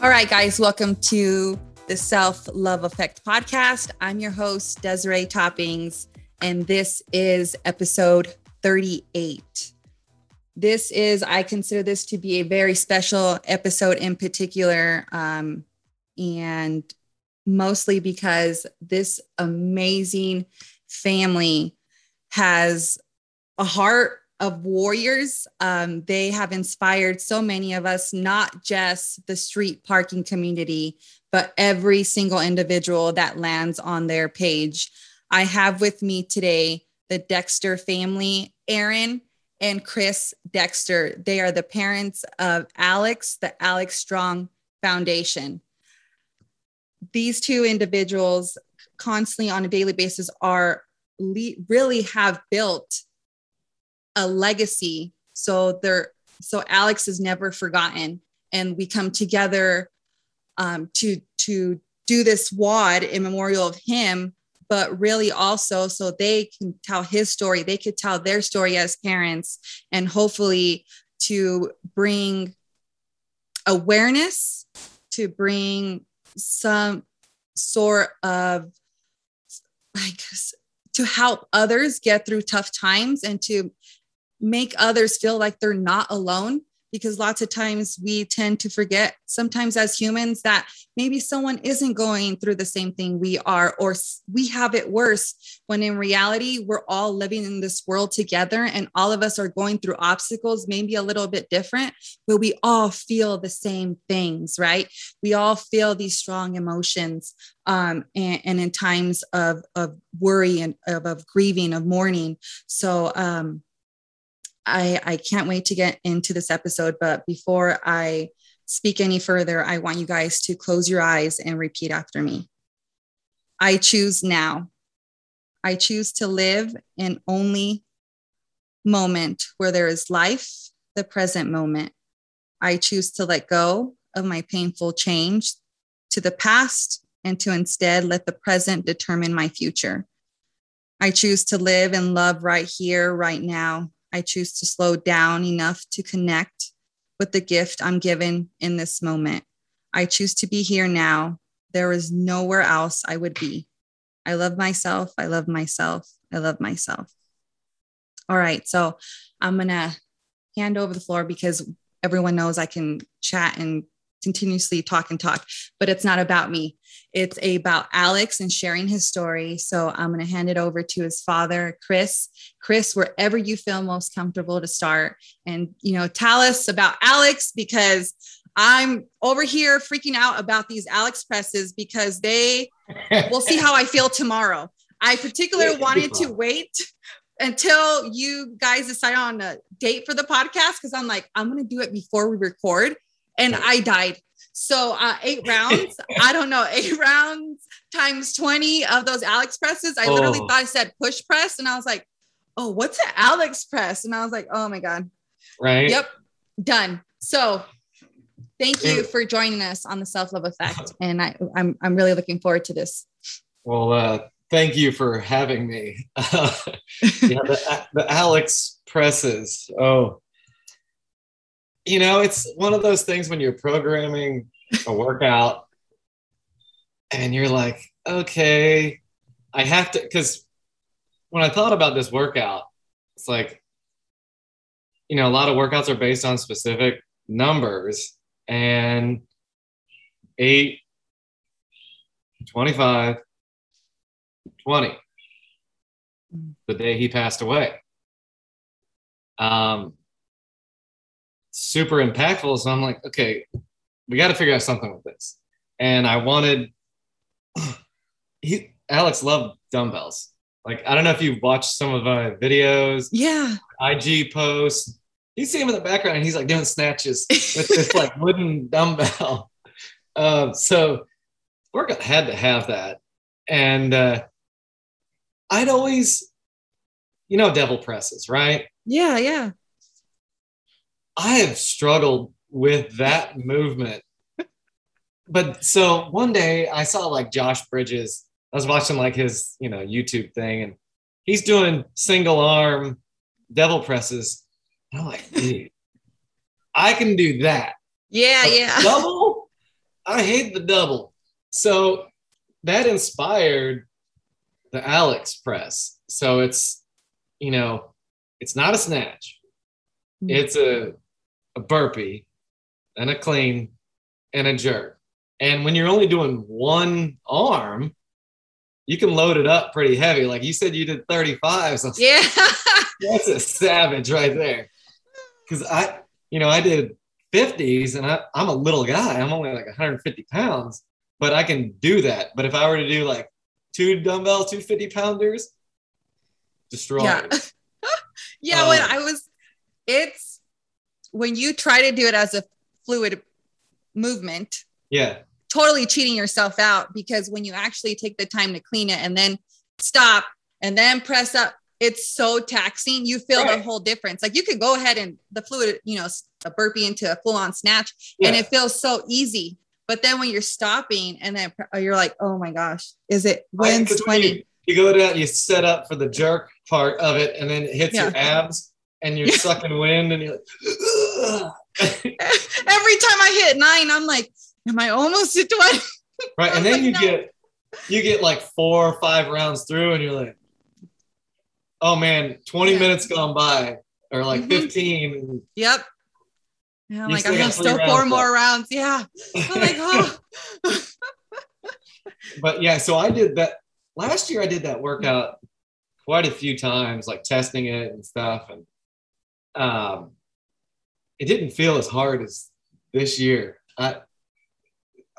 All right, guys, welcome to the Self Love Effect podcast. I'm your host, Desiree Toppings, and this is episode 38. This is, I consider this to be a very special episode in particular, um, and mostly because this amazing family has a heart of warriors. Um, they have inspired so many of us, not just the street parking community, but every single individual that lands on their page. I have with me today the Dexter family, Aaron and Chris Dexter. They are the parents of Alex, the Alex Strong Foundation. These two individuals constantly on a daily basis are really have built a legacy. So they're so alex is never forgotten. And we come together um, to to do this WOD in memorial of him but really also so they can tell his story. They could tell their story as parents and hopefully to bring awareness to bring some sort of like to help others get through tough times and to make others feel like they're not alone because lots of times we tend to forget sometimes as humans that maybe someone isn't going through the same thing we are or we have it worse when in reality we're all living in this world together and all of us are going through obstacles maybe a little bit different but we all feel the same things right? We all feel these strong emotions um, and, and, in times of, of worry and of, of grieving of mourning. So um, I, I can't wait to get into this episode. But before I speak any further, I want you guys to close your eyes and repeat after me. I choose now. I choose to live in only moment where there is life, the present moment. I choose to let go of my painful change to the past and to instead let the present determine my future. I choose to live and love right here, right now, I choose to slow down enough to connect with the gift I'm given in this moment. I choose to be here now. There is nowhere else I would be. I love myself. I love myself. I love myself. All right. So I'm going to hand over the floor because everyone knows I can chat and continuously talk and talk, but it's not about me. It's about Alex and sharing his story. So I'm going to hand it over to his father, Chris. Chris, wherever you feel most comfortable to start, and you know, tell us about Alex because I'm over here freaking out about these Alex presses because they. we'll see how I feel tomorrow. I particularly wanted to wait until you guys decide on a date for the podcast because I'm like, I'm going to do it before we record and I died. So uh, eight rounds, I don't know, eight rounds times 20 of those Alex presses. I literally oh. thought I said push press. And I was like, oh, what's an Alex press? And I was like, oh my God. Right. Yep. Done. So thank you for joining us on the self-love effect. And I, I'm, I'm really looking forward to this. Well, uh, thank you for having me. yeah, the, the Alex presses. Oh, you know, it's one of those things when you're programming a workout and you're like, okay, I have to, because when I thought about this workout, it's like, you know, a lot of workouts are based on specific numbers and 8, 25, 20, the day he passed away. Um, super impactful. So I'm like, okay, we got to figure out something with this. And I wanted, he, Alex loved dumbbells. Like, I don't know if you've watched some of my videos. Yeah. IG posts. You see him in the background and he's like doing snatches with this like wooden dumbbell. Um, so workout had to have that. And uh, I'd always, you know, devil presses, right? Yeah, yeah. I have struggled with that movement. But so one day I saw like Josh Bridges. I was watching like his, you know, YouTube thing and he's doing single arm devil presses. And I'm like, dude, I can do that. Yeah, but yeah. Double? I hate the double. So that inspired the Alex press. So it's, you know, it's not a snatch. Mm. It's a a burpee and a clean and a jerk. And when you're only doing one arm, you can load it up pretty heavy. Like you said, you did 35. So Yeah. that's a savage right there. Because I, you know, I did 50s and I, I'm a little guy. I'm only like 150 pounds, but I can do that. But if I were to do like two dumbbell, 250 pounders, destroy. yeah. yeah. Um, when I was, it's when you try to do it as a fluid movement, Yeah. totally cheating yourself out because when you actually take the time to clean it and then stop and then press up, it's so taxing. You feel the whole difference. Like you could go ahead and the fluid, you know, a burpee into a full on snatch Yeah. and it feels so easy. But then when you're stopping and then uh, you're like, oh my gosh, is it Right, wins 'cause when 20? You, you go down, you set up for the jerk part of it, and then it hits your abs, and you're sucking wind, and you're like, Every time I hit nine, I'm like, am I almost at 20? right, and then like, you "No." get you get like four or five rounds through, and you're like, oh man, 20 Yeah. minutes gone by, or like Mhm. 15. Yep. And I'm like, I have still four more rounds. Yeah. I'm like, oh, but yeah, so I did that last year. I did that workout quite a few times, like testing it and stuff, and um, it didn't feel as hard as this year. I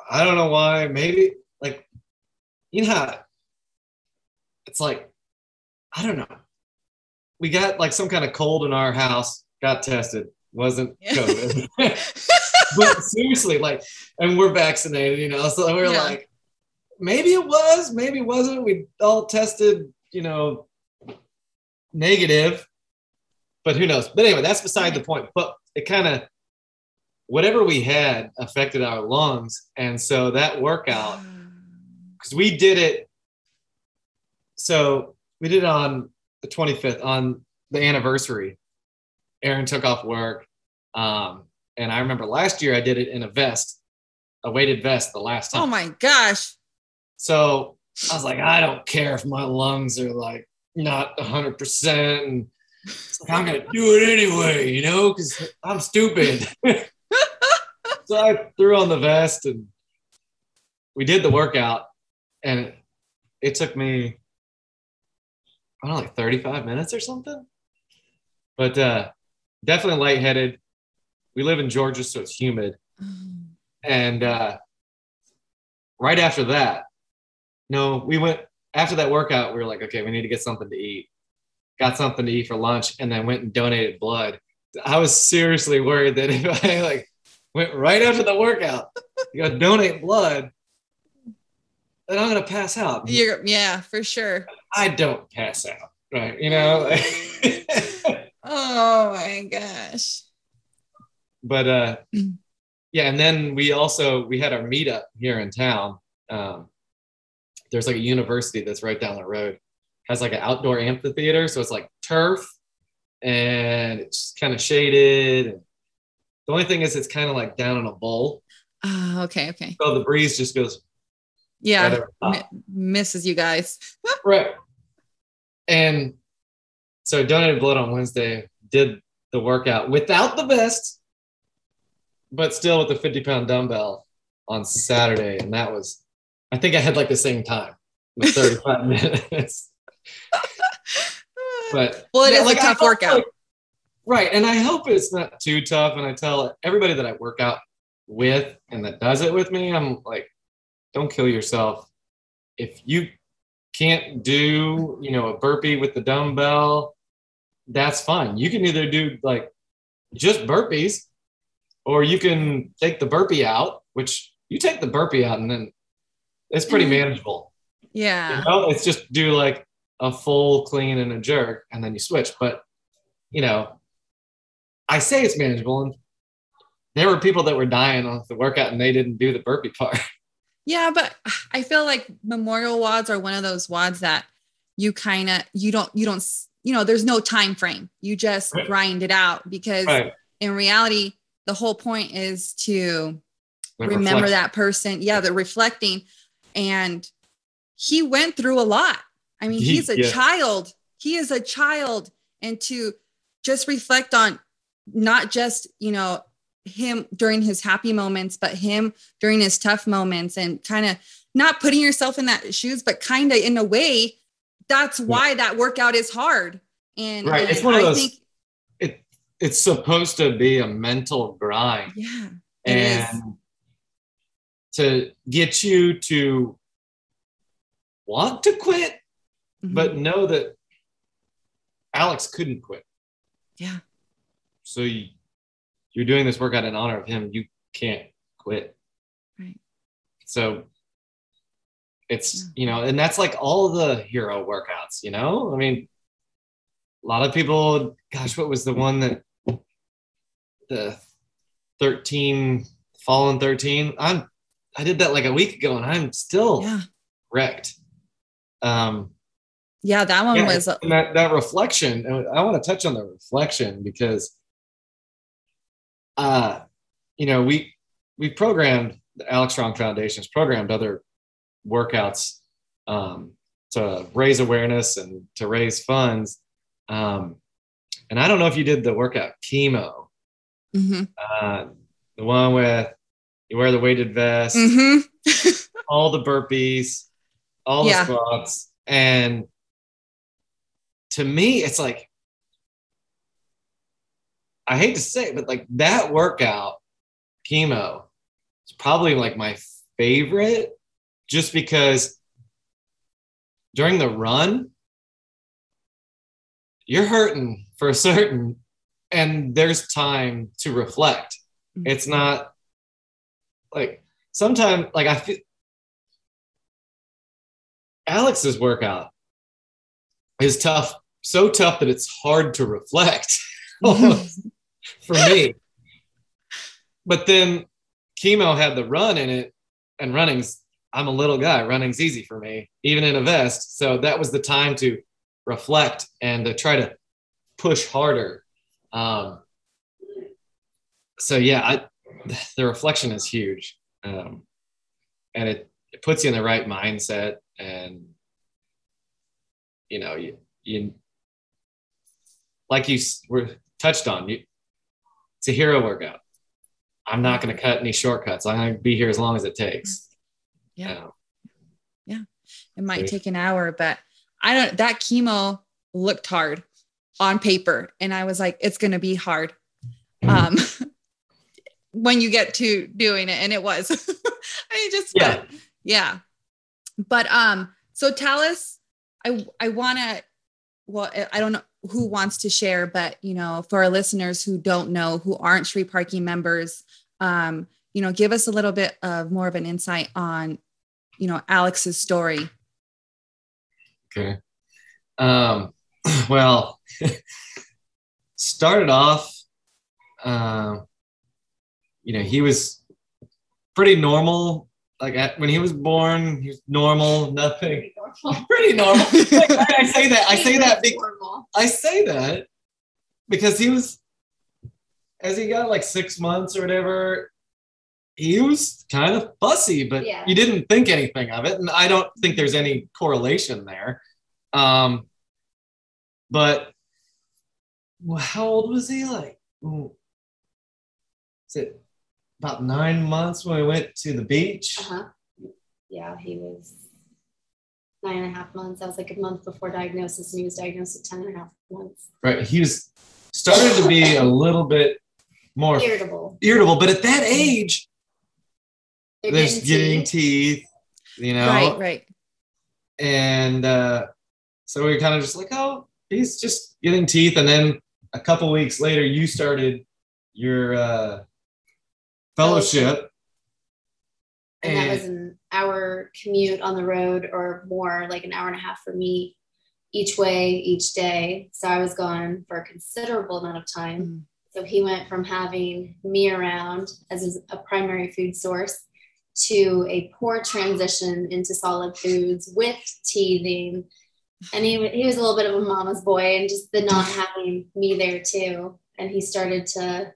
I don't know why. Maybe like you know how it's like I don't know. We got like some kind of cold in our house. Got tested. Wasn't Yeah. COVID. but seriously, like, and we're vaccinated, you know. So we're Yeah. like, maybe it was, maybe it wasn't. We all tested, you know, negative, but who knows? But anyway, that's beside the point. But it kind of, whatever we had affected our lungs, and so that workout, because we did it. So we did it on the 25th on the anniversary. Aaron took off work. Um, and I remember last year I did it in a vest, a weighted vest the last time. oh my gosh. So I was like, I don't care if my lungs are like not 100%. And it's like, I'm going to do it anyway, you know, because I'm stupid. so I threw on the vest and we did the workout. And it, it took me, I don't know, like 35 minutes or something. But uh, definitely lightheaded. We live in Georgia, so it's humid. And uh, right after that, no, we went after that workout. We were like, okay, we need to get something to eat. Got something to eat for lunch, and then went and donated blood. I was seriously worried that if I like went right after the workout, you to donate blood, then I'm gonna pass out. You're, yeah, for sure. I don't pass out, right? You know. Oh my gosh. but uh yeah and then we also we had our meetup here in town um there's like a university that's right down the road has like an outdoor amphitheater so it's like turf and it's kind of shaded the only thing is it's kind of like down in a bowl Oh, okay. Okay. so the breeze just goes Yeah. right mi- misses you guys. Right. And so I donated blood on Wednesday, did the workout without the vest, but still with the 50 pound dumbbell on Saturday. And that was, I think I had like the same time, 35 minutes. But well, it yeah, is like, a tough workout. like- right. And I hope it's not too tough. And I tell everybody that I work out with and that does it with me, I'm like, don't kill yourself. If you can't do, you know, a burpee with the dumbbell, that's fine. You can either do like just burpees or you can take the burpee out, which you take the burpee out and then it's pretty Mhm. manageable. yeah. You know, it's just do like a full clean and a jerk and then you switch. But, you know, I say it's manageable. And there were people that were dying off the workout and they didn't do the burpee part. Yeah, but I feel like memorial WODs are one of those WODs that you kind of you don't you don't you know there's no time frame. You just Right. grind it out because Right. in reality the whole point is to remember that person. Yeah, the reflecting. And he went through a lot. I mean, he, he's a yeah. child. He is a child. And to just reflect on not just, you know, him during his happy moments, but him during his tough moments and kind of not putting yourself in that shoes, but kind of in a way, that's why that workout is hard. And, right. And it's one of those, think, it, it's supposed to be a mental grind. Yeah. And to get you to want to quit, mm-hmm. but know that Alex couldn't quit. Yeah. So you, you're doing this workout in honor of him. You can't quit. Right. So it's, yeah. you know, and that's like all the hero workouts, you know? I mean, a lot of people, gosh, what was the one that the 13 fallen 13? I'm I did that like a week ago and I'm still yeah. wrecked. Um yeah, that one yeah, was that that reflection. I want to touch on the reflection because uh you know, we we programmed the Alex Strong Foundation's programmed other workouts um, to raise awareness and to raise funds. Um, and I don't know if you did the workout chemo, mm-hmm. uh, the one with you wear the weighted vest, mm-hmm. all the burpees, all the yeah. squats, and to me, it's like I hate to say it, but like that workout, chemo, is probably like my favorite just because during the run, you're hurting for certain, and there's time to reflect. Mm-hmm. It's not like sometimes, like I feel Alex's workout is tough, so tough that it's hard to reflect for me. But then chemo had the run in it, and running's I'm a little guy. Running's easy for me, even in a vest. So that was the time to reflect and to try to push harder. Um, so yeah, I, the reflection is huge, um, and it, it puts you in the right mindset. And you know, you you like you were touched on. You, it's a hero workout. I'm not going to cut any shortcuts. I'm going to be here as long as it takes. Yeah. Yeah. It might take an hour, but I don't, that chemo looked hard on paper. And I was like, it's going to be hard. Um, when you get to doing it. And it was, I just, yeah. But, yeah. But, um, so tell us, I, I want to, well, I don't know who wants to share, but you know, for our listeners who don't know, who aren't Street Parking members, um, you know, give us a little bit of more of an insight on you know Alex's story? Okay. Um, well, started off, uh, you know, he was pretty normal. Like at, when he was born, he was normal, nothing. Normal. Pretty normal. like, I say that. I say that. Be- I say that because he was, as he got like six months or whatever, he was kind of fussy, but yeah. you didn't think anything of it. And I don't think there's any correlation there. Um, but well, how old was he? Like, is it about nine months when we went to the beach? Uh-huh. Yeah, he was nine and a half months. That was like a month before diagnosis, and he was diagnosed at 10 and a half months. Right. He was started to be a little bit more irritable. Irritable, but at that age, they're there's getting, teeth. teeth. you know right right and uh, so we were kind of just like oh he's just getting teeth and then a couple weeks later you started your uh, fellowship and, and that was an hour commute on the road or more like an hour and a half for me each way each day so i was gone for a considerable amount of time mm. so he went from having me around as a primary food source to a poor transition into solid foods with teething. And he, he was a little bit of a mama's boy and just the not having me there too. And he started to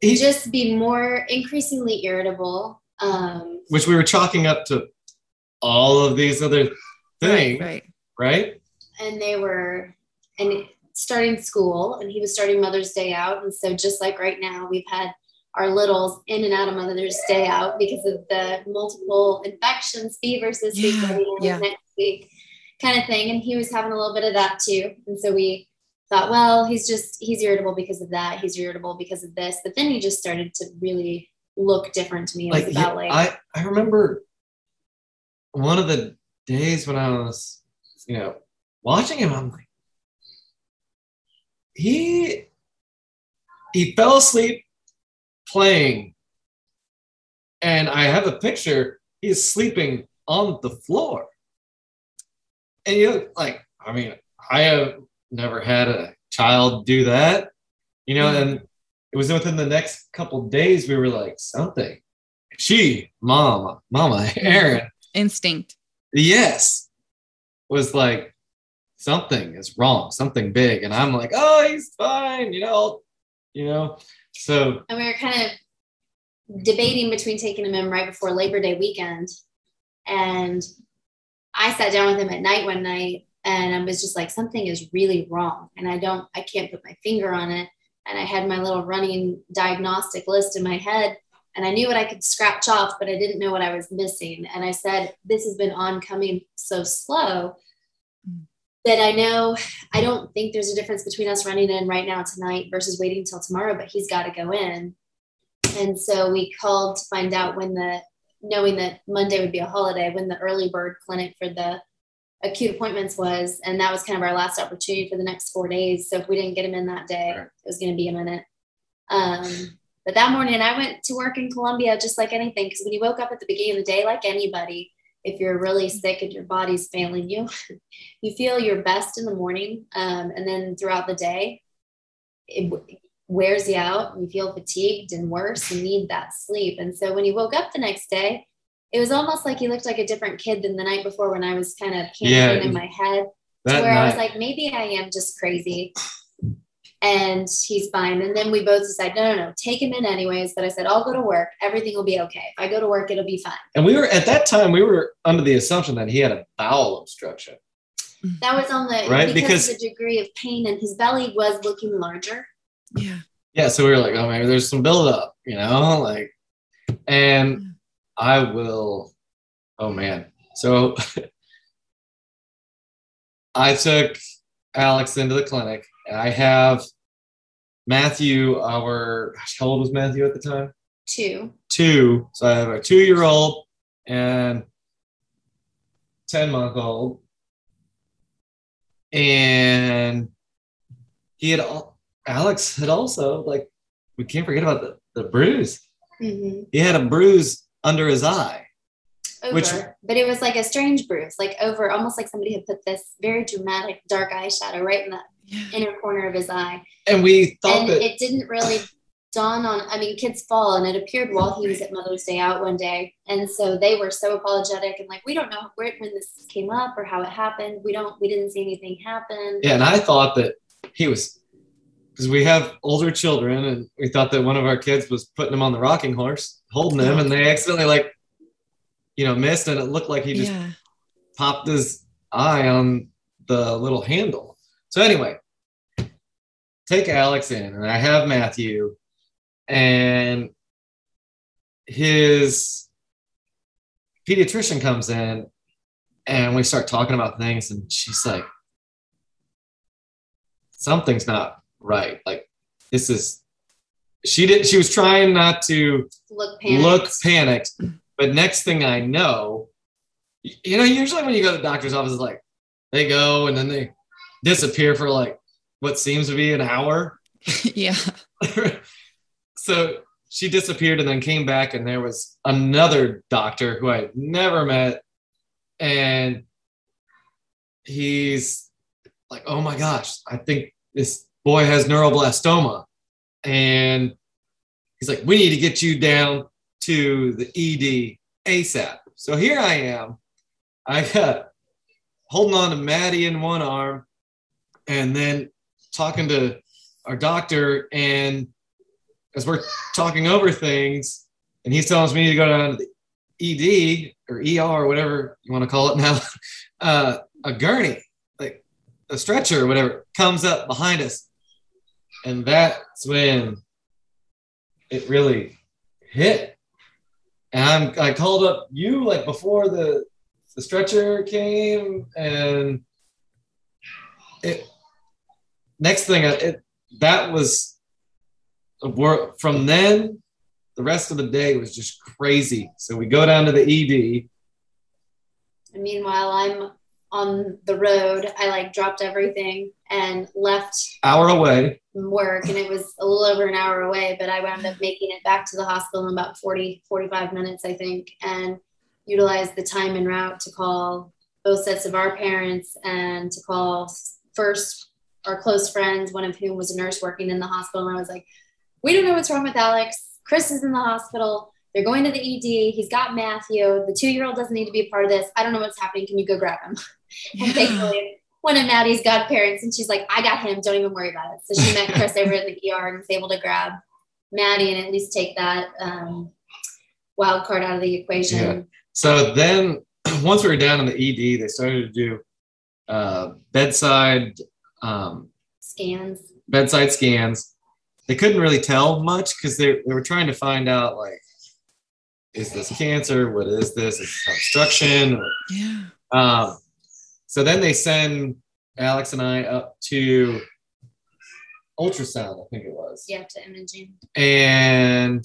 He- just be more increasingly irritable. Um, which we were chalking up to all of these other things, right? Right. and they were and starting school and he was starting mother's day out and so just like right now we've had our littles in and out of mother's day out because of the multiple infections fevers this week Yeah, ready yeah. next week kind of thing and he was having a little bit of that too and so we thought well he's just he's irritable because of that he's irritable because of this. But then he just started to really look different to me. It Like, about he- like I, I remember one of the days when I was, you know, watching him, I'm like, he he fell asleep playing, and I have a picture. He's sleeping on the floor, and you know, like, I mean, I have never had a child do that, you know, Yeah. and it was within the next couple days we were like something. She, mama, mama, Aaron, Instinct. yes, was like something is wrong, something big, and I'm like, oh, he's fine, you know, you know. So and we were kind of debating between taking him in right before Labor Day weekend. And I sat down with him at night one night and I was just like, something is really wrong. And I don't, I can't put my finger on it. And I had my little running diagnostic list in my head and I knew what I could scratch off, but I didn't know what I was missing. And I said, this has been oncoming so slow that I know I don't think there's a difference between us running in right now tonight versus waiting until tomorrow, but he's got to go in. And so we called to find out when the, knowing that Monday would be a holiday, when the early bird clinic for the acute appointments was. And that was kind of our last opportunity for the next four days. So if we didn't get him in that day, Right. it was going to be a minute. Um, but that morning I went to work in Columbia just like anything. Because when you woke up at the beginning of the day, like anybody, if you're really sick and your body's failing you, you feel your best in the morning. Um, and then throughout the day, it wears you out and you feel fatigued and worse You need that sleep. And so when you woke up the next day, it was almost like he looked like a different kid than the night before when I was kind of Yeah, camping it- in my head to that where I was like, maybe I am just crazy. And he's fine. And then we both decided, no, no, no, take him in anyways. But I said, I'll go to work. Everything will be okay. If I go to work, it'll be fine. and we were at that time we were under the assumption that he had a bowel obstruction. That was on the Right, because, because- of the degree of pain, and his belly was looking larger. Yeah. Yeah, so we were like, oh, maybe there's some buildup, you know, like, and I will, oh man. So I took Alex into the clinic, and I have Matthew, our, gosh, how old was Matthew at the time? Two. Two. So I have a two year old and 10 month old. And he had, al- Alex had also, like, we can't forget about the, the bruise. hmm He had a bruise under his eye. Over, Which- but it was like a strange bruise, like over, almost like somebody had put this very dramatic dark eyeshadow right in the Yeah. inner corner of his eye. And we thought and that, it didn't really dawn on i mean kids fall and it appeared while he was at mother's day out one day and so they were so apologetic and like we don't know where when this came up or how it happened we don't we didn't see anything happen yeah, and I thought that he was, because we have older children, and we thought that one of our kids was putting him on the rocking horse, holding him, and they accidentally, like, you know, missed, and it looked like he just yeah. popped his eye on the little handle. So anyway, take Alex in, and I have Matthew, and his pediatrician comes in, and we start talking about things, and she's like, "Something's not right. Like this is." She did. She was trying not to look panicked. look panicked. But next thing I know, you know, usually when you go to the doctor's office, it's like they go and then they disappear for like what seems to be an hour. yeah. so she disappeared and then came back, and there was another doctor who I had never met. And he's like, oh my gosh, I think this boy has neuroblastoma. And he's like, we need to get you down to the ED ASAP. So here I am. I got holding on to Maddie in one arm and then talking to our doctor and as we're talking over things, and he's telling us we need to go down to the ED or ER or whatever you want to call it now, uh, a gurney, like a stretcher or whatever, comes up behind us. And that's when it really hit. And I'm, I called up you like before the, the stretcher came and it, next thing, uh, it, that was from then the rest of the day was just crazy. So we go down to the ED. And meanwhile, I'm on the road. I like dropped everything and left hour away work and it was a little over an hour away, but I wound up making it back to the hospital in about 40, 45 minutes, I think, and utilized the time and route to call both sets of our parents and to call first our close friends, one of whom was a nurse working in the hospital. And I was like, we don't know what's wrong with Alex. Chris is in the hospital. They're going to the ED. He's got Matthew. The two year old doesn't need to be a part of this. I don't know what's happening. Can you go grab him? And thankfully, one of Maddie's godparents, and she's like, I got him. Don't even worry about it. So she met Chris over in the ER and was able to grab Maddie and at least take that um, wild card out of the equation. Yeah. So then, once we were down in the ED, they started to do uh, bedside um, scans. Bedside scans. They couldn't really tell much because they, they were trying to find out like, is this cancer? What is this? Is this obstruction? Yeah. Um, so then they send Alex and I up to ultrasound, I think it was. Yeah, to imaging. And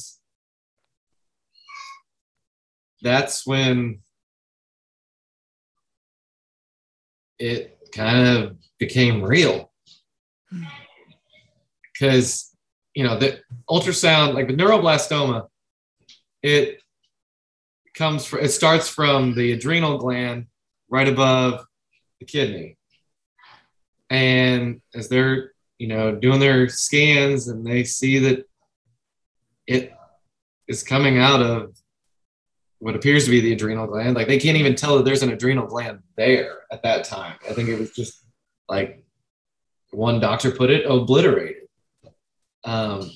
that's when it kind of became real. Because, you know, the ultrasound, like the neuroblastoma, it comes from, it starts from the adrenal gland right above the kidney. And as they're, you know, doing their scans and they see that it is coming out of what appears to be the adrenal gland, like they can't even tell that there's an adrenal gland there at that time. I think it was just like one doctor put it, obliterated. Um,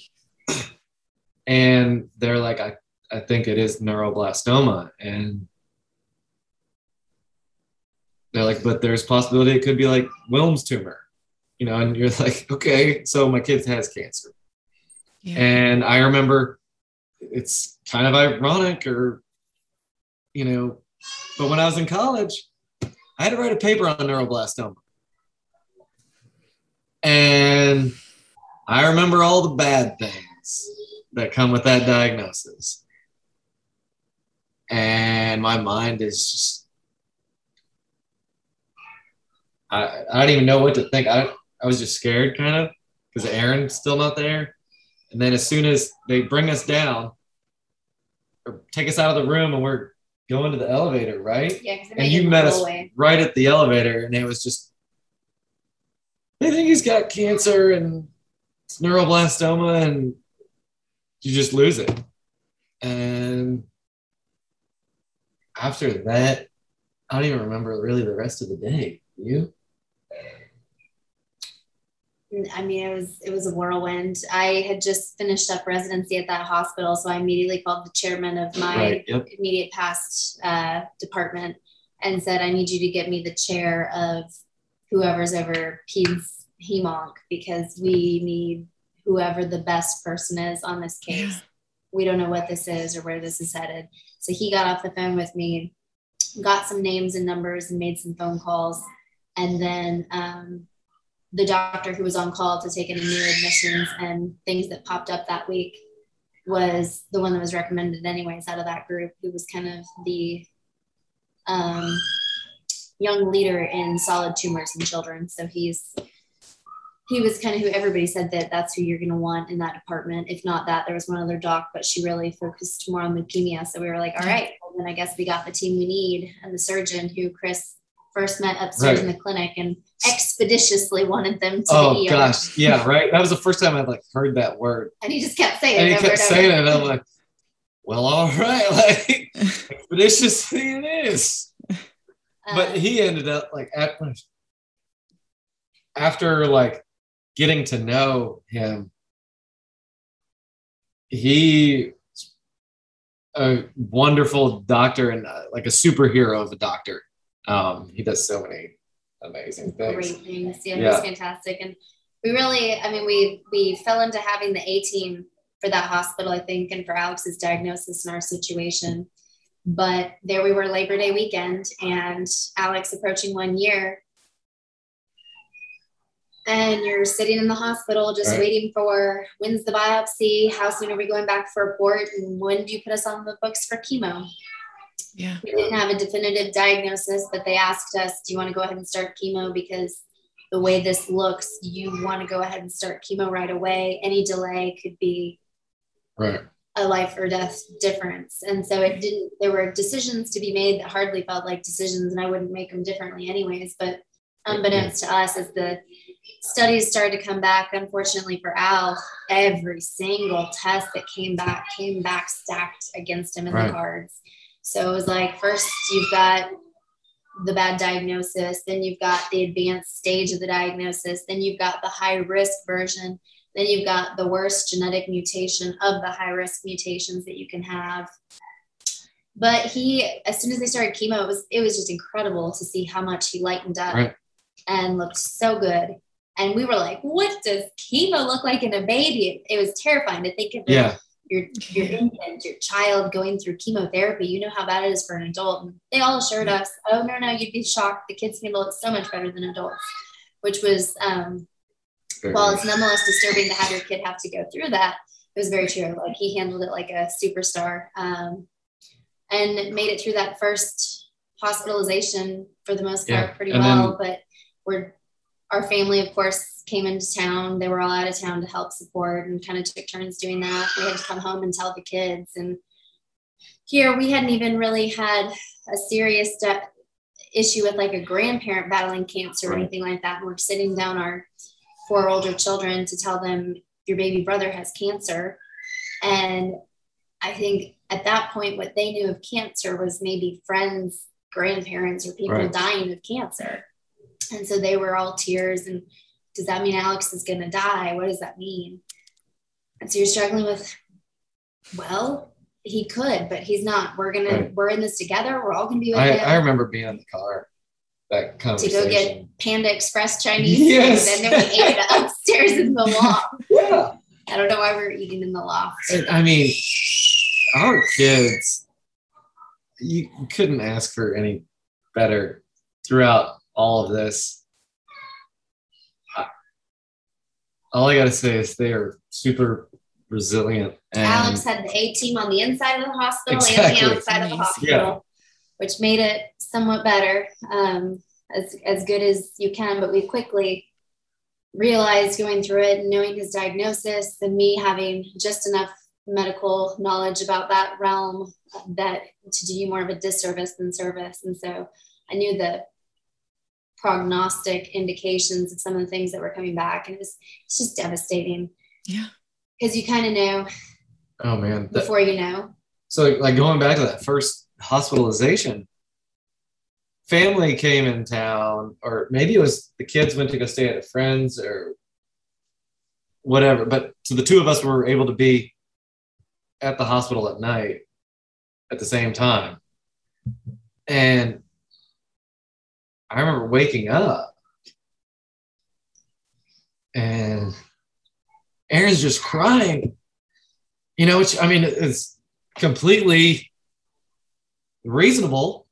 and they're like, I, I think it is neuroblastoma. And they're like, but there's possibility it could be like Wilms tumor, you know, and you're like, okay, so my kid has cancer. Yeah. And I remember it's kind of ironic or, you know, but when I was in college, I had to write a paper on neuroblastoma. And I remember all the bad things that come with that diagnosis. And my mind is just I, I don't even know what to think. I, I was just scared kind of because Aaron's still not there. And then as soon as they bring us down or take us out of the room and we're going to the elevator, right? Yeah, and you met us away. right at the elevator, and it was just, they think he's got cancer and it's neuroblastoma, and you just lose it. And after that, I don't even remember really the rest of the day. You? I mean, it was it was a whirlwind. I had just finished up residency at that hospital, so I immediately called the chairman of my right, yep. immediate past uh, department and said, "I need you to get me the chair of whoever's over peds hemonc because we need whoever the best person is on this case. We don't know what this is or where this is headed." So he got off the phone with me, got some names and numbers, and made some phone calls, and then. Um, the doctor who was on call to take any new admissions and things that popped up that week was the one that was recommended anyways out of that group. Who was kind of the um, young leader in solid tumors in children. So he's he was kind of who everybody said that that's who you're going to want in that department. If not that there was one other doc but she really focused more on leukemia. So we were like all right well, then i guess we got the team we need and the surgeon who chris first met upstairs right. in the clinic and expeditiously wanted them to oh gosh. Yeah right? That was the first time I'd like heard that word. And he just kept saying and it And he kept saying it and i'm like well all right like expeditiously it is. But um, he ended up like at, after like getting to know him he a wonderful doctor and uh, like a superhero of a doctor. Um, he does so many amazing things. Great things. Yeah, yeah. he's fantastic. And we really, I mean, we we fell into having the A team for that hospital, I think, and for Alex's diagnosis and our situation. But there we were Labor Day weekend, and Alex approaching one year. And you're sitting in the hospital just right. waiting for when's the biopsy? How soon are we going back for a port? And when do you put us on the books for chemo? Yeah. We didn't have a definitive diagnosis, but they asked us, Do you want to go ahead and start chemo? Because the way this looks, you want to go ahead and start chemo right away. Any delay could be right a life or death difference. And so it didn't, there were decisions to be made that hardly felt like decisions, and I wouldn't make them differently anyways. But unbeknownst to us, as the studies started to come back, unfortunately for Al, every single test that came back came back stacked against him in right. the cards. So it was like, first you've got the bad diagnosis, then you've got the advanced stage of the diagnosis, then you've got the high risk version then you've got the worst genetic mutation of the high risk mutations that you can have. But he, as soon as they started chemo, it was it was just incredible to see how much he lightened up right. and looked so good. And we were like, "What does chemo look like in a baby?" It, it was terrifying to think of yeah. Your your infant, your child going through chemotherapy. You know how bad it is for an adult. And they all assured us, "Oh no, no, you'd be shocked. The kids handle it so much better than adults," which was um, while it's nonetheless disturbing to have your kid have to go through that, it was very true. Like he handled it like a superstar um, and made it through that first hospitalization for the most part yeah. pretty and well. Then, but we're our family, of course, came into town. They were all out of town to help support and kind of took turns doing that. We had to come home and tell the kids. And here we hadn't even really had a serious de- issue with like a grandparent battling cancer or anything like that. And we're sitting down our four older children to tell them your baby brother has cancer. And I think at that point, what they knew of cancer was maybe friends, grandparents, or people right. dying of cancer. And so they were all tears. And does that mean Alex is going to die? What does that mean? And so you're struggling with, well, he could, but he's not. We're gonna, right. we're in this together. We're all gonna be with I, him. I remember being in the car that conversation. To go get Panda Express Chinese yes. food, and then we ate it upstairs in the loft. Yeah. I don't know why we were eating in the loft. I mean, our kids, you couldn't ask for any better throughout all of this. All I got to say is they are super resilient. And Alex had the A team on the inside of the hospital exactly. and the outside of the hospital, yeah. which made it somewhat better, um, as as good as you can. But we quickly realized going through it and knowing his diagnosis and me having just enough medical knowledge about that realm that to do you more of a disservice than service. And so I knew the prognostic indications of some of the things that were coming back, and it was it's just devastating. Yeah, because you kind of know. Oh man! Before you know. So like going back to that first hospitalization, family came in town, or maybe it was the kids went to go stay at a friend's or whatever. But so the two of us were able to be at the hospital at night at the same time. And I remember waking up and Aaron's just crying, you know, which I mean, it's completely reasonable.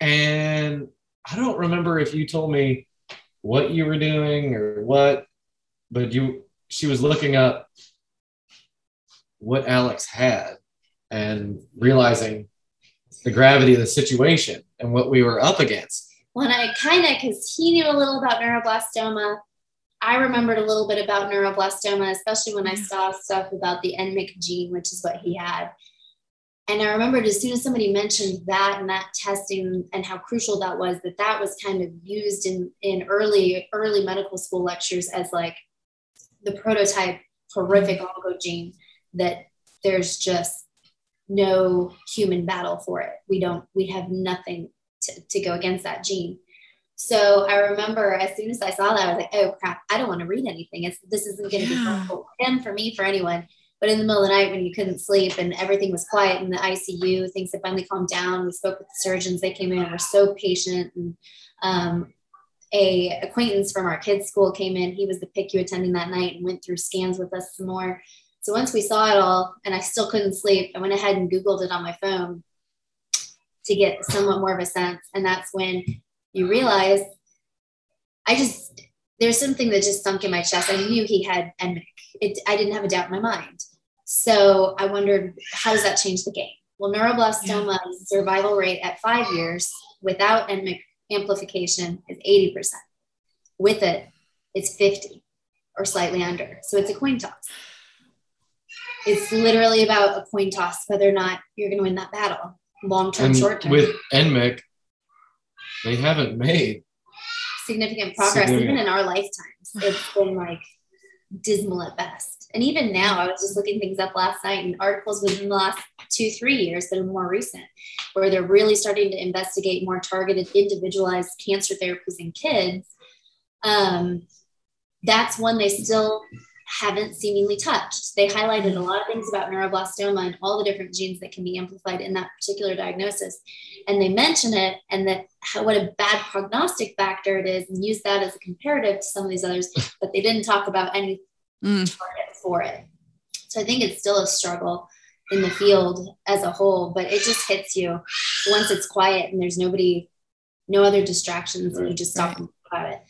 And I don't remember if you told me what you were doing or what, but you she was looking up what Alex had and realizing the gravity of the situation and what we were up against. When I kind of because he knew a little about neuroblastoma. I remembered a little bit about neuroblastoma, especially when I saw stuff about the NMYC gene, which is what he had. And I remembered as soon as somebody mentioned that and that testing and how crucial that was, that that was kind of used in, in early, early medical school lectures as like the prototype horrific mm-hmm. oncogene that there's just no human battle for it. We don't, we have nothing to, to go against that gene. So I remember as soon as I saw that, I was like, oh crap, I don't want to read anything. It's, this isn't going to yeah. be helpful for him, for me, for anyone. But in the middle of the night when you couldn't sleep and everything was quiet in the ICU, things had finally calmed down. We spoke with the surgeons. They came in and were so patient. And um, a acquaintance from our kids' school came in. He was the PICU attending that night and went through scans with us some more. So once we saw it all and I still couldn't sleep, I went ahead and Googled it on my phone to get somewhat more of a sense. And that's when you realize I just, there's something that just sunk in my chest. I knew he had N-MYC. It, I didn't have a doubt in my mind. So I wondered, how does that change the game? Well, neuroblastoma yeah. survival rate at five years without N-MYC amplification is 80%. With it, it's 50 or slightly under. So it's a coin toss. It's literally about a coin toss whether or not you're going to win that battle, long term, short term. With N-MYC, they haven't made significant progress significant. even in our lifetimes. It's been like dismal at best. And even now, I was just looking things up last night and articles within the last two, three years that are more recent, where they're really starting to investigate more targeted, individualized cancer therapies in kids. Um, that's one they still haven't seemingly touched. They highlighted a lot of things about neuroblastoma and all the different genes that can be amplified in that particular diagnosis. And they mention it and that how, what a bad prognostic factor it is and use that as a comparative to some of these others, but they didn't talk about any mm. target for it. So I think it's still a struggle in the field as a whole, but it just hits you once it's quiet and there's nobody, no other distractions, right. and you just stop right. about it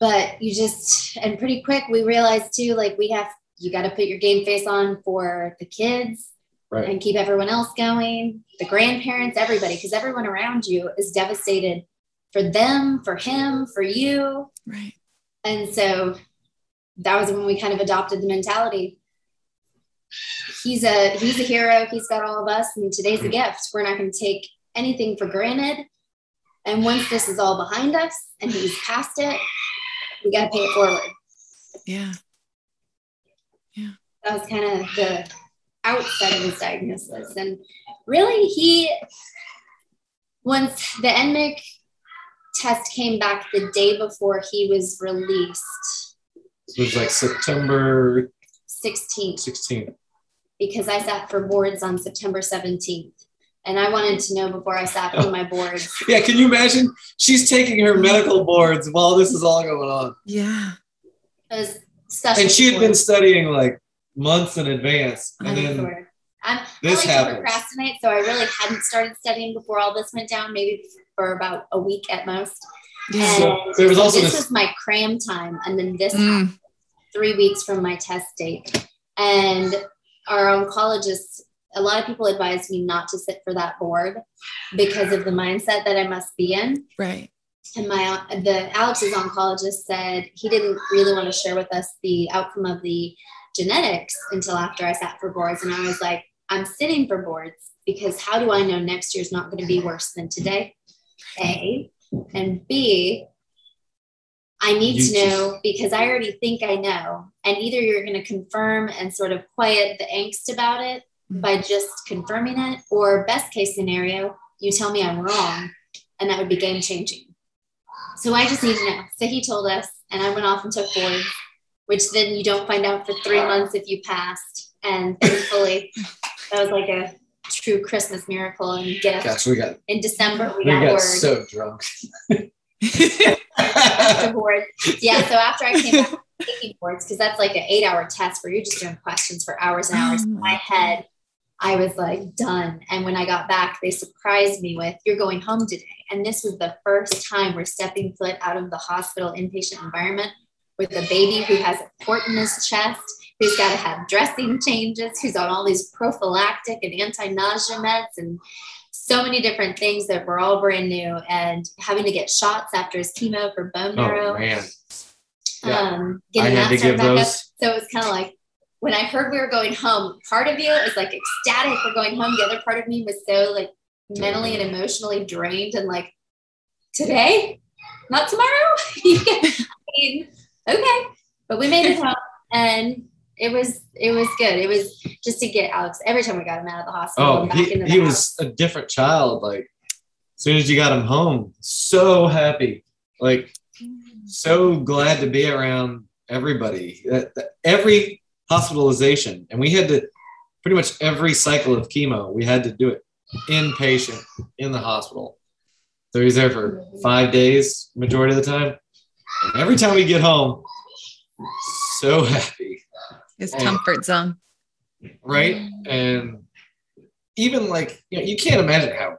but you just and pretty quick we realized too like we have you got to put your game face on for the kids right. and keep everyone else going the grandparents everybody because everyone around you is devastated for them for him for you. Right. And so that was when we kind of adopted the mentality. He's a he's a hero he's got all of us and today's a gift. We're not going to take anything for granted. And once this is all behind us and he's past it we got to pay it forward. Yeah. Yeah. That was kind of the outset of his diagnosis. And really, he, once the N-MYC test came back the day before he was released. it was like September 16th. 16th. Because I sat for boards on September 17th and I wanted to know before I sat on my boards. yeah, can you imagine? She's taking her medical boards while this is all going on. Yeah. and she had been studying like months in advance, and then I'm, this I like to procrastinate, so I really hadn't started studying before all this went down. Maybe for about a week at most. Yeah. So there was also this, this, was my cram time, and then this mm. three weeks from my test date, and our oncologist a lot of people advise me not to sit for that board because of the mindset that I must be in. Right. And my the Alex's oncologist said he didn't really want to share with us the outcome of the genetics until after I sat for boards. And I was like, I'm sitting for boards because how do I know next year's not going to be worse than today? A and B, I need you to know because I already think I know. And either you're going to confirm and sort of quiet the angst about it, by just confirming it, or best case scenario, you tell me I'm wrong, and that would be game changing. So I just need to know. So he told us, and I went off and took boards, which then you don't find out for three months if you passed. And thankfully, that was like a true Christmas miracle and gift. Gosh, we got in December. We, we got, got so drunk. after boards, yeah. So after I came back taking boards, because that's like an eight-hour test where you're just doing questions for hours and hours. Oh my head I was like done. And when I got back, they surprised me with, You're going home today. And this was the first time we're stepping foot out of the hospital inpatient environment with a baby who has a port in his chest, who's got to have dressing changes, who's on all these prophylactic and anti nausea meds and so many different things that were all brand new and having to get shots after his chemo for bone oh, marrow. Oh, man. Yeah. Um, getting I had that to give those. Up. So it was kind of like, when I heard we were going home, part of you is like ecstatic we're going home. The other part of me was so like mentally and emotionally drained and like today, not tomorrow. I mean, okay, but we made it home and it was it was good. It was just to get Alex every time we got him out of the hospital. Oh, he, he was a different child. Like as soon as you got him home, so happy, like so glad to be around everybody. Every hospitalization, and we had to pretty much every cycle of chemo we had to do it inpatient in the hospital. So he's there for five days, majority of the time. And every time we get home, so happy. His comfort zone. Right. And even like, you know, you can't imagine how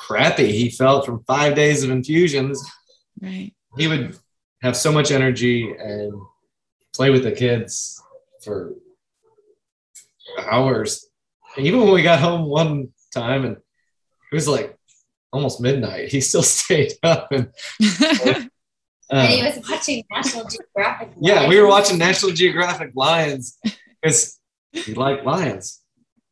crappy he felt from five days of infusions. Right. He would have so much energy and play with the kids for hours. Even when we got home one time and it was like almost midnight, he still stayed up and uh, and he was watching National Geographic. Lions. Yeah, we were watching National Geographic Lions because he liked lions.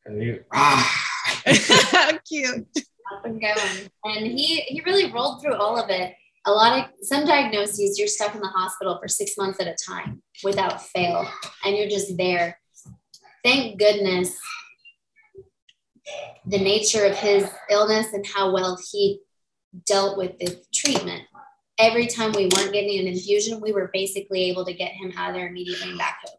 And he ah cute. Up and going. And he he really rolled through all of it. A lot of some diagnoses, you're stuck in the hospital for six months at a time without fail, and you're just there. Thank goodness the nature of his illness and how well he dealt with the treatment. Every time we weren't getting an infusion, we were basically able to get him out of there immediately and back home.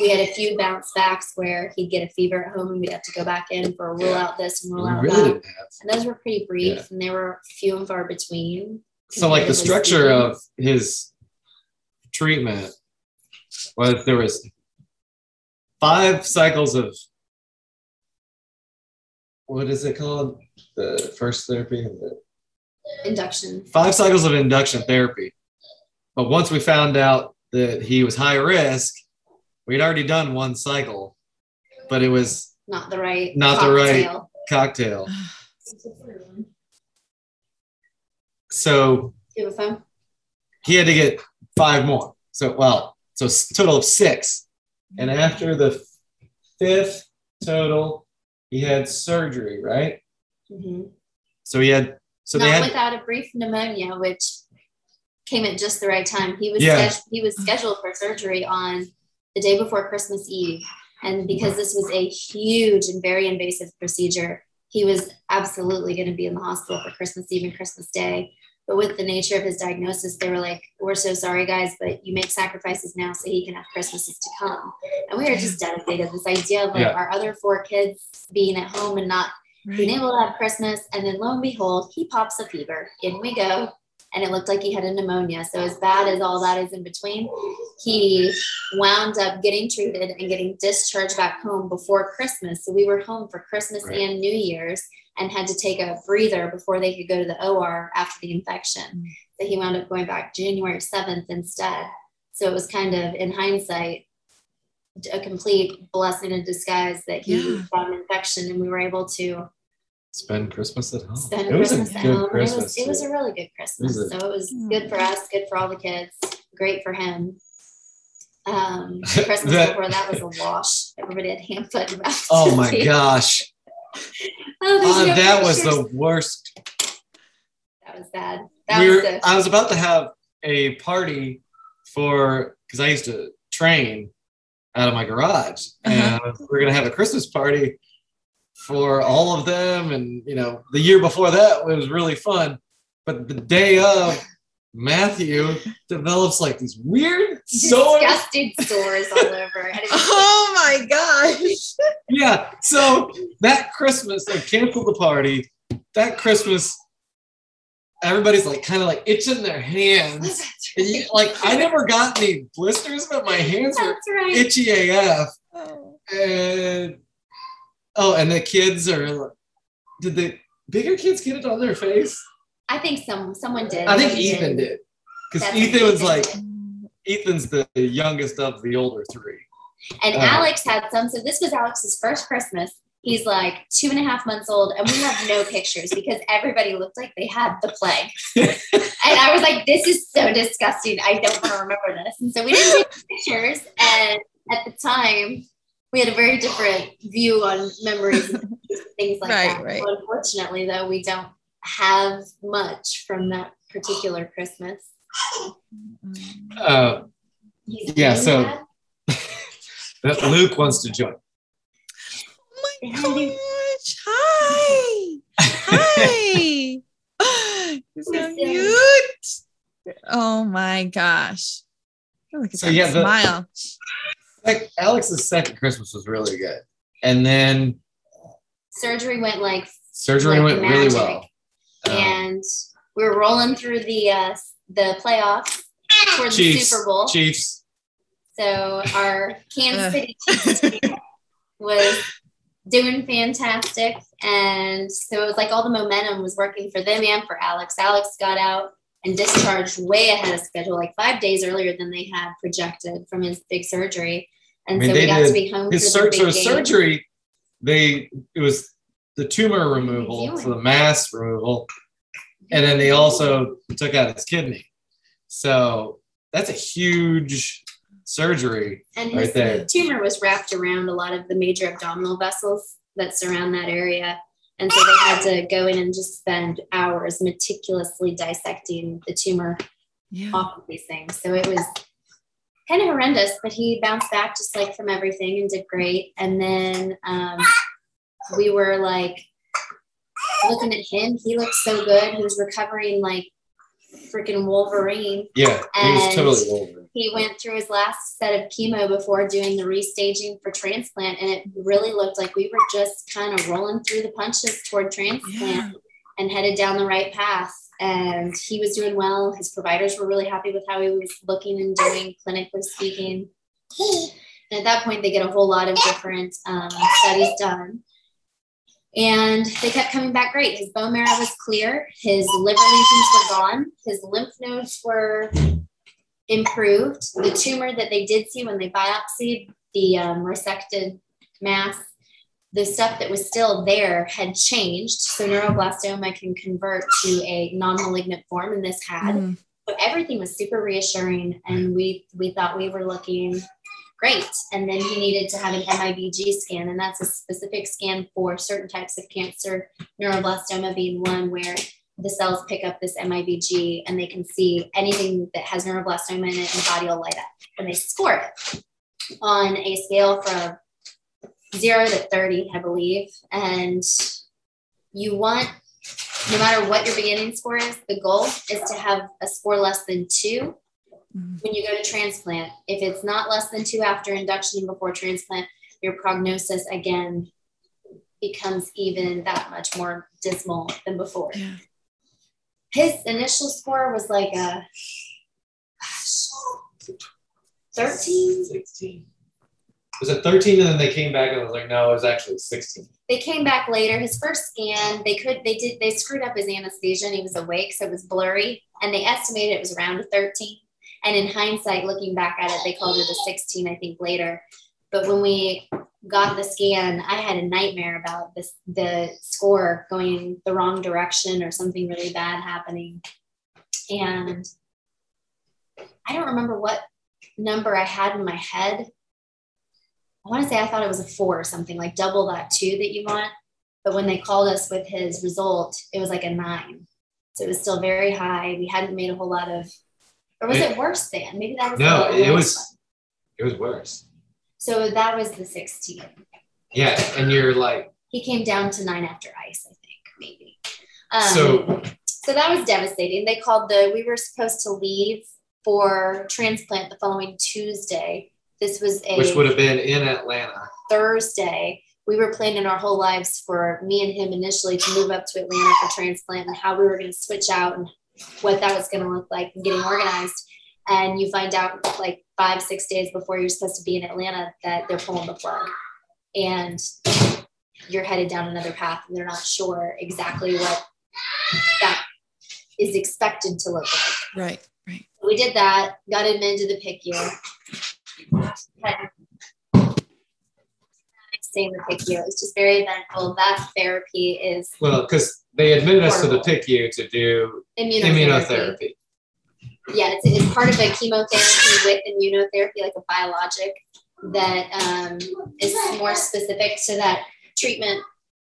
We had a few bounce backs where he'd get a fever at home and we'd have to go back in for a rule yeah. out this and rule we out really that. And those were pretty brief yeah. and they were few and far between. So like the structure of his treatment was there was five cycles of what is it called? The first therapy the induction. Five cycles of induction therapy. But once we found out that he was high risk, we'd already done one cycle, but it was not the right not cocktail. the right cocktail. so you have a? He had to get five more. So well, so total of six. And after the fifth total, he had surgery, right? Mm-hmm. So he had so not they had without a brief pneumonia, which came at just the right time. He was yeah. he was scheduled for surgery on the day before Christmas Eve, and because this was a huge and very invasive procedure, he was absolutely going to be in the hospital for Christmas Eve and Christmas Day. But with the nature of his diagnosis, they were like, "We're so sorry, guys, but you make sacrifices now so he can have Christmases to come." And we were just devastated. This idea of like yeah. our other four kids being at home and not right. being able to have Christmas, and then lo and behold, he pops a fever. In we go, and it looked like he had a pneumonia. So as bad as all that is in between, he wound up getting treated and getting discharged back home before Christmas. So we were home for Christmas right. and New Year's and had to take a breather before they could go to the OR after the infection. Mm. So he wound up going back January 7th instead. So it was kind of, in hindsight, a complete blessing in disguise that he yeah. got an infection and we were able to spend Christmas at home. Spend it Christmas at home. Christmas. It was, it was a really good Christmas. It so it was good for us, good for all the kids, great for him. Um, Christmas that, before that was a wash. Everybody had ham foot Oh my gosh. Oh, uh, that was the worst. That was bad. That we was were, I was about to have a party for because I used to train out of my garage, uh-huh. and we we're gonna have a Christmas party for all of them, and you know the year before that it was really fun, but the day of Matthew develops like these weird disgusting sores all over. oh my gosh. yeah. So that Christmas, they canceled the party. That Christmas, everybody's like kind of like itching their hands. Oh, you, like I never got any blisters, but my hands That's were right. itchy AF. Oh. And oh, and the kids are did the bigger kids get it on their face? I think some someone did. I think Ethan did. did. Because Ethan was like Ethan's the youngest of the older three. And uh, Alex had some. So this was Alex's first Christmas. He's like two and a half months old, and we have no pictures because everybody looked like they had the plague. and I was like, this is so disgusting. I don't want to remember this. And so we didn't take pictures. And at the time, we had a very different view on memories and things like right, that. Right. unfortunately, though, we don't have much from that particular Christmas. Uh, yeah, so that Luke wants to join. Oh my gosh! Hi, hi. so cute. Oh my gosh! Look at so, that yeah, smile. Like Alex's second Christmas was really good, and then Surgery went like, surgery Like went really magic. well. Um, and we were rolling through the uh, the playoffs for the Chiefs, Super Bowl. Chiefs. So our Kansas City Chiefs team was doing fantastic. And so it was like all the momentum was working for them and for Alex. Alex got out and discharged way ahead of schedule, like five days earlier than they had projected from his big surgery. And I mean, so we got did- to be home His, for sur- the so surgery, they it was the tumor removal, so the mass removal, and then they also took out his kidney. So that's a huge surgery. And right his there. tumor was wrapped around a lot of the major abdominal vessels that surround that area. And so they had to go in and just spend hours meticulously dissecting the tumor Yeah. off of these things. So it was kind of horrendous, but he bounced back just like from everything and did great. And then um, we were like looking at him. He looked so good. He was recovering like freaking Wolverine Yeah, he was totally Wolverine. He went through his last set of chemo before doing the restaging for transplant and it really looked like we were just kind of rolling through the punches toward transplant and headed down the right path and he was doing well his providers were really happy with how he was looking and doing clinically speaking and at that point they get a whole lot of different um, studies done and they kept coming back great. His bone marrow was clear. His liver lesions were gone. His lymph nodes were improved. The tumor that they did see when they biopsied the um, resected mass, the stuff that was still there had changed. So neuroblastoma can convert to a non-malignant form, and this had. Mhm. So everything was super reassuring, and we we thought we were looking great. And then he needed to have an MIBG scan, and that's a specific scan for certain types of cancer, neuroblastoma being one where the cells pick up this MIBG and they can see anything that has neuroblastoma in it, and the body will light up and they score it on a scale from zero to 30, I believe. And you want, no matter what your beginning score is, the goal is to have a score less than two Mhm. when you go to transplant. If it's not less than two after induction and before transplant, your prognosis again becomes even that much more dismal than before. Yeah. His initial score was like a 13. 16. Was it 13 and then they came back and I was like, no, it was actually 16. They came back later. His first scan, they could, they did, they screwed up his anesthesia and he was awake, so it was blurry. And they estimated it was around a 13. And in hindsight, looking back at it, they called it a 16, I think, later. But when we got the scan, I had a nightmare about this the score going the wrong direction or something really bad happening. And I don't remember what number I had in my head. I want to say I thought it was a four or something, like double that two that you want. But when they called us with his result, it was like a nine. So it was still very high. We hadn't made a whole lot of, or was it worse than? Maybe that was No, it was- one. It was worse. So that was the 16. Yeah. And you're like, He came down to nine after ice, I think, maybe. Um, so so that was devastating. They called the, we were supposed to leave for transplant the following Tuesday. This was a which would have been in Atlanta. Thursday. We were planning our whole lives for me and him initially to move up to Atlanta for transplant and how we were going to switch out and what that was going to look like and getting organized. And you find out like five, six days before you're supposed to be in Atlanta that they're pulling the plug and you're headed down another path and they're not sure exactly what that is expected to look like Right. Right. we did that, got admitted to the PICU. Had staying in the PICU. It was just very eventful. That therapy is Well, because they admitted us to the PICU to do immunotherapy. immunotherapy. Yeah, it's, it's part of a chemotherapy with immunotherapy, like a biologic that um, is more specific to that treatment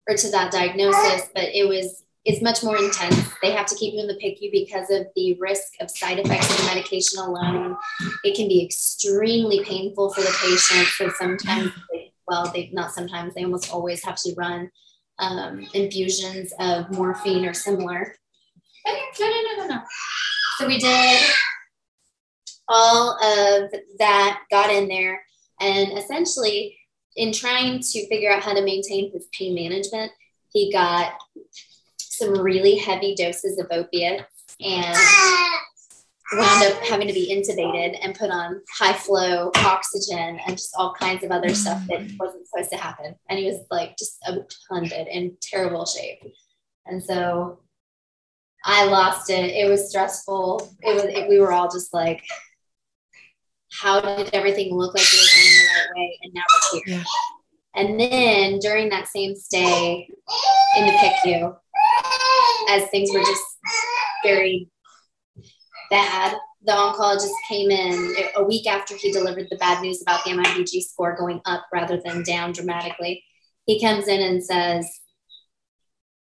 or to that diagnosis. But it was it's much more intense. They have to keep you in the PICU because of the risk of side effects of the medication alone. It can be extremely painful for the patient. So sometimes, they, well, they not sometimes they almost always have to run um, infusions of morphine or similar. No, no, no, no, no. So we did all of that, got in there, And essentially, in trying to figure out how to maintain his pain management, he got some really heavy doses of opiates and wound up having to be intubated and put on high flow oxygen and just all kinds of other stuff that wasn't supposed to happen. And he was like just abundant in terrible shape. And so I lost it. It was stressful. It was, it, we were all just like, how did everything look like we were going the right way? And now we're here. Yeah. And then during that same stay in the PICU, as things were just very bad, the oncologist came in a week after he delivered the bad news about the MIBG score going up rather than down dramatically. He comes in and says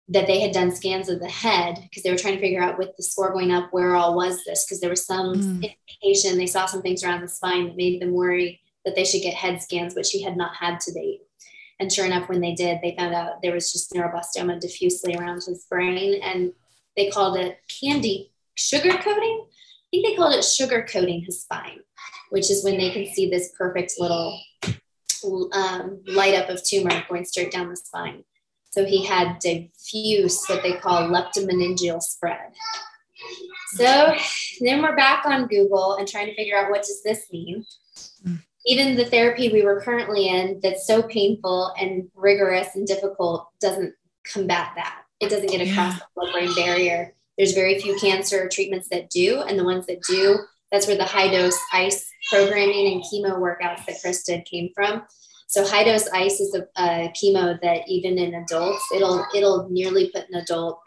that they had done scans of the head because they were trying to figure out with the score going up where all was this because there was some mm. indication they saw some things around the spine that made them worry that they should get head scans, which she had not had to date. And sure enough, when they did, they found out there was just neuroblastoma diffusely around his brain, and they called it candy sugar coating. I think they called it sugar coating his spine, which is when they can see this perfect little um, light up of tumor going straight down the spine. So he had diffuse, what they call leptomeningeal spread. So then we're back on Google and trying to figure out what does this mean even the therapy we were currently in that's so painful and rigorous and difficult doesn't combat that. It doesn't get across yeah. the blood brain barrier. There's very few cancer treatments that do, and the ones that do, that's where the high dose ice programming and chemo workouts that Chris did came from. So high dose ice is a, a chemo that even in adults, it'll it'll nearly put an adult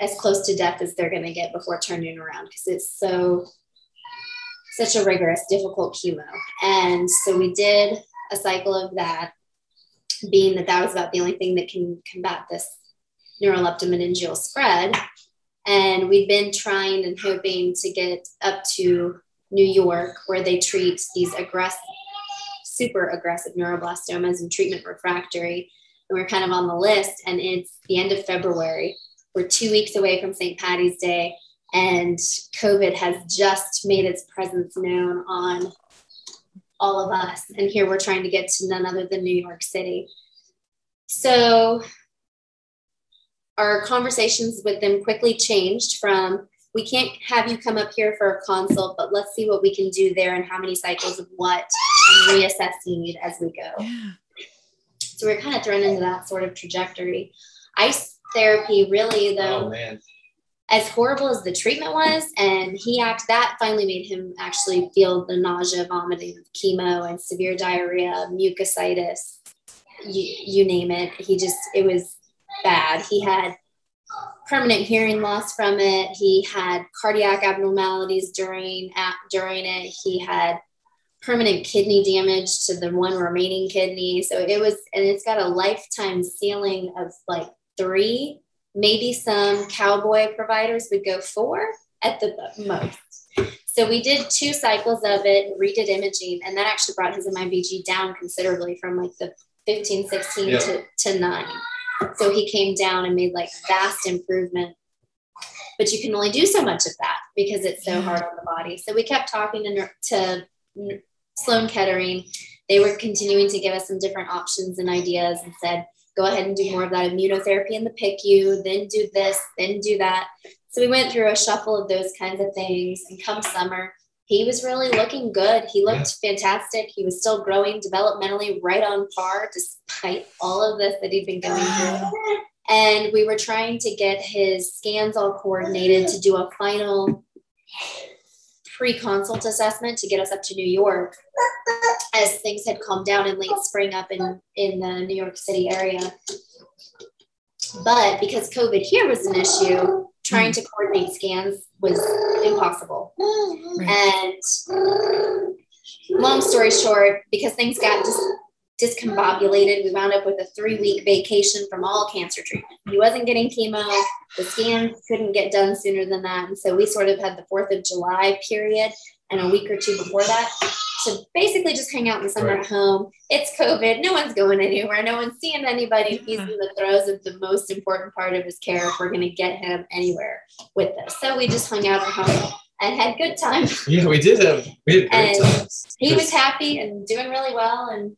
as close to death as they're going to get before turning around because it's so such a rigorous, difficult chemo. And so we did a cycle of that, being that that was about the only thing that can combat this neural neuroleptomeningeal spread. And we'd been trying and hoping to get up to New York, where they treat these aggressive, super aggressive neuroblastomas and treatment refractory. And we're kind of on the list, and it's the end of February. We're two weeks away from St. Patty's Day and COVID has just made its presence known on all of us. And here we're trying to get to none other than New York City. So our conversations with them quickly changed from we can't have you come up here for a consult, but let's see what we can do there and how many cycles of what and reassess need as we go. Yeah. So we're kind of thrown into that sort of trajectory. Ice therapy really oh, though oh, as horrible as the treatment was, and he act that finally made him actually feel the nausea, vomiting of chemo, and severe diarrhea, mucositis, you, you name it. He just it was bad. He had permanent hearing loss from it. He had cardiac abnormalities during at, during it. He had permanent kidney damage to the one remaining kidney. So it was, and it's got a lifetime ceiling of like three maybe some cowboy providers would go four at the most. So we did two cycles of it, redid imaging, and that actually brought his MIBG down considerably from like the 15, 16 yeah. to, to nine. So he came down and made like vast improvement. But you can only do so much of that because it's so hard on the body. So we kept talking to, to Sloan Kettering. They were continuing to give us some different options and ideas and said, go ahead and do more of that immunotherapy in the PICU, then do this, then do that. So we went through a shuffle of those kinds of things. And come summer, he was really looking good. He looked yeah. fantastic. He was still growing developmentally right on par, despite all of this that he'd been going through. And we were trying to get his scans all coordinated to do a final pre-consult assessment to get us up to New York as things had calmed down in late spring up in, in the New York City area. But because COVID here was an issue, trying to coordinate scans was impossible. Right. And long story short, because things got dis- discombobulated, we wound up with a three week vacation from all cancer treatment. He wasn't getting chemo, the scans couldn't get done sooner than that. And so we sort of had the 4th of July period and a week or two before that to basically just hang out in the summer right. at home. It's COVID. No one's going anywhere. No one's seeing anybody. He's in the throes of the most important part of his care if we're going to get him anywhere with this. So we just hung out at home. and had good time. Yeah, we did have we had great And times. He was happy and doing really well. And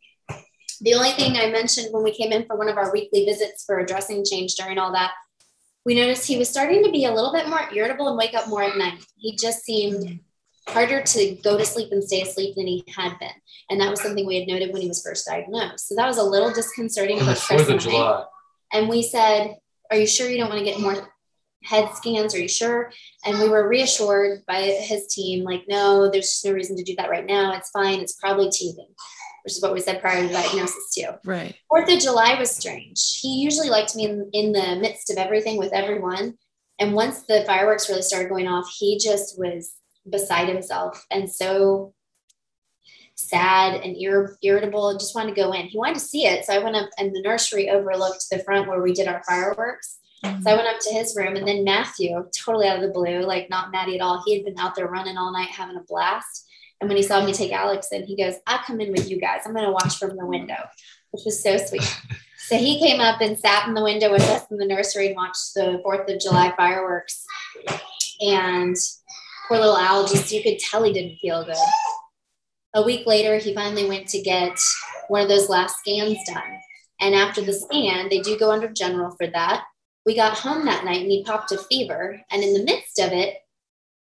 the only thing I mentioned when we came in for one of our weekly visits for a dressing change during all that, we noticed he was starting to be a little bit more irritable and wake up more at night. He just seemed harder to go to sleep and stay asleep than he had been. And that was something we had noted when he was first diagnosed. So that was a little disconcerting for Fourth of. July. And we said, Are you sure you don't want to get more head scans? Are you sure? And we were reassured by his team, like, no, there's just no reason to do that right now. It's fine. It's probably teething, which is what we said prior to diagnosis, too. Right. Fourth of July was strange. He usually liked me in, in the midst of everything with everyone. And once the fireworks really started going off, he just was beside himself and so sad and ir- irritable just wanted to go in. He wanted to see it. So I went up and the nursery overlooked the front where we did our fireworks. Mm-hmm. So I went up to his room and then Matthew, totally out of the blue, like not Maddie at all. He had been out there running all night having a blast. And when he saw me take Alex in, he goes, I'll come in with you guys. I'm going to watch from the window, which was so sweet. So he came up and sat in the window with us in the nursery and watched the 4th of July fireworks. And poor little Al, just you could tell he didn't feel good. A week later, he finally went to get one of those last scans done. And after the scan, they do go under general for that. We got home that night and he popped a fever. And in the midst of it,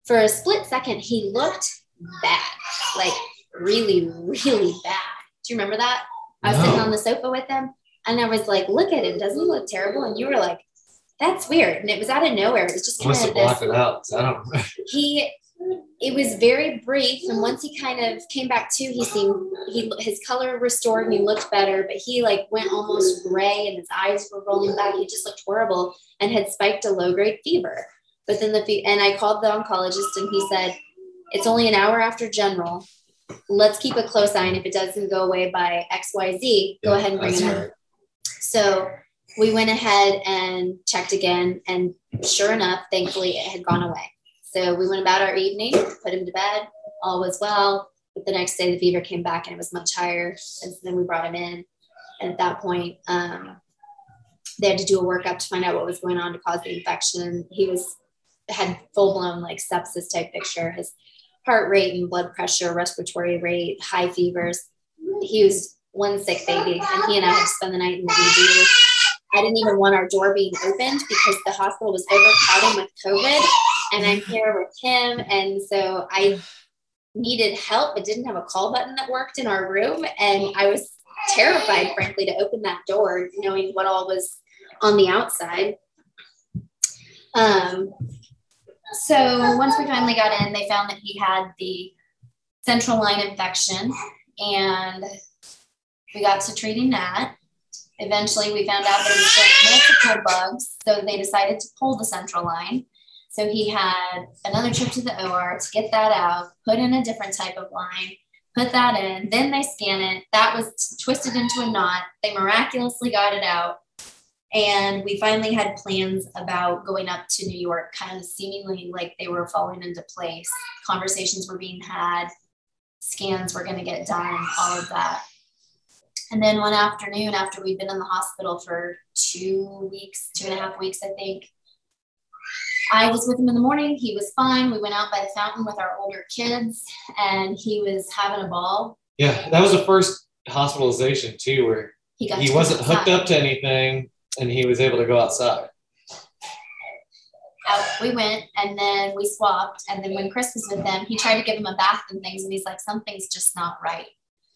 for a split second, he looked bad, like really, really bad. Do you remember that? I was sitting on the sofa with him and I was like, look at him. Doesn't he look terrible? And you were like, that's weird. And it was out of nowhere. It was just kind of this it out. I don't he it was very brief and once he kind of came back to he seemed he his color restored and he looked better but he like went almost gray and his eyes were rolling back he just looked horrible and had spiked a low grade fever but then the fe- and i called the oncologist and he said it's only an hour after general let's keep a close eye and if it doesn't go away by xyz go Yeah, ahead and bring in right. so we went ahead and checked again, and sure enough, thankfully, it had gone away. So we went about our evening, put him to bed, all was well. But the next day, the fever came back and it was much higher. And so then we brought him in. And at that point, um, they had to do a workup to find out what was going on to cause the infection. He was had full blown like sepsis type picture. His heart rate and blood pressure, respiratory rate, high fevers. He was one sick baby, and he and I had to spend the night in the ED. I didn't even want our door being opened because the hospital was overcrowded with COVID, and I'm here with him, and so I needed help, but didn't have a call button that worked in our room, and I was terrified, frankly, to open that door, knowing what all was on the outside. Um, so once we finally got in, they found that he had the central line infection, and we got to treating that. Eventually, we found out that he was multiple bugs, so they decided to pull the central line. So he had another trip to the OR to get that out, put in a different type of line, put that in. Then they scan it. That was twisted into a knot. They miraculously got it out. And we finally had plans about going up to New York, kind of seemingly like they were falling into place. Conversations were being had, scans were going to get done, all of that. And then one afternoon, after we'd been in the hospital for two weeks, two and a half weeks, I think, I was with him in the morning. He was fine. We went out by the fountain with our older kids, and he was having a ball. Yeah, that was the first hospitalization too, where He got he wasn't hooked up to anything and he was able to go outside. Out we went, and then we swapped. And then when Chris was with them, he tried to give him a bath and things, and he's like, "Something's just not right."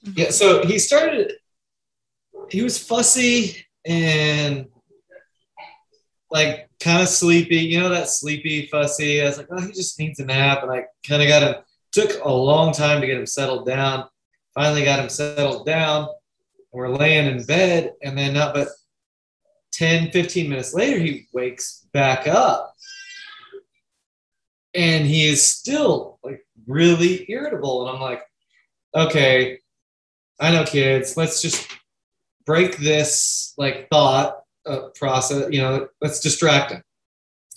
Mm-hmm. Yeah, so he started. He was fussy and like kind of sleepy. You know that sleepy, fussy. I was like, oh, he just needs a nap, and I kind of got him. Took a long time to get him settled down. Finally got him settled down. We're laying in bed, and then not but 10, 15 minutes later, he wakes back up. And he is still like really irritable. And I'm like, okay, I know kids. Let's just break this like thought uh, process. You know, let's distract him.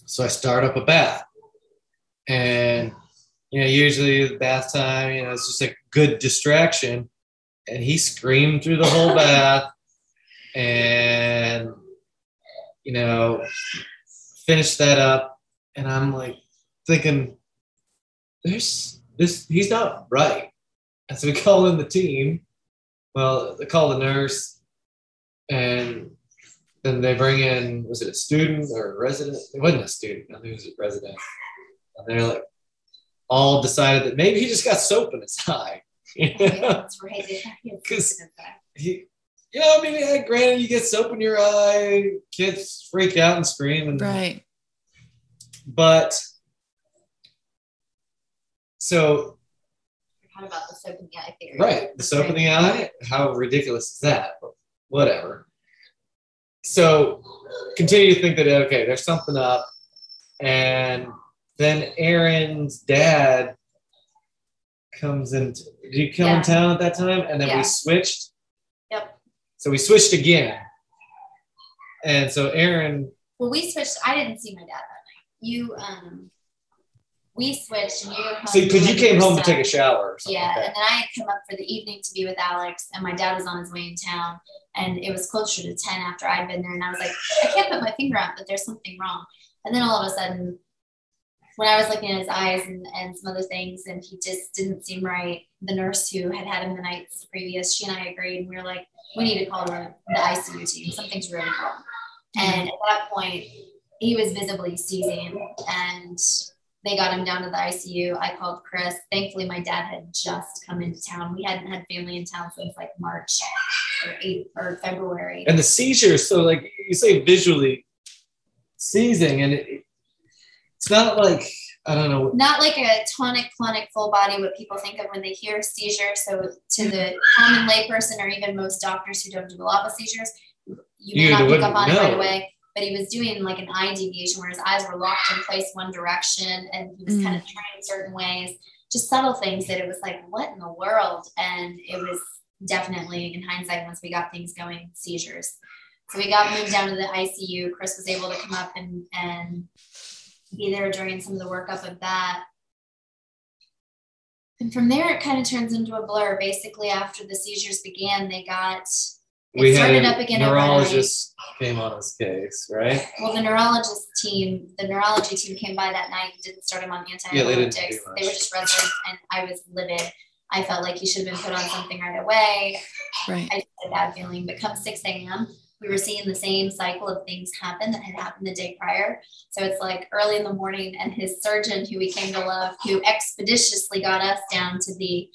So I start up a bath, and you know, usually the bath time, you know, it's just a good distraction. And he screamed through the whole bath, and you know, finished that up. And I'm like thinking, there's this, he's not right. And so we call in the team. Well, they call the nurse, and then they bring in, was it a student or a resident? It wasn't a student, I think it was a resident. And they're like, all decided that maybe he just got soap in his eye. That's right. Because he, you know, I mean, yeah, granted, you get soap in your eye, kids freak out and scream, and Right. but so How about the soap in the eye theory? right, the soap in the eye. How ridiculous is that? But whatever. So continue to think that okay, there's something up, and then Aaron's dad comes in. Did you come Yeah. in town at that time? And then Yeah. we switched. So we switched again, and so Aaron Well, we switched. I didn't see my dad that night. You, um, we switched, and you were home. So, because you came home to take a shower or something Yeah, like and then I had come up for the evening to be with Alex, and my dad was on his way in town, and it was closer to ten after I'd been there, and I was like, I can't put my finger on, it, but there's something wrong. And then all of a sudden, when I was looking at his eyes and, and some other things, and he just didn't seem right. The nurse who had had him the nights previous, she and I agreed, and we were like, we need to call the, the ICU team. Something's really wrong. And at that point, he was visibly seizing, and they got him down to the ICU. I called Chris. Thankfully, my dad had just come into town. We hadn't had family in town since like March or or February. And the seizures, so like you say visually seizing, and it, it's not like I don't know. Not like a tonic, clonic, full body, what people think of when they hear seizure. So, to the common layperson or even most doctors who don't do a lot of seizures, you may You not pick up on it right away. But he was doing like an eye deviation where his eyes were locked in place one direction and he was Mm. kind of turning certain ways, just subtle things that it was like, what in the world? And it was definitely, in hindsight, once we got things going, seizures. So we got moved down to the ICU. Chris was able to come up and, and be there during some of the workup of that. And from there, it kind of turns into a blur. Basically, after the seizures began, they got it we started a up again overnight. neurologist came on his case, right? Well, the neurologist team, the neurology team came by that night and didn't start him on Yeah, they didn't do much. they were just residents, and I was livid. I felt like he should have been put on something right away. Right. I just had a bad feeling. But come 6 a.m., we were seeing the same cycle of things happen that had happened the day prior. So it's like early in the morning, and his surgeon, who we came to love, who expeditiously got us down to the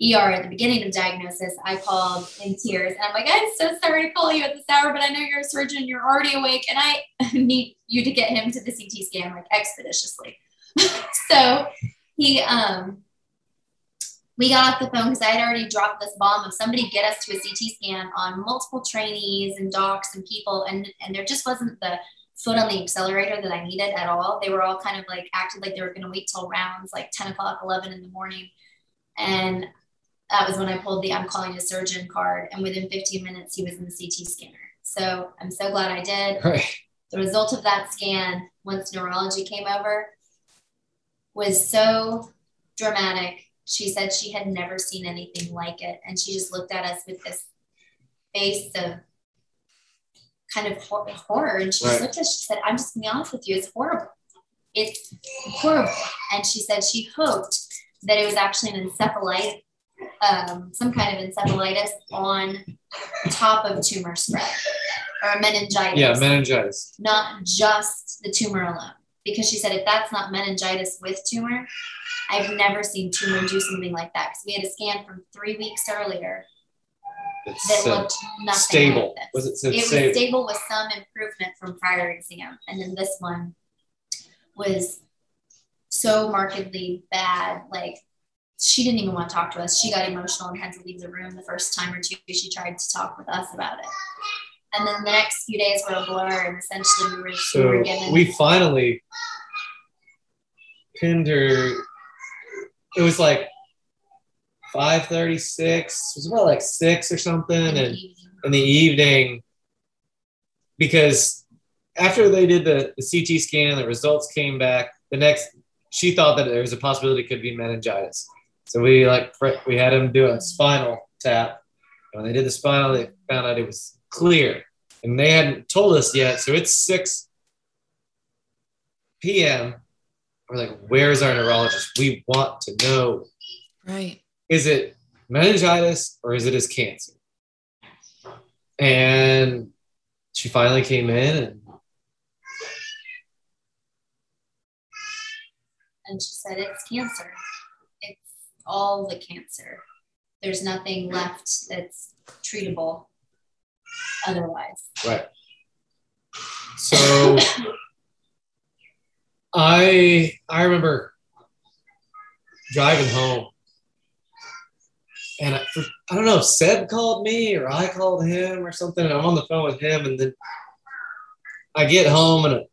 ER at the beginning of diagnosis, I called in tears. And I'm like, I'm so sorry to call you at this hour, but I know you're a surgeon, you're already awake, and I need you to get him to the CT scan like expeditiously. so he um we got off the phone because I had already dropped this bomb of somebody get us to a CT scan on multiple trainees and docs and people, and and there just wasn't the foot on the accelerator that I needed at all. They were all kind of like acted like they were going to wait till rounds like 10 o'clock, 11 in the morning, and that was when I pulled the I'm calling a surgeon card, and within 15 minutes he was in the CT scanner. So I'm so glad I did Right. the result of that scan once neurology came over was so dramatic she said she had never seen anything like it and she just looked at us with this face of kind of hor- horror and she just Right. looked at us she said i'm just gonna be honest with you it's horrible it's horrible and she said she hoped that it was actually an encephalitis um, some kind of encephalitis on top of tumor spread or meningitis Yeah, meningitis. not just the tumor alone. Because she said, if that's not meningitis with tumor, I've never seen tumor do something like that. Because we had a scan from three weeks earlier It's that looked nothing stable. like this. Was it it was stable? stable with some improvement from prior exam. And then this one was so markedly bad. Like she didn't even want to talk to us. She got emotional and had to leave the room the first time or two she tried to talk with us about it. And then the next few days were a blur, and essentially we were, we were given we finally pinned her. It was like five thirty six. It was about like six or something, in the and evening. in the evening because after they did the, the CT scan, the results came back. The next, she thought that there was a possibility it could be meningitis. So we like we had him do a spinal tap. And when they did the spinal, they found out it was clear, and they hadn't told us yet. So it's six p.m. we're like, where's our neurologist? We want to know. Right. Is it meningitis or is it his cancer? And she finally came in and and she said it's cancer. It's all the cancer. There's nothing left that's treatable otherwise. Right. So I I remember driving home, and I, I don't know if Seb called me or I called him or something. And I'm on the phone with him, and then I get home and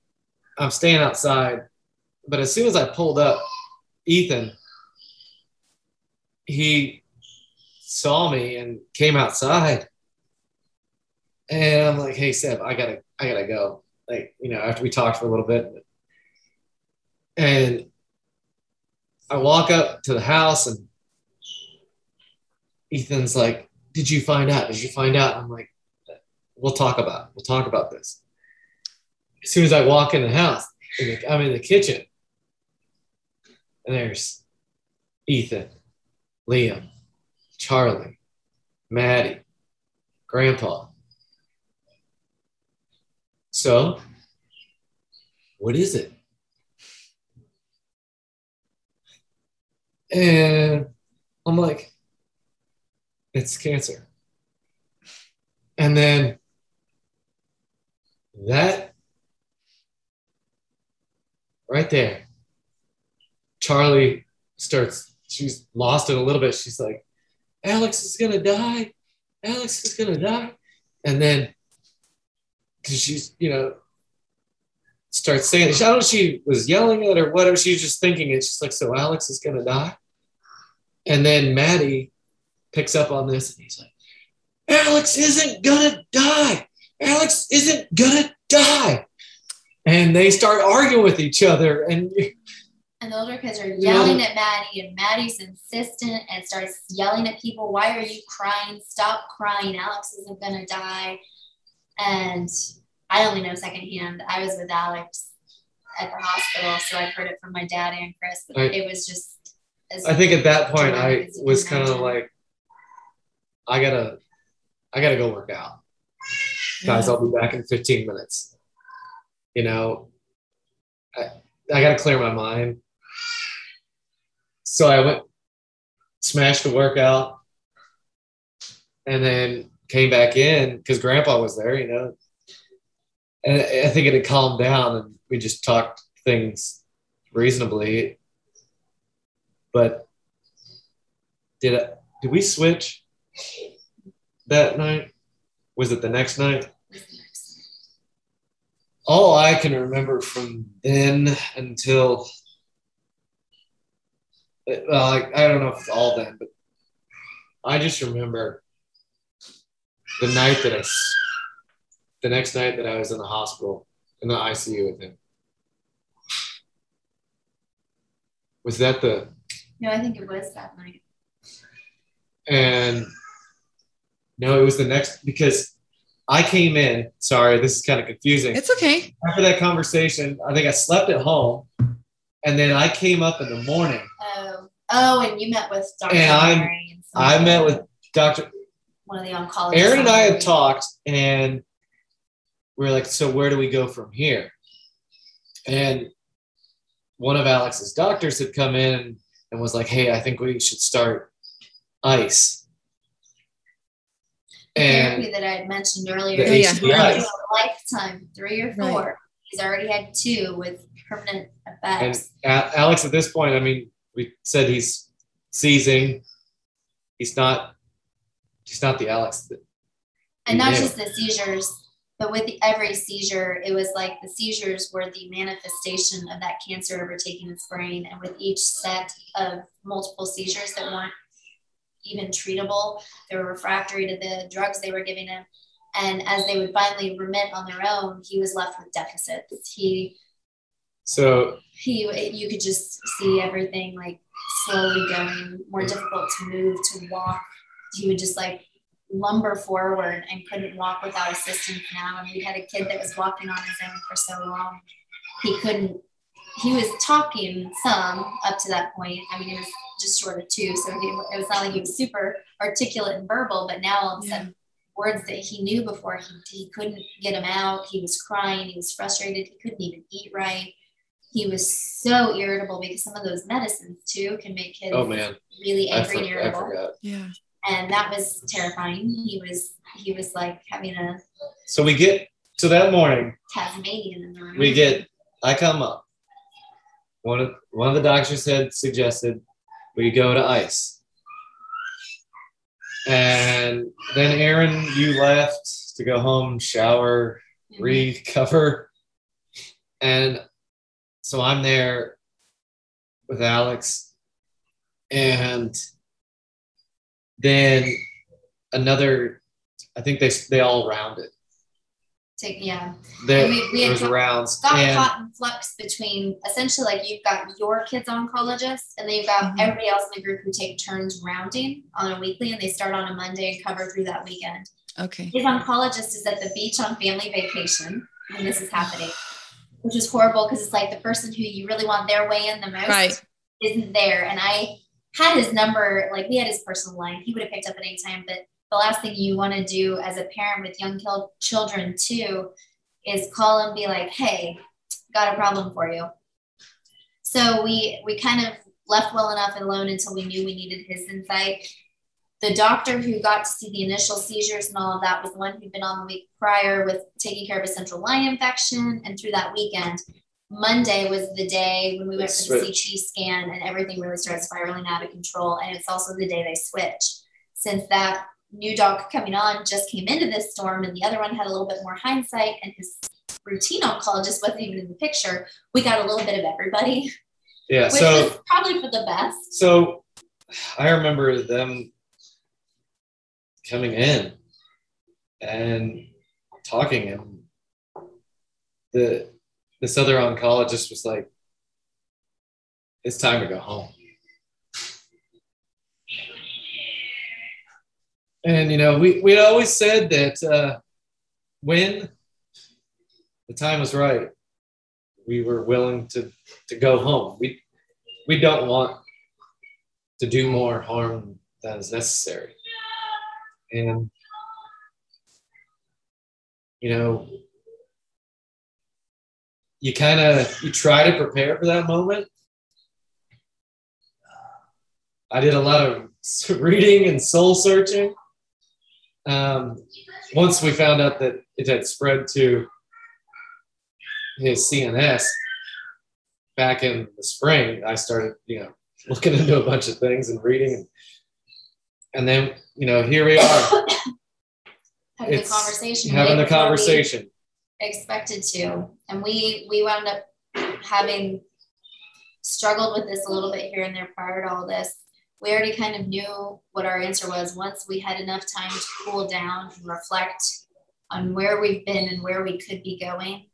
I'm staying outside. But as soon as I pulled up, Ethan, he saw me and came outside and I'm like, hey Seb, I gotta, I gotta go. Like, you know, after we talked for a little bit. And I walk up to the house and Ethan's like, Did you find out? Did you find out? I'm like, We'll talk about it. We'll talk about this. As soon as I walk in the house, I'm in the kitchen. And there's Ethan, Liam, Charlie, Maddie, Grandpa, so, what is it? And I'm like, it's cancer. And then that right there, Charlie starts, she's lost it a little bit. She's like, Alex is going to die. Alex is going to die. And then she's, you know, starts saying, I don't know she was yelling it or whatever. She's just thinking it. She's like, so Alex is going to die. And then Maddie picks up on this and he's like, Alex isn't to die. Alex isn't to die. And they start arguing with each other. And and the older kids are yelling at Maddie, and Maddie's insistent and starts yelling at people, Why are you crying? Stop crying. Alex isn't to die. And I only know secondhand. I was with Alex at the hospital, so I've heard it from my dad and Chris. But it was just. I think at that point I was kind of like, I gotta, I gotta go work out, yeah. guys. I'll be back in 15 minutes. You know, I, I gotta clear my mind. So I went, smashed the workout, and then came back in because grandpa was there, you know. And I think it had calmed down and we just talked things reasonably. But did I, did we switch that night? Was it the next night? All I can remember from then until well, I, I don't know if it's all then, but I just remember the night that I, the next night that I was in the hospital in the ICU with him. Was that the? No, I think it was that night. And no, it was the next because I came in. Sorry, this is kind of confusing. It's okay. After that conversation, I think I slept at home, and then I came up in the morning. Oh, oh, and you met with Dr. And I, I met with Dr one of the oncologists. Aaron and I had talked, and we are like, so where do we go from here? And one of Alex's doctors had come in and was like, hey, I think we should start ice. The therapy that I had mentioned earlier, the yeah. lifetime, three or four. Right. He's already had two with permanent effects. And Alex, at this point, I mean, we said he's seizing. He's not He's not the Alex that and not knew. just the seizures, but with every seizure, it was like the seizures were the manifestation of that cancer overtaking his brain. And with each set of multiple seizures that weren't even treatable, they were refractory to the drugs they were giving him. And as they would finally remit on their own, he was left with deficits. He so he you could just see everything like slowly going more difficult to move, to walk, he would just like lumber forward and couldn't walk without assistance now. And we had a kid that was walking on his own for so long. He couldn't, he was talking some up to that point. I mean, he was just short of two, so he, it was not like he was super articulate and verbal. But now all of a sudden, yeah. words that he knew before he he couldn't get them out. He was crying. He was frustrated. He couldn't even eat right. He was so irritable because some of those medicines too can make kids oh man really angry for, and irritable. Yeah, and that was terrifying. He was he was like having a. So we get so that morning. Tasmanian in the room. We get. I come up. One of one of the doctors had suggested we go to ice. And then Aaron, you left to go home, shower, mm-hmm. recover. And so I'm there with Alex. And then another, I think they, they all rounded take yeah. There, we, we there's rounds. Got and, caught in flux between essentially like you've got your kids oncologist and then you've got mm-hmm. everybody else in the group who take turns rounding on a weekly and they start on a Monday and cover through that weekend. Okay. His oncologist is at the beach on family vacation when this is happening, which is horrible because it's like the person who you really want their way in the most right. isn't there. And I had his number, like we had his personal line. He would have picked up at any time, but the last thing you want to do as a parent with young children too is call and be like, "Hey, got a problem for you." So we we kind of left well enough alone until we knew we needed his insight. The doctor who got to see the initial seizures and all of that was the one who'd been on the week prior with taking care of a central line infection. And through that weekend, Monday was the day when we went for the CT scan and everything really started spiraling out of control. And it's also the day they switch. Since that new doc coming on just came into this storm and the other one had a little bit more hindsight and his routine oncologist wasn't even in the picture we got a little bit of everybody yeah which so is probably for the best so i remember them coming in and talking and the this other oncologist was like it's time to go home And you know, we we always said that uh, when the time was right, we were willing to to go home. We we don't want to do more harm than is necessary. And you know, you kind of you try to prepare for that moment. I did a lot of reading and soul searching um, once we found out that it had spread to his CNS back in the spring, I started, you know, looking into a bunch of things and reading, and, and then, you know, here we are. having it's the conversation. Having the conversation. Expected to, and we we wound up having struggled with this a little bit here and there prior to all this we already kind of knew what our answer was once we had enough time to cool down and reflect on where we've been and where we could be going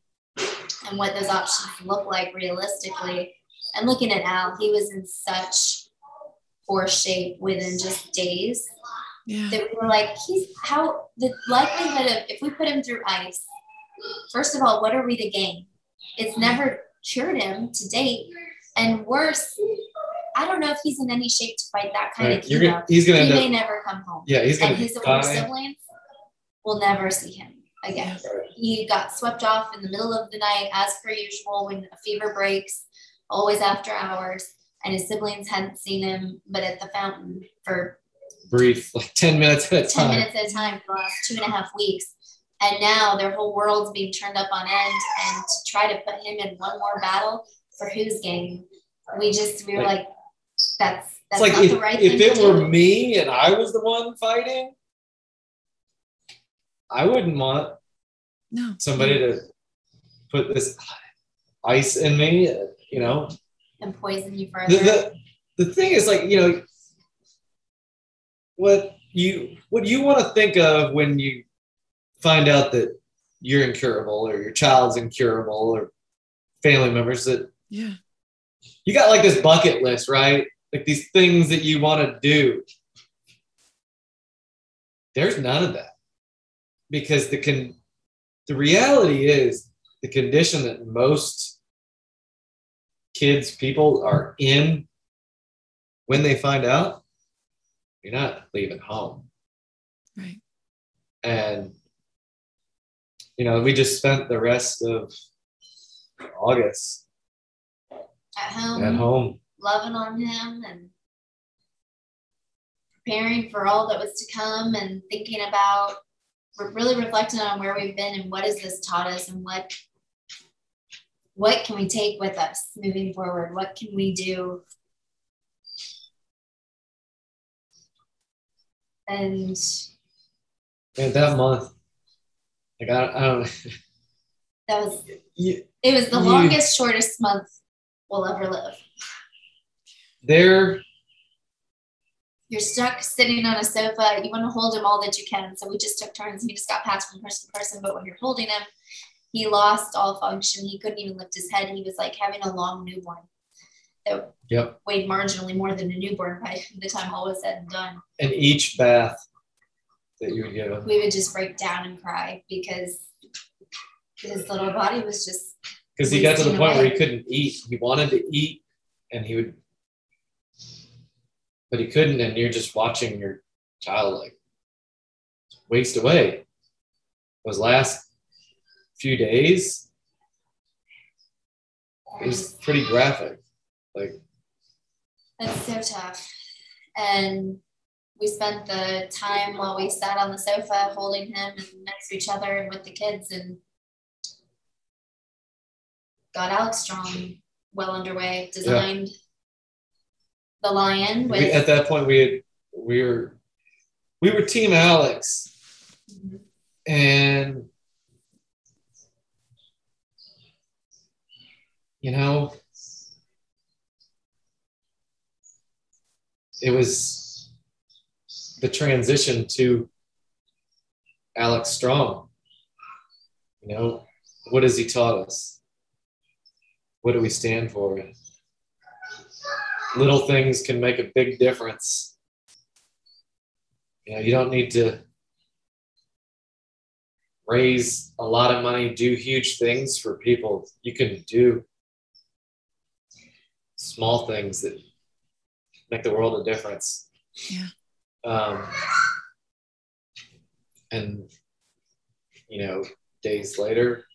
and what those options look like realistically. And looking at Al, he was in such poor shape within just days yeah. that we were like, he's how the likelihood of if we put him through ice, first of all, what are we to gain? It's never cured him to date. And worse, I don't know if he's in any shape to fight that kind right. of chemo. Gonna, he's gonna he may up, never come home. Yeah, he's gonna and his older siblings will never see him again. Right. He got swept off in the middle of the night, as per usual, when a fever breaks, always after hours. And his siblings hadn't seen him, but at the fountain for brief, like 10 minutes at a 10 time. 10 minutes at a time for the last two and a half weeks. And now their whole world's being turned up on end. And to try to put him in one more battle for whose game, we just, we were like, like that's that's like not if, the right if it were do. me and I was the one fighting, I wouldn't want no somebody to put this ice in me, you know, and poison you further. The, the, the thing is, like, you know, what you what you want to think of when you find out that you're incurable or your child's incurable or family members that yeah you got like this bucket list right like these things that you want to do. There's none of that because the con- the reality is the condition that most kids, people are in when they find out, you're not leaving home. Right. And, you know, we just spent the rest of August At home, at home. loving on him and preparing for all that was to come and thinking about really reflecting on where we've been and what has this taught us and what what can we take with us moving forward what can we do and And that month, like, I, I don't that was you, it was the You- longest shortest month we'll ever live there, you're stuck sitting on a sofa. You want to hold him all that you can. So we just took turns and he just got passed from person to person. But when you're holding him, he lost all function. He couldn't even lift his head. He was like having a long newborn that yep. weighed marginally more than a newborn by the time all was said and done. And each bath that you would give him, We would just break down and cry because his little body was just because he got to the point where he couldn't eat. He wanted to eat, and he would, but he couldn't. And you're just watching your child like waste away. Those last few days, it was pretty graphic. Like, that's so tough. And we spent the time while we sat on the sofa holding him and next to each other and with the kids and got Alex Strong well underway, designed the lion with we, at that point, we had we were we were Team Alex, mm-hmm. and you know it was the transition to alex strong you know what has he taught us what do we stand for little things can make a big difference you know you don't need to raise a lot of money, do huge things for people. You can do small things that make the world a difference. Yeah. Um, and, you know, days later,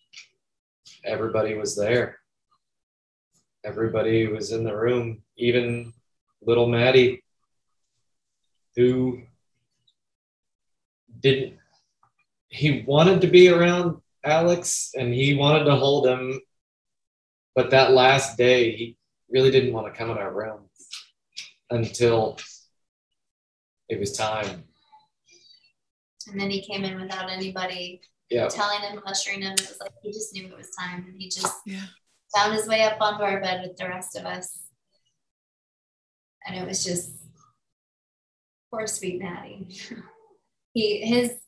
everybody was there. Everybody was in the room, even little Maddie, who didn't he wanted to be around Alex and he wanted to hold him, but that last day he really didn't want to come in our room until it was time. and then he came in without anybody Yeah. telling him, ushering him. It was like he just knew it was time and he just Yeah. found his way up onto our bed with the rest of us. And it was just poor sweet Maddie. he his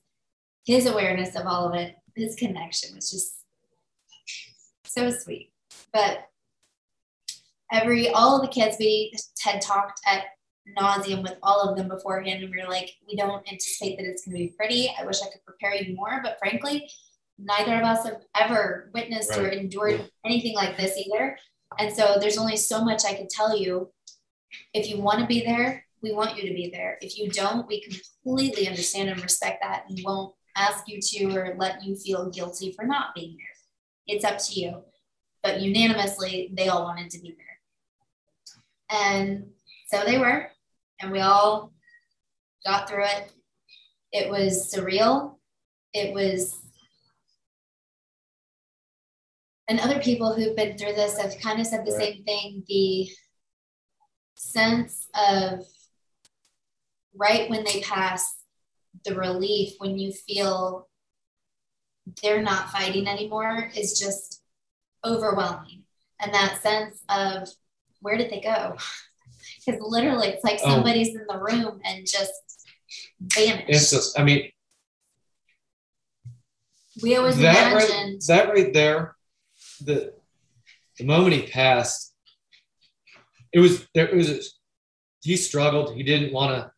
his awareness of all of it, his connection was just so sweet. But every all of the kids we had talked at nauseum with all of them beforehand, and we are like, we don't anticipate that it's going to be pretty. I wish I could prepare you more, but frankly, neither of us have ever witnessed or Right. endured anything like this either. And so there's only so much I could tell you. If you want to be there, we want you to be there. If you don't, we completely understand and respect that and won't ask you to or let you feel guilty for not being there. It's up to you. But unanimously, they all wanted to be there. And so they were, and we all got through it. It was surreal. It was and other people who've been through this have kind of said the Right. same thing the sense of right when they pass the relief when you feel they're not fighting anymore is just overwhelming and that sense of where did they go because literally it's like Oh. somebody's in the room and just vanished It's just, I mean, we always that right, that right there, the the moment he passed, it was there. It was a, he struggled. He didn't want to.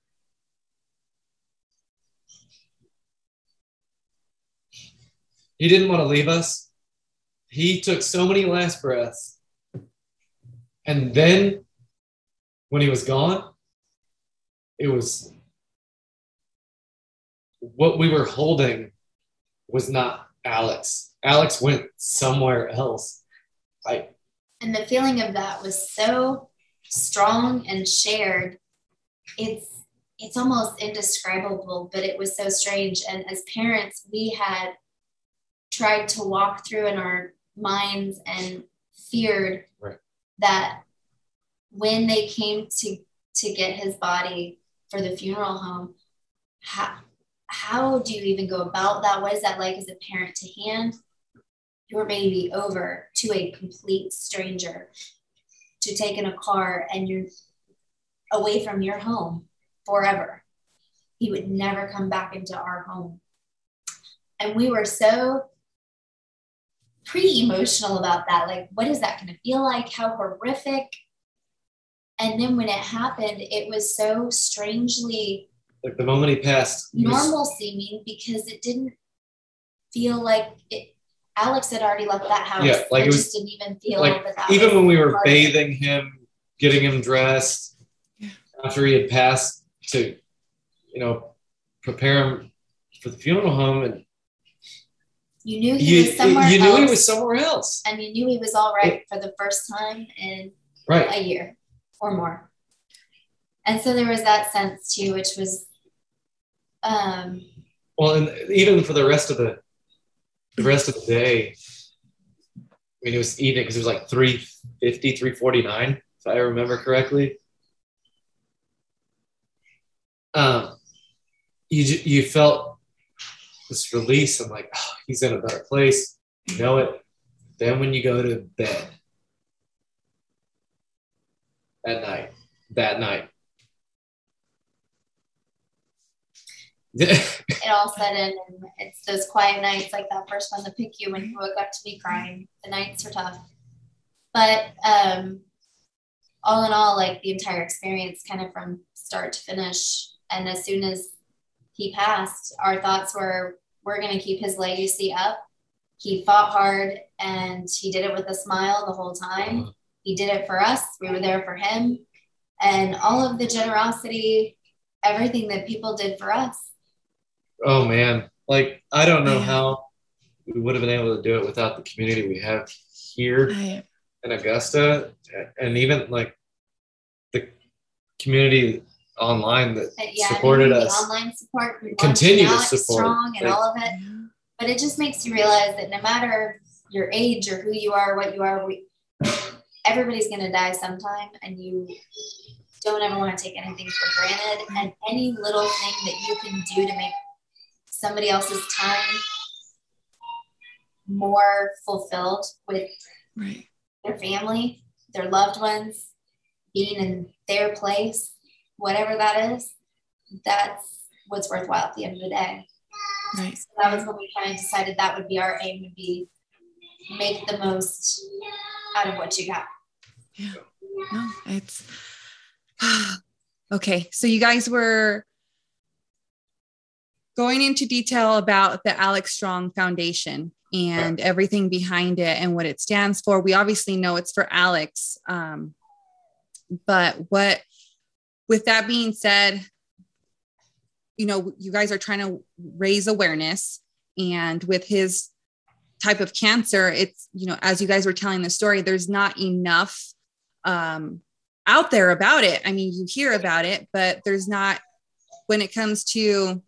He didn't want to leave us. He took so many last breaths And then when he was gone, it was what we were holding was not Alex. Alex went somewhere else. Like and the feeling of that was so strong and shared. It's it's almost indescribable, but it was so strange. And as parents, we had tried to walk through in our minds and feared right. that when they came to to get his body for the funeral home, how, how do you even go about that? What is that like as a parent to hand your baby over to a complete stranger to take in a car and you're away from your home forever? He would never come back into our home. And we were so pretty emotional about that. Like, what is that going to feel like? How horrific. And then when it happened, it was so strangely like the moment he passed normal was, seeming because it didn't feel like it. Alex had already left that house. Yeah, like it, it just didn't even feel like that, that even when we were bathing him, getting him dressed after he had passed to, you know, prepare him for the funeral home, and you knew he you, was somewhere. You else, knew he was somewhere else, and you knew he was all right for the first time in right. a year or more. And so there was that sense too, which was um well and even for the rest of the the rest of the day i mean it was evening because it was like 350 349 if i remember correctly. Um you you felt this release i'm like oh, he's in a better place. You know it. Then when you go to bed at night. That night. It all set in and it's those quiet nights like that first one to pick you when you woke up to be crying. The nights are tough. But um all in all like the entire experience kind of from start to finish and as soon as he passed our thoughts were we're going to keep his legacy up. He fought hard and he did it with a smile the whole time he did it for us. We were there for him. And all of the generosity everything that people did for us. Oh man, like I don't know how we would have been able to do it without the community we have here in Augusta, and even like the community online that yeah, supported us. online support, continue to support, strong, and like, all of it. But it just makes you realize that no matter your age or who you are, what you are, we, everybody's going to die sometime, and you don't ever want to take anything for granted. And any little thing that you can do to make somebody else's time more fulfilled with right. their family, their loved ones, being in their place, whatever that is, that's what's worthwhile at the end of the day. Right. So that was when we kind of decided that would be our aim would be make the most out of what you got. Yeah. No, it's okay. So you guys were going into detail about the Alex Strong Foundation and everything behind it and what it stands for. We obviously know it's for Alex. Um, but what, with that being said, you know, you guys are trying to raise awareness. And with his type of cancer, it's, you know, as you guys were telling the story, there's not enough um, out there about it. I mean, you hear about it, but there's not, when it comes to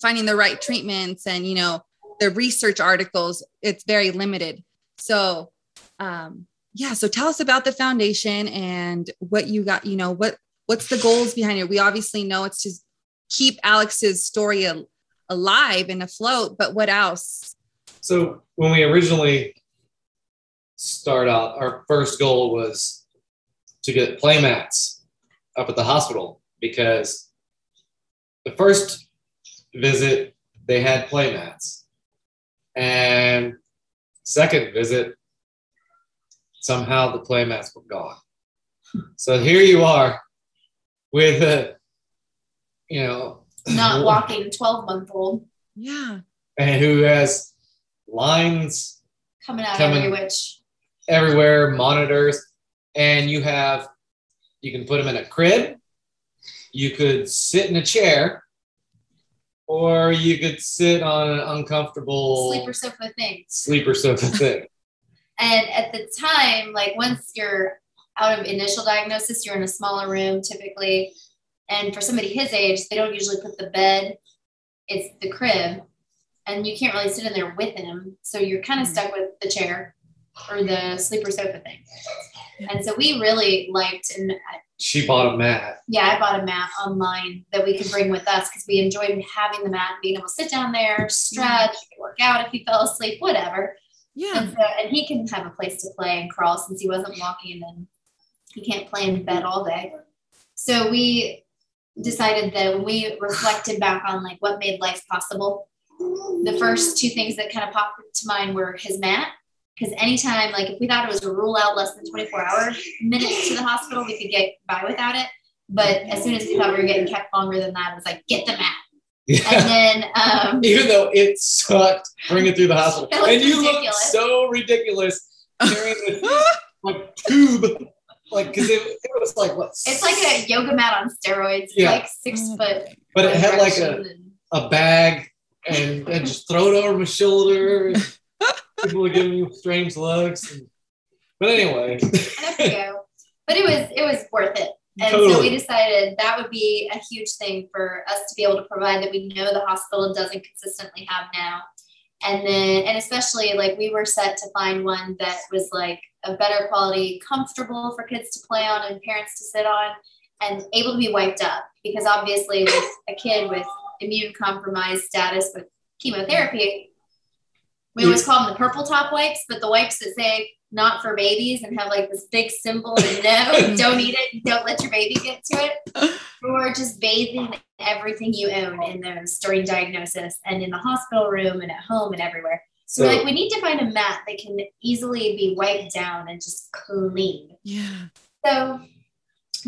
finding the right treatments and you know the research articles it's very limited. So um yeah so tell us about the foundation and what you got you know what what's the goals behind it? We obviously know it's to keep alex's story al- alive and afloat but what else? So when we originally start out our first goal was to get playmats up at the hospital because the first visit, they had playmats. And second visit, somehow the playmats were gone. So here you are with a, you know, not walking 12 month old. Yeah. And who has lines coming out coming every which everywhere, monitors. And you have you can put him in a crib, you could sit in a chair, or you could sit on an uncomfortable Sleeper sofa thing. sleeper sofa thing. And at the time, like once you're out of initial diagnosis, you're in a smaller room typically. And for somebody his age, they don't usually put the bed, it's the crib. And you can't really sit in there with him. So you're kind of mm-hmm. stuck with the chair or the sleeper sofa thing. And so we really liked, and She bought a mat. yeah, I bought a mat online that we could bring with us because we enjoyed having the mat, being able to sit down there, stretch, mm-hmm. work out if he fell asleep, whatever. Yeah. And so, and he can have a place to play and crawl since he wasn't walking and he can't play in bed all day. So we decided that when we reflected back on like what made life possible, the first two things that kind of popped to mind were his mat. Because anytime, like if we thought it was a rule out less than 24 hour minutes to the hospital, we could get by without it. But as soon as we thought we were getting kept longer than that, it was like, get the mat. And then um, Even though it sucked, bring it through the hospital. It looked and you look so ridiculous carrying this like tube. Like, because it, it was like, what? it's like a yoga mat on steroids. Yeah. like six foot. But it had like a, and- a bag and, and just throw it over my shoulder. People were giving you strange looks. And, but anyway, you. But it was it was worth it. And so we decided that would be a huge thing for us to be able to provide that we know the hospital doesn't consistently have now. And then, and especially like we were set to find one that was like a better quality, comfortable for kids to play on and parents to sit on, and able to be wiped up. Because obviously, with a kid with immune compromised status with chemotherapy, we always call them the purple top wipes, but the wipes that say not for babies and have like this big symbol and no, don't eat it, don't let your baby get to it. Or just bathing everything you own in those during diagnosis and in the hospital room and at home and everywhere. So, So- like, we need to find a mat that can easily be wiped down and just cleaned. Yeah. So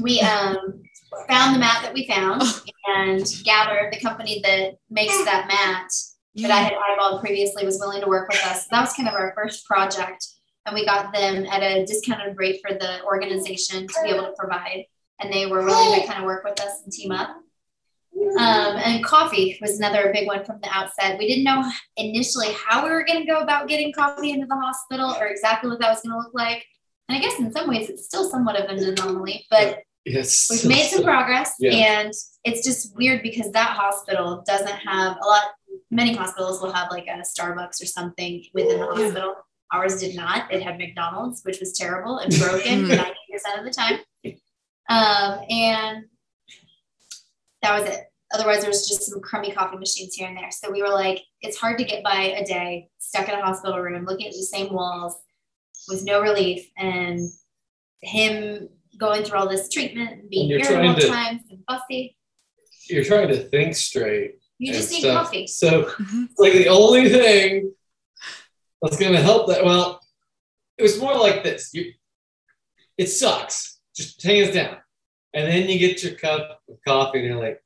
we um, found the mat that we found and gathered the company that makes that mat that I had eyeballed previously was willing to work with us. That was kind of our first project. And we got them at a discounted rate for the organization to be able to provide. And they were willing to kind of work with us and team up. Um, and coffee was another big one from the outset. We didn't know initially how we were going to go about getting coffee into the hospital or exactly what that was going to look like. And I guess in some ways it's still somewhat of an anomaly, but yes. we've made some progress Yeah. and it's just weird because that hospital doesn't have a lot many hospitals will have like a starbucks or something within the hospital. Ours did not. It had mcdonald's which was terrible and broken 90% of the time. Um, and that was it. Otherwise there was just some crummy coffee machines here and there. So we were like it's hard to get by a day stuck in a hospital room looking at the same walls with no relief and him going through all this treatment and being And trying to- times and fussy. You're trying to think straight. You just need stuff. coffee. So Mhm. it's like the only thing that's going to help that. Well, it was more like this. You, it sucks, just hands down. And then you get your cup of coffee, and you're like,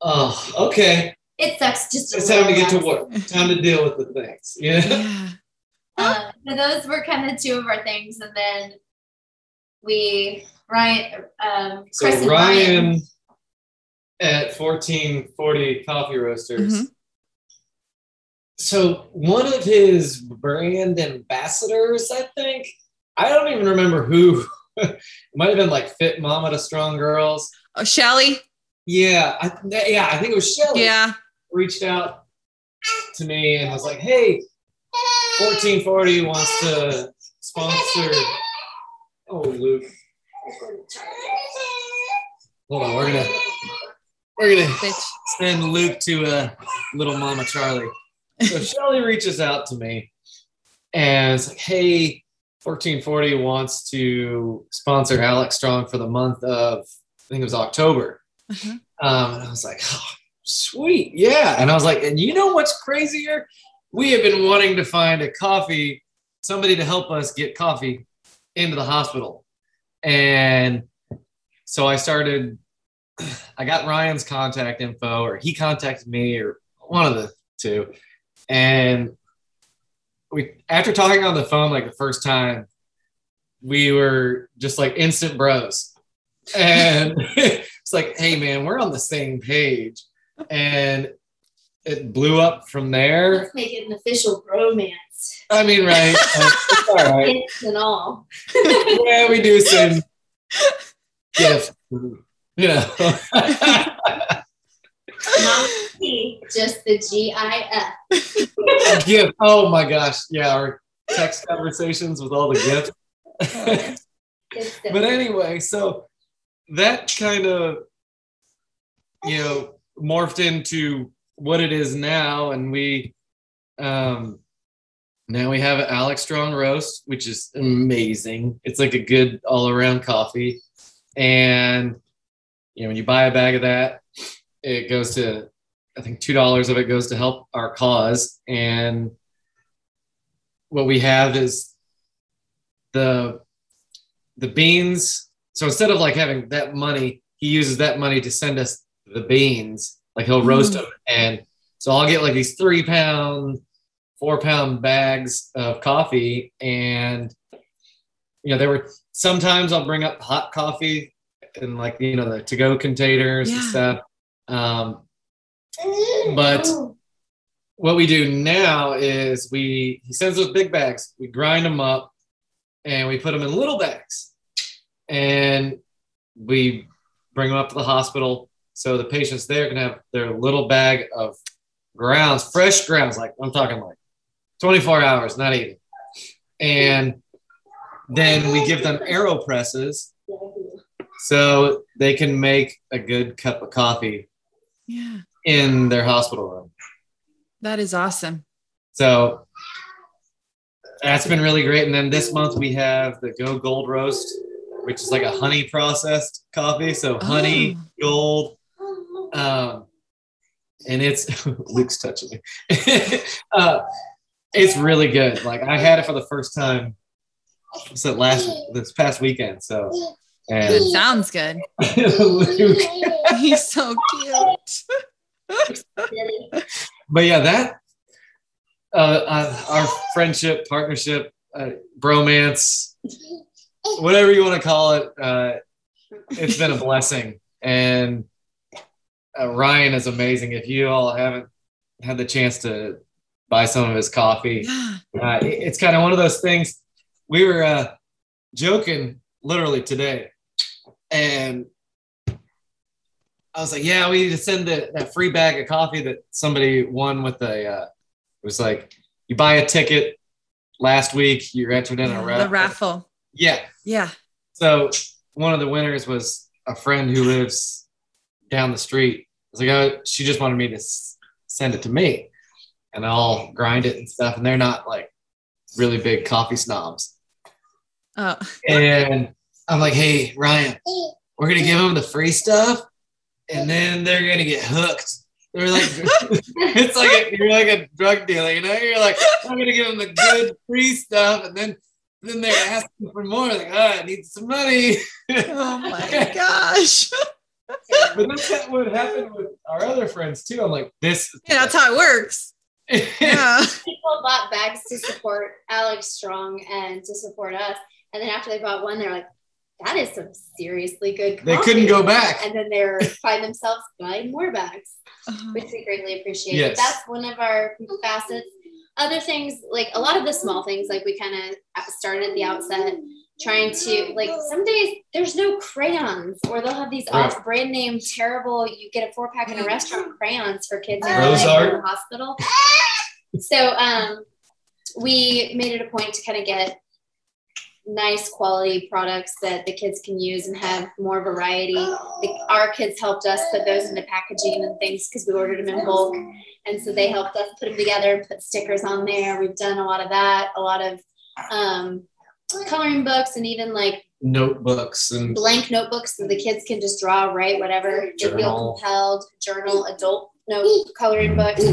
"Oh, okay, It sucks just it's time to get to work. Time to deal with the things." You know? Yeah. Uh, so those were kind of two of our things, and then we Ryan, um, So Chris and Ryan, Ryan. At 1440 Coffee Roasters. Mhm. So one of his brand ambassadors, I think, I don't even remember who. it might have been like Fit Mama to Strong Girls. Oh, Shelly. Yeah, I, yeah, I think it was Shelly. Yeah. Reached out to me and was like, "Hey, 1440 wants to sponsor." Oh, Luke. Hold on, we're gonna we're gonna Bitch. send Luke to uh, little Mama Charlie. So Shelly reaches out to me and it's like, hey, 1440 wants to sponsor Alex Strong for the month of, I think it was October. Uh-huh. Um, and I was like, oh, sweet. Yeah. And I was like, and you know what's crazier? We have been wanting to find a coffee, somebody to help us get coffee into the hospital. And so I started, I got Ryan's contact info, or he contacted me, or one of the two. And we, after talking on the phone like the first time, we were just like instant bros. And it's like, hey man, we're on the same page. And it blew up from there. Let's make it an official bromance. I mean, right. Uh, all right. And all. Yeah, we do send gifts. You know. Not T, just the G I F. gift. Oh my gosh. Yeah, our text conversations with all the gifts. It's but anyway, so that kind of you know morphed into what it is now, and we um now we have an Alex Strong roast, which is amazing. It's like a good all around coffee, and you know when you buy a bag of that, it goes to I think two dollars of it goes to help our cause, and what we have is the the beans. So instead of like having that money, he uses that money to send us the beans. Like he'll roast Mm. them, and so I'll get like these three pound, four pound bags of coffee, and you know there were sometimes I'll bring up hot coffee and like you know the to go containers and stuff. Um, But- what we do now is we he sends those big bags we grind them up and we put them in little bags. And we bring them up to the hospital so the patients there can have their little bag of grounds fresh grounds like i'm talking like 24 hours not even. And then we give them aeropresses so they can make a good cup of coffee Yeah. in their hospital room That is awesome. so that's been really great. And then this month we have the Go Gold Roast, which is like a honey processed coffee. So honey, gold, um, and it's Luke's touching me. uh, it's really good. Like I had it for the first time. It last this past weekend? So and It sounds good. Luke, He's so cute. but yeah, that uh, uh, our friendship, partnership, uh, bromance, whatever you want to call it, uh, it's been a blessing. And uh, Ryan is amazing. If you all haven't had the chance to buy some of his coffee, uh, it's kind of one of those things. We were uh, joking literally today, and I was like, "Yeah, we need to send the, that free bag of coffee that somebody won with a." Uh, it was like you buy a ticket last week, you're entered in a raffle. the raffle. Yeah. Yeah. So one of the winners was a friend who lives down the street. I was like, oh, she just wanted me to s- send it to me, and I'll grind it and stuff. And they're not like really big coffee snobs. Oh, And I'm like, hey, Ryan, we're gonna give them the free stuff, and then they're gonna get hooked. They're like, it's like a, you're like a drug dealer, you know? You're like, I'm gonna give them the good free stuff, and then then they're asking for more. Like, oh, I need some money. oh my gosh. but that's what happened with our other friends too. I'm like, this. Yeah, that's how it works. Yeah. People bought bags to support Alex Strong and to support us. And then after they bought one, they're like, that is some seriously good coffee. they couldn't go back. And then they're find themselves buying more bags, Uh-huh. which we greatly appreciate. Yes. That's one of our facets. Other things, like a lot of the small things, like we kind of started at the outset, trying to like some days there's no crayons, or they'll have these Right. off brand name terrible. You get a four pack in a restaurant crayons for kids who are Rose like art? in the hospital. So um, we made it a point to kind of get nice quality products that the kids can use and have more variety. The, our kids helped us put those into packaging and things because we ordered them in bulk. And so they helped us put them together and put stickers on there. We've done a lot of that, a lot of um, coloring books and even like Notebooks and blank notebooks so the kids can just draw, write, whatever they feel Journal. compelled, journal, adult note coloring books.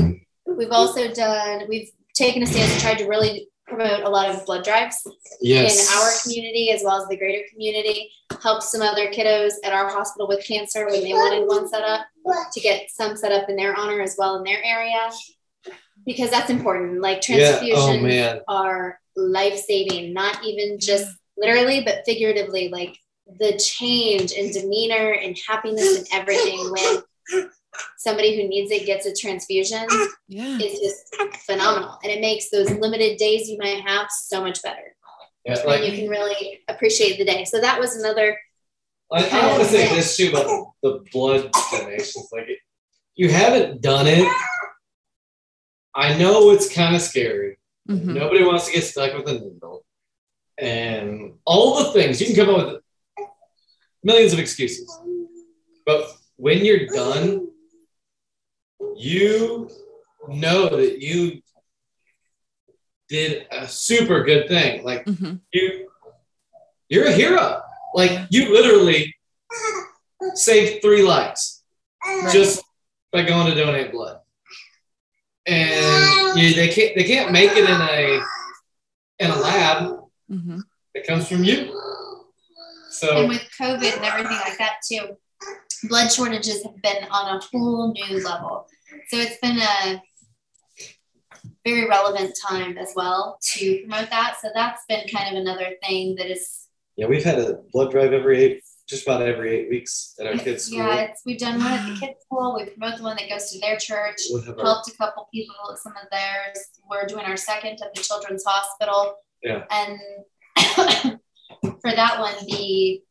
We've also done, we've taken a stance and tried to really promote a lot of blood drives yes, in our community as well as the greater community. Help some other kiddos at our hospital with cancer when they wanted one set up to get some set up in their honor as well in their area. Because that's important. Like Yeah. Oh transfusions are life saving, not even just literally, but figuratively, like the change in demeanor and happiness and everything when somebody who needs it gets a transfusion Yeah. is just phenomenal. And it makes those limited days you might have so much better. Yeah, and you can really appreciate the day. So that was another I, I want to say this too about the blood donations. Like, you haven't done it. I know it's kind of scary. Mhm. Nobody wants to get stuck with a needle, and all the things you can come up with millions of excuses. But when you're done, you know that you did a super good thing. Like Mhm. you, you're a hero. Like you literally saved three lives Right. just by going to donate blood. And you, they can't they can't make it in a in a lab. Mhm. It comes from you. So and with COVID and everything like that too, blood shortages have been on a whole new level. So it's been a very relevant time as well to promote that. So that's been kind of another thing that is yeah, we've had a blood drive every eight, just about every eight weeks at our kids' school. yeah, it's we've done one at the kids' school, we promote the one that goes to their church. We'll have our- helped a couple people with some of theirs. We're doing our second at the Children's Hospital. Yeah. And for that one, the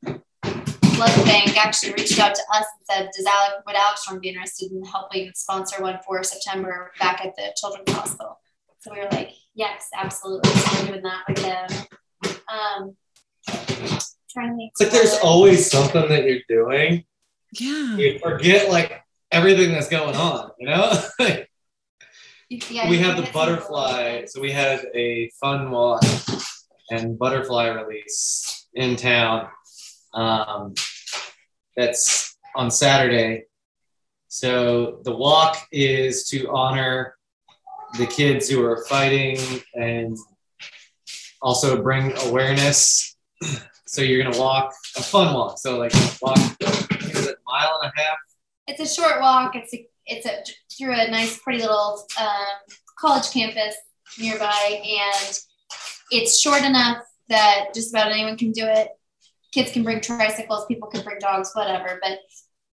blood bank actually reached out to us and said, "Does Alex would Alex Strong be interested in helping sponsor one for September back at the Children's Hospital?" So we were like, "Yes, absolutely." So we're doing that with them. Um, trying to think. It's like there's always something that you're doing. Yeah. You forget like everything that's going on, you know? yeah, we you have the butterfly. So we had a fun walk and butterfly release in town. Um, that's on Saturday. So the walk is to honor the kids who are fighting and also bring awareness. So you're gonna walk a fun walk. So like walk I think it's a mile and a half. it's a short walk. It's a it's a through a nice, pretty little um, college campus nearby, and it's short enough that just about anyone can do it. Kids can bring tricycles, people can bring dogs, whatever. But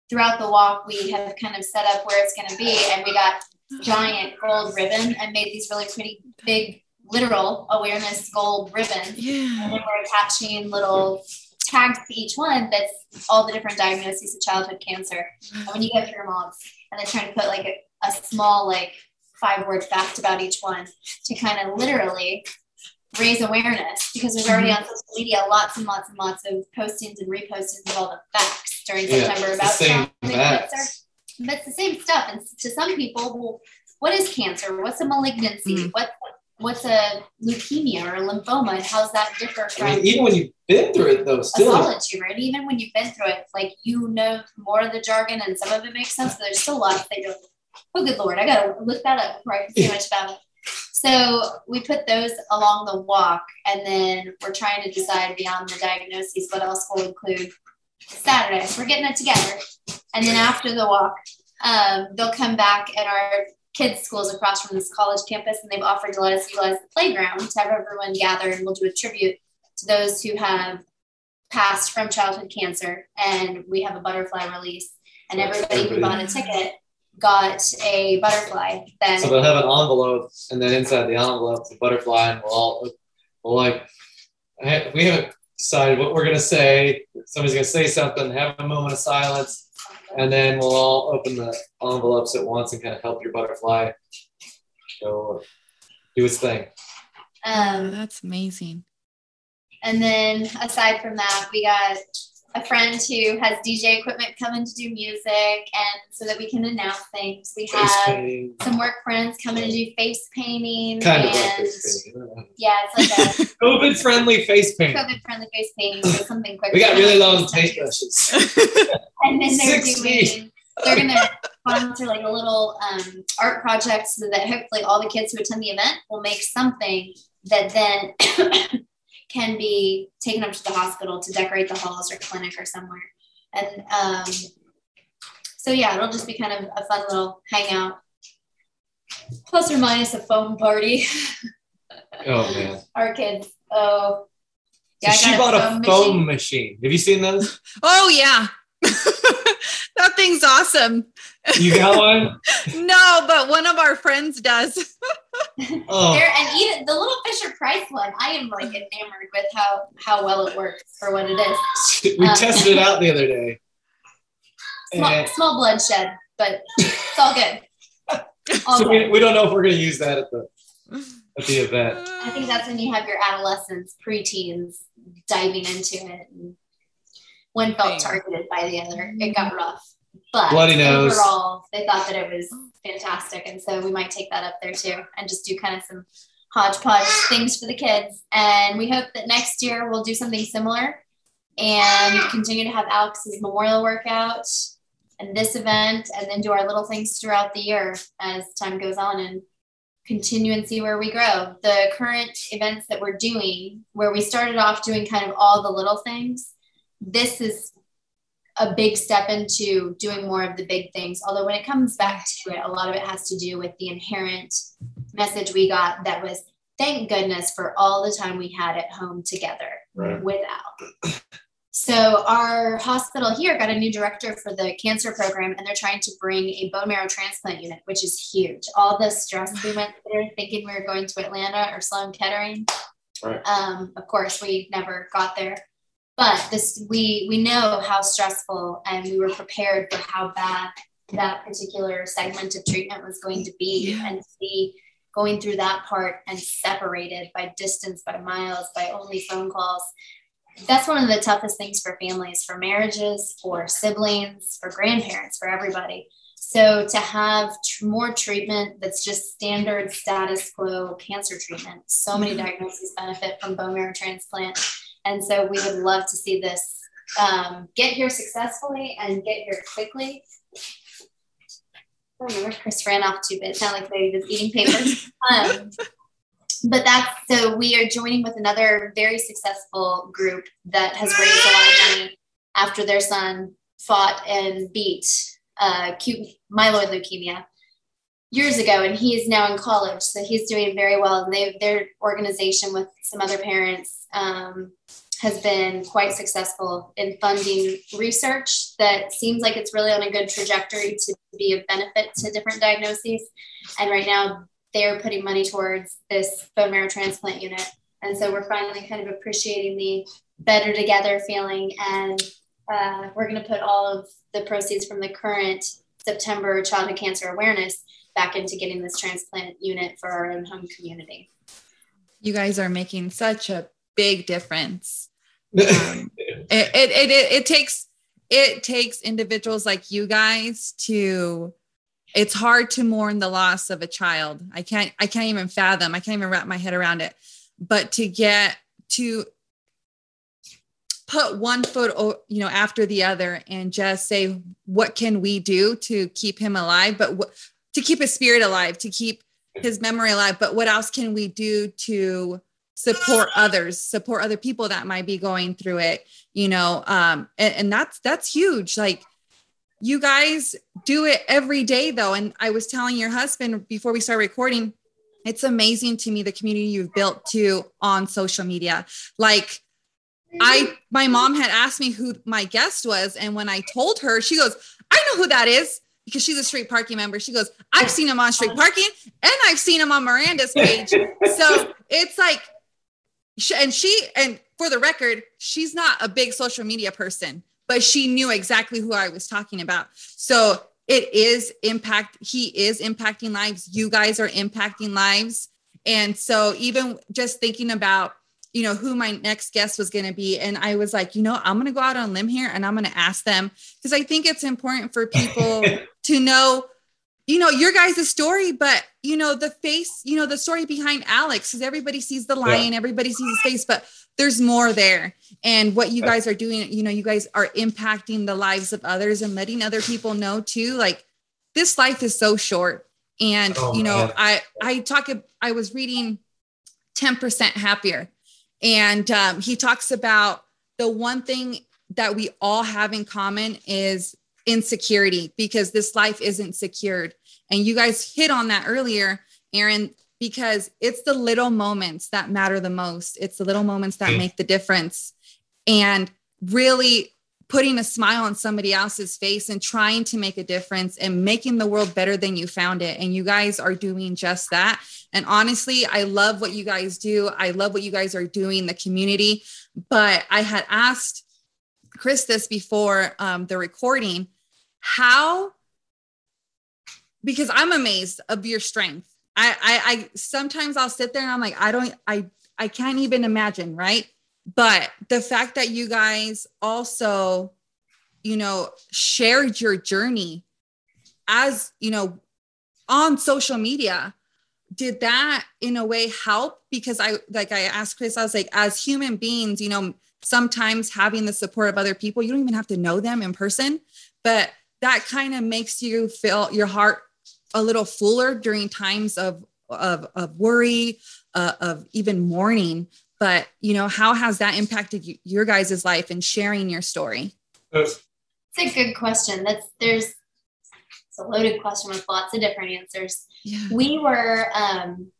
throughout the walk, we have kind of set up where it's going to be, and we got giant gold ribbon and made these really pretty big, literal awareness gold ribbons. And then we're attaching little tags to each one that's all the different diagnoses of childhood cancer. And when you get through them all, and then trying to put like a, a small, like five word fact about each one to kind of literally raise awareness because there's already on social media lots and lots and lots of postings and repostings of all the facts during Yeah, September about same facts. cancer. But it's the same stuff. And to some people, well, what is cancer? What's a malignancy? Mm. What what's a leukemia or a lymphoma? And how's that differ from I mean, even when you've been through it though, still a solid tumor. And even when you've been through it, like you know more of the jargon and some of it makes sense, but there's still lots they don't. Oh, good lord, I gotta look that up before I can say much about it. So we put those along the walk, and then we're trying to decide beyond the diagnoses what else we'll include Saturday. So we're getting it together, and then after the walk, um, they'll come back at our kids' schools across from this college campus, and they've offered to let us utilize the playground to have everyone gather, and we'll do a tribute to those who have passed from childhood cancer, and we have a butterfly release, and everybody who bought a ticket got a butterfly. Then So they'll have an envelope, and then inside the envelope, the butterfly, and we'll all, we'll like, we haven't decided what we're gonna say. Somebody's gonna say something, have a moment of silence, and then we'll all open the envelopes at once and kind of help your butterfly go do its thing. Oh, um, that's amazing. and then aside from that, we got a friend who has DJ equipment coming to do music, and so that we can announce things. We Face have painting, some work friends coming to do face painting, kind of like face painting. yeah, it's like a COVID friendly face painting. COVID friendly face painting, so something quick. We got really long paintbrushes. and then they're Six doing feet. they're gonna sponsor like a little um, art project so that hopefully all the kids who attend the event will make something that then can be taken up to the hospital to decorate the halls or clinic or somewhere and um, so yeah it'll just be kind of a fun little hangout plus or minus a foam party Oh man. our kids oh Yeah, so she bought a foam, foam machine. machine. Have you seen those? Oh yeah. that thing's awesome. You got one? no, but one of our friends does. oh. There and even the little Fisher Price one, I am like enamored with how how well it works for what it is. we um, tested it out the other day. Small, and... small bloodshed, but it's all good. All so good. We, we don't know if we're going to use that at the at the event. I think that's when you have your adolescents, preteens diving into it. And one felt targeted by the other. It got rough. But Bloody nose. overall, they thought that it was fantastic. And so we might take that up there too and just do kind of some hodgepodge things for the kids. And we hope that next year we'll do something similar and continue to have Alex's memorial workout and this event and then do our little things throughout the year as time goes on and continue and see where we grow. The current events that we're doing, where we started off doing kind of all the little things, this is a big step into doing more of the big things. Although, when it comes back to it, a lot of it has to do with the inherent message we got that was thank goodness for all the time we had at home together right. without. So, our hospital here got a new director for the cancer program, and they're trying to bring a bone marrow transplant unit, which is huge. All the stress we went through thinking we were going to Atlanta or Sloan Kettering. Right. Um, of course, we never got there but this we we know how stressful and we were prepared for how bad that particular segment of treatment was going to be yeah. and see going through that part and separated by distance by miles by only phone calls. That's one of the toughest things for families for marriages for siblings for grandparents for everybody. So to have tr- more treatment that's just standard status quo cancer treatment so many diagnoses benefit from bone marrow transplant and so we would love to see this um, get here successfully and get here quickly. I don't know where Chris ran off to, but it sounded like he was eating papers. um, but that's so we are joining with another very successful group that has raised a lot of money after their son fought and beat uh, myeloid leukemia years ago, and he is now in college, so he's doing very well. And they, their organization with some other parents um, has been quite successful in funding research that seems like it's really on a good trajectory to be of benefit to different diagnoses. And right now, they're putting money towards this bone marrow transplant unit. And so we're finally kind of appreciating the better together feeling. And uh, we're going to put all of the proceeds from the current September childhood cancer awareness back into getting this transplant unit for our own home community. You guys are making such a big difference. Um, it, it, it, it takes it takes individuals like you guys to it's hard to mourn the loss of a child i can't i can't even fathom i can't even wrap my head around it but to get to put one foot you know after the other and just say what can we do to keep him alive but what, to keep his spirit alive to keep his memory alive. But what else can we do to support others support other people that might be going through it you know? Um and, and that's that's huge. Like you guys do it every day though. And i was telling your husband before we start recording it's amazing to me the community you've built too on social media. Like i my mom had asked me who my guest was. And when i told her she goes i know who that is because she's a street parking member. She goes i've seen him on street parking and i've seen him on miranda's page. So it's like and she and for the record she's not a big social media person but she knew exactly who i was talking about. So it is impact he is impacting lives. You guys are impacting lives. And so even just thinking about you know who my next guest was going to be. And i was like you know i'm going to go out on limb here and i'm going to ask them because i think it's important for people to know you know your guys' story but you know the face you know the story behind alex because everybody sees the lion yeah. everybody sees his face but there's more there. And what you guys are doing you know you guys are impacting the lives of others and letting other people know too like this life is so short. And oh, you know man. i i talk i was reading 10% happier and um, he talks about the one thing that we all have in common is insecurity because this life isn't secured and you guys hit on that earlier, Aaron. because it's the little moments that matter the most. It's the little moments that make the difference. And really putting a smile on somebody else's face and trying to make a difference and making the world better than you found it. And you guys are doing just that. And honestly, I love what you guys do. I love what you guys are doing, the community. But I had asked Chris this before um, the recording how, because I'm amazed of your strength. I, I, I sometimes I'll sit there and I'm like, I don't, I, I can't even imagine, right? But the fact that you guys also you know shared your journey as you know on social media did that in a way help? Because i like i asked chris i was like as human beings you know sometimes having the support of other people you don't even have to know them in person but that kind of makes you feel your heart a little fuller during times of of, of worry uh, of even mourning but you know how has that impacted you, your guys' life and sharing your story? It's a good question. That's there's it's a loaded question with lots of different answers. Yeah. we were um,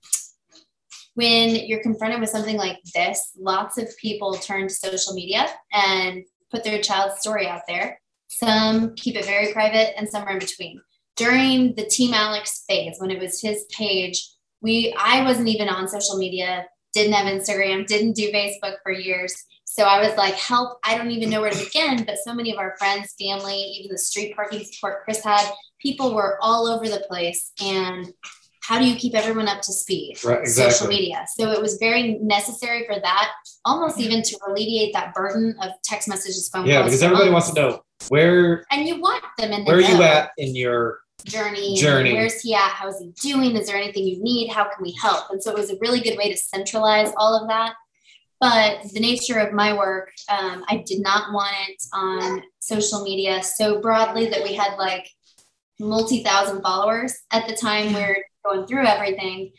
when you're confronted with something like this lots of people turn to social media and put their child's story out there. Some keep it very private and some are in between. During the team alex phase when it was his page we i wasn't even on social media didn't have Instagram, didn't do Facebook for years. So I was like, help, I don't even know where to begin. But so many of our friends, family, even the street parking support Chris had, people were all over the place. And how do you keep everyone up to speed? Right, exactly. Social media. So it was very necessary for that, almost even to alleviate that burden of text messages, phone yeah, because everybody wants to know where and you want them in the where are you at in your journey. Journey. Where's he at? How's he doing? Is there anything you need? How can we help? And so it was a really good way to centralize all of that. But the nature of my work, um, I did not want it on social media so broadly that we had like multi thousand followers at the time. We are going through everything.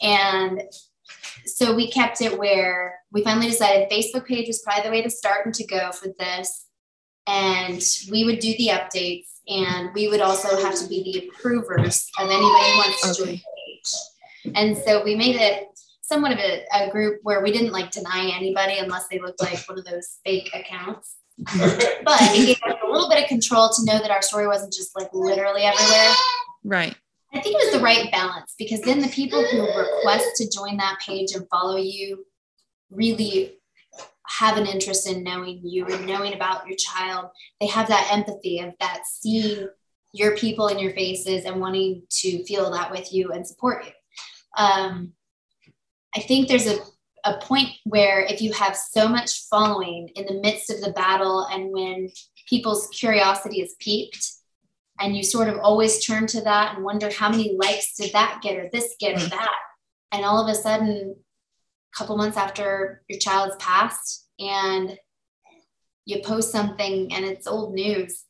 And so we kept it where we finally decided Facebook page was probably the way to start and to go for this. And we would do the updates and we would also have to be the approvers of anybody who wants to join the page. And so we made it somewhat of a, a, group where we didn't like deny anybody unless they looked like one of those fake accounts. but it gave us a little bit of control to know that our story wasn't just like literally everywhere. Right. I think it was the right balance because then the people who request to join that page and follow you really have an interest in knowing you and knowing about your child. They have that empathy of that seeing your people in your faces and wanting to feel that with you and support you. Um, I think there's a, a point where if you have so much following in the midst of the battle and when people's curiosity is piqued, and you sort of always turn to that and wonder how many likes did that get or this get or that. And all of a sudden, couple months after your child's passed, and you post something and it's old news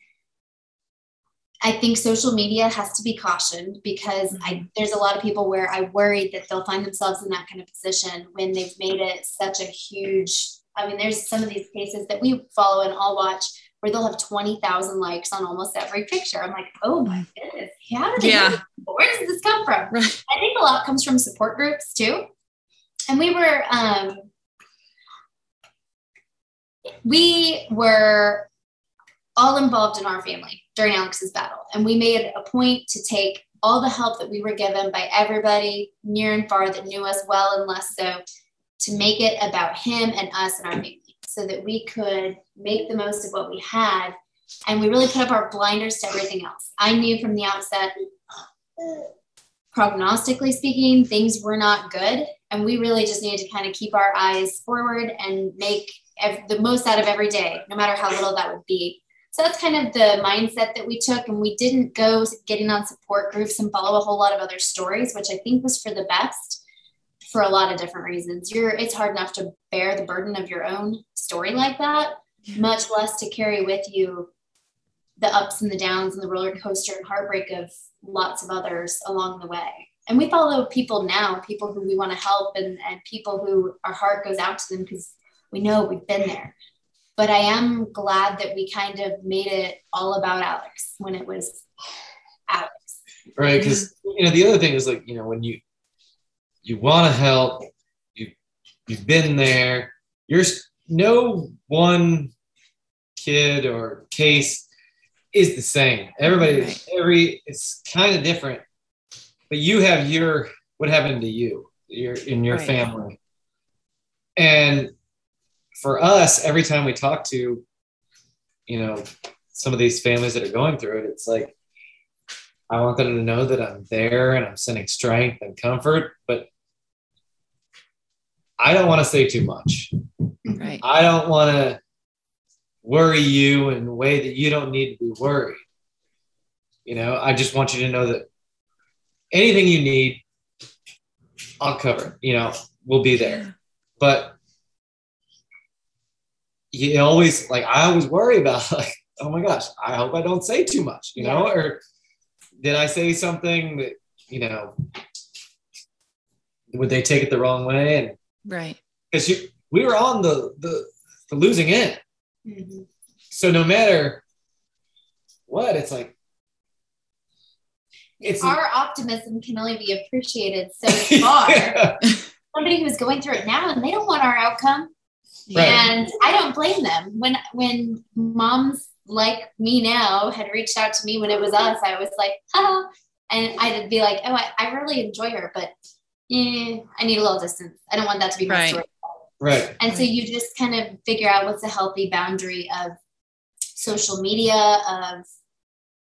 i think social media has to be cautioned because I, mm-hmm. there's a lot of people where i worried that they'll find themselves in that kind of position when they've made it such a huge i mean there's some of these cases that we follow and all watch where they'll have 20,000 likes on almost every picture. I'm like, oh my goodness, how did yeah. where does this come from? Right. I think a lot comes from support groups too. And we were um, we were all involved in our family during Alex's battle. And we made a point to take all the help that we were given by everybody near and far that knew us well and less so to make it about him and us and our family so that we could make the most of what we had. And we really put up our blinders to everything else. I knew from the outset, prognostically speaking, things were not good. And we really just needed to kind of keep our eyes forward and make ev- the most out of every day, no matter how little that would be. So that's kind of the mindset that we took. And we didn't go getting on support groups and follow a whole lot of other stories, which I think was for the best for a lot of different reasons. You're it's hard enough to bear the burden of your own story like that, much less to carry with you the ups and the downs and the roller coaster and heartbreak of lots of others along the way. And we follow people now, people who we want to help and, and people who our heart goes out to them because we know we've been there. But I am glad that we kind of made it all about Alex when it was Alex. Right. Because, you know, the other thing is like, you know, when you, you want to help, you you've been there. You're no one kid or case is the same. Everybody, right. every it's kind of different, but you have your what happened to you, your in your right. family, and for us, every time we talk to, you know, some of these families that are going through it, it's like I want them to know that I'm there and I'm sending strength and comfort, but I don't want to say too much. Right. I don't want to worry you in a way that you don't need to be worried. You know, I just want you to know that anything you need, I'll cover. You know, we'll be there. But you always like I always worry about like, oh my gosh, I hope I don't say too much, you know, or did I say something that, you know, would they take it the wrong way? And right. Because you we were on the the, the losing end. Mm-hmm. So no matter what, it's like it's our optimism can only be appreciated so far. yeah. Somebody who's going through it now and they don't want our outcome. Right. And I don't blame them. When when moms like me now had reached out to me when it was us, I was like, ha. And I'd be like, oh, I, I really enjoy her, but eh, I need a little distance. I don't want that to be my right. story. Right. And so you just kind of figure out what's a healthy boundary of social media, of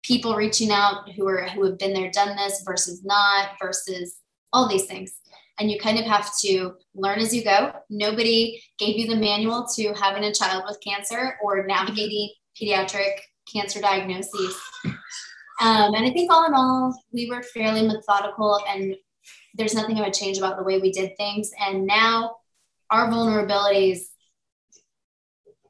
people reaching out who are who have been there, done this versus not, versus all these things. And you kind of have to learn as you go. Nobody gave you the manual to having a child with cancer or navigating pediatric cancer diagnoses. Um, and I think all in all, we were fairly methodical and there's nothing I would change about the way we did things. And now our vulnerabilities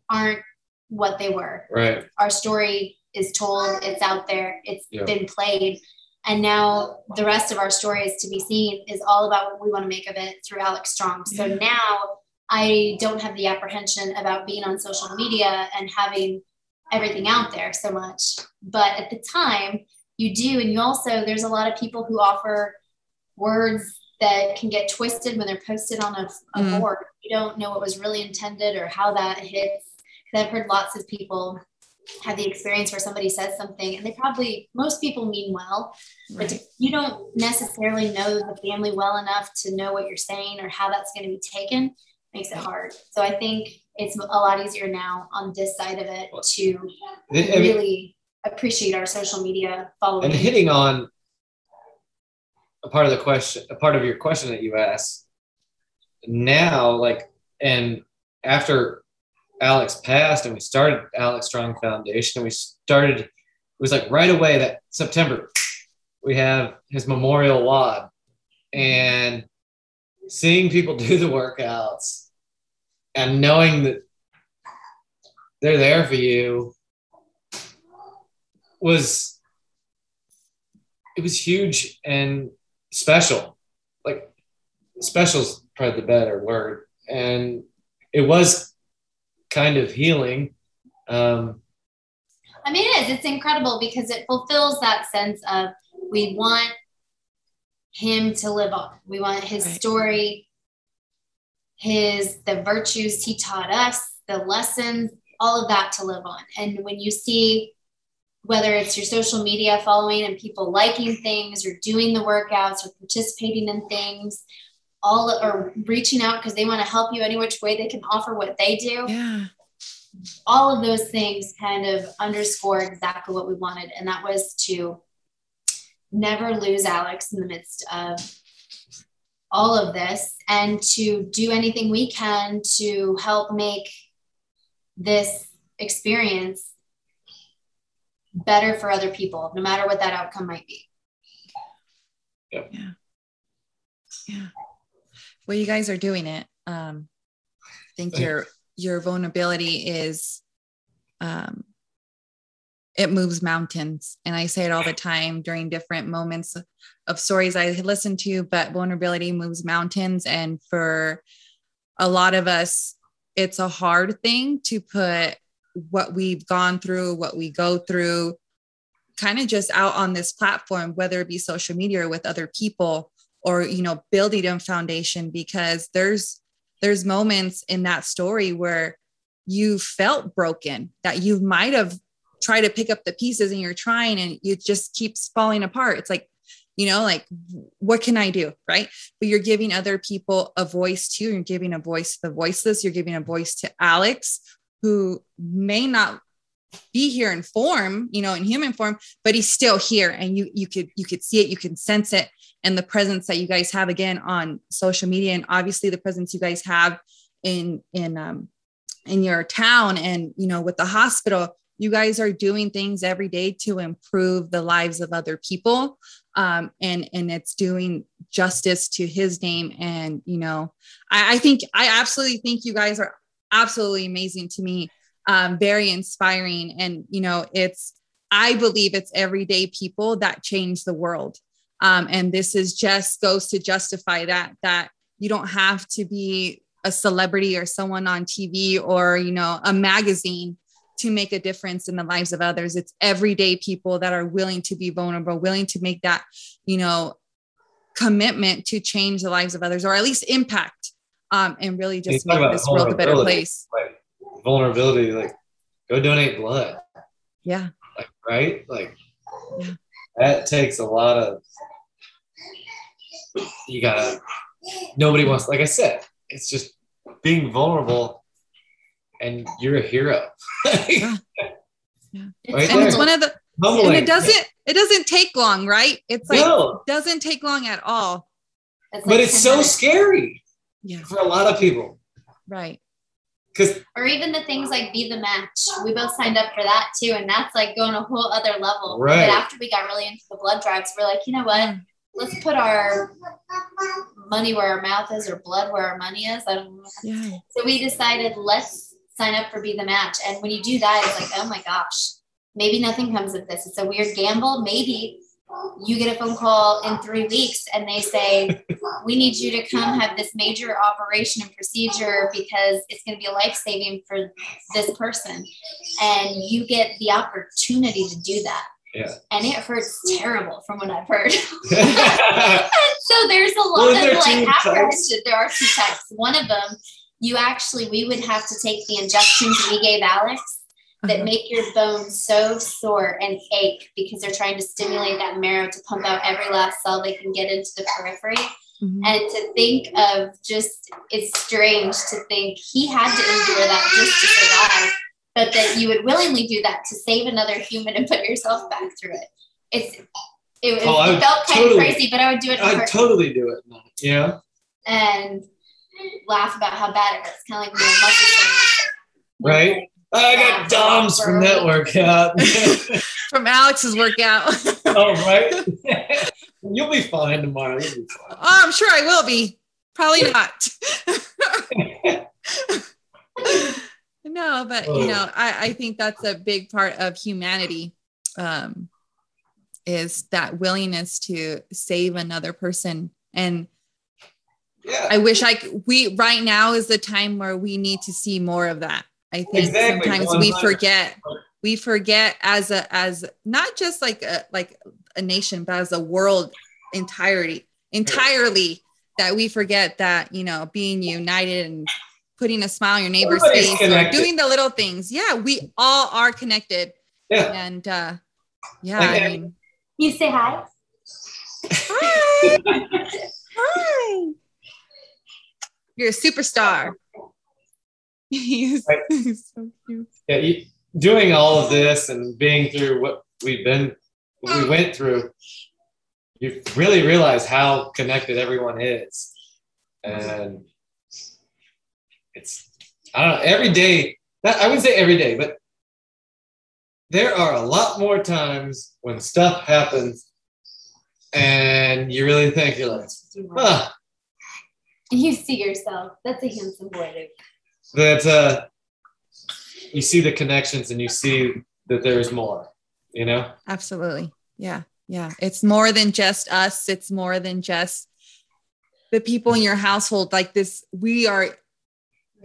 aren't what they were. Right. Our story is told, it's out there, It's yeah. been played. And now the rest of our story is to be seen is all about what we want to make of it through Alex Strong. So yeah. now I don't have the apprehension about being on social media and having everything out there so much. But at the time, you do. And you also, there's a lot of people who offer words that can get twisted when they're posted on a, a mm. board. You don't know what was really intended or how that hits. Because I've heard lots of people have the experience where somebody says something and they probably most people mean well right. but you don't necessarily know the family well enough to know what you're saying or how that's going to be taken makes it hard. So i think it's a lot easier now on this side of it to really appreciate our social media following. And hitting on a part of the question, a part of your question that you asked now, like, and after Alex passed and we started Alex Strong Foundation and we started, it was like right away that September, we have his memorial WOD and seeing people do the workouts and knowing that they're there for you was it was huge and special. Like special's probably the better word. And it was kind of healing. Um, I mean, it is. It's incredible because it fulfills that sense of we want him to live on. We want his right. story, his the virtues he taught us, the lessons, all of that to live on. And when you see whether it's your social media following and people liking things or doing the workouts or participating in things all or reaching out because they want to help you any which way they can offer what they do yeah all of those things kind of underscore exactly what we wanted and that was to never lose alex in the midst of all of this and to do anything we can to help make this experience better for other people, no matter what that outcome might be. Yep. Yeah. Yeah. Well, you guys are doing it. Um, I think your your vulnerability is um, it moves mountains. And I say it all the time during different moments of stories I listen to, but vulnerability moves mountains. And for a lot of us, it's a hard thing to put what we've gone through, what we go through, kind of just out on this platform, whether it be social media or with other people, or you know building a foundation because there's there's moments in that story where you felt broken that you might have tried to pick up the pieces and you're trying and it just keeps falling apart. It's like you know like what can i do right? But you're giving other people a voice too. You're giving a voice to the voiceless. You're giving a voice to alex who may not be here in form you know in human form but he's still here and you you could you could see it you can sense it and the presence that you guys have again on social media and obviously the presence you guys have in in um in your town and you know with the hospital you guys are doing things every day to improve the lives of other people um, and and it's doing justice to his name and you know I, I think i absolutely think you guys are absolutely amazing to me um, very inspiring. And you know it's i believe it's everyday people that change the world. Um, and this is just goes to justify that that you don't have to be a celebrity or someone on tv or you know a magazine to make a difference in the lives of others. It's everyday people that are willing to be vulnerable, willing to make that, you know, commitment to change the lives of others or at least impact um, and really just make this world a better place. Like vulnerability, like go donate blood. Yeah. Like, right? Like yeah. that takes a lot of, you gotta, nobody wants, like I said, it's just being vulnerable and you're a hero. yeah. yeah. Right and there. it's one of the Humbling. and it doesn't it doesn't take long, right? It's like no. doesn't take long at all. It's like but it's so minutes. scary. Yeah. For a lot of people. Right. Because or even the things like be the match. We both signed up for that too. And that's like going a whole other level. Right. But after we got really into the blood drives, we're like, you know what? Let's put our money where our mouth is or blood where our money is. I don't know. Yeah. So we decided let's sign up for Be the Match. And when you do that, it's like, oh my gosh, maybe nothing comes of this. It's a weird gamble. Maybe you get a phone call in three weeks and they say, we need you to come have this major operation and procedure because it's going to be life saving for this person. And you get the opportunity to do that. Yeah. And it hurts terrible from what I've heard. so there's a lot well, of like apprehension. There are two types. One of them you actually we would have to take the injections we gave Alex that uh-huh. make your bones so sore and ache because they're trying to stimulate that marrow to pump out every last cell they can get into the periphery. Mm-hmm. And to think of just, it's strange to think he had to endure that just to survive, but that you would willingly do that to save another human and put yourself back through it. It's, it, was, oh, it felt kind totally, of crazy, but I would do it. I'd totally do it. Yeah. And laugh about how bad it hurts, kind of like muscle Right. I got DOMS from that workout. from Alex's workout. oh, right. You'll be fine tomorrow. You'll be fine. Oh, I'm sure I will be. Probably not. no, but you know, I, I think that's a big part of humanity. Um, is that willingness to save another person and yeah. I wish I we right now is the time where we need to see more of that. I think exactly. sometimes we forget we forget as a as not just like a like a nation but as a world entirety entirely that we forget that you know being united and putting a smile on your neighbor's Everybody's face connected. doing the little things. Yeah we all are connected. Yeah. And uh yeah I mean you say hi? Hi. Hi. You're a superstar. he's, right. he's, so cute. Yeah, you, doing all of this and being through what we've been, what we mm. went through, you really realize how connected everyone is, and it's I don't know every day. Not, I wouldn't say every day, but there are a lot more times when stuff happens and you really think you're like, huh, you see yourself. That's a handsome boy, That uh, you see the connections and you see that there's more, you know? Absolutely. Yeah. Yeah. It's more than just us. It's more than just the people in your household. Like this, we are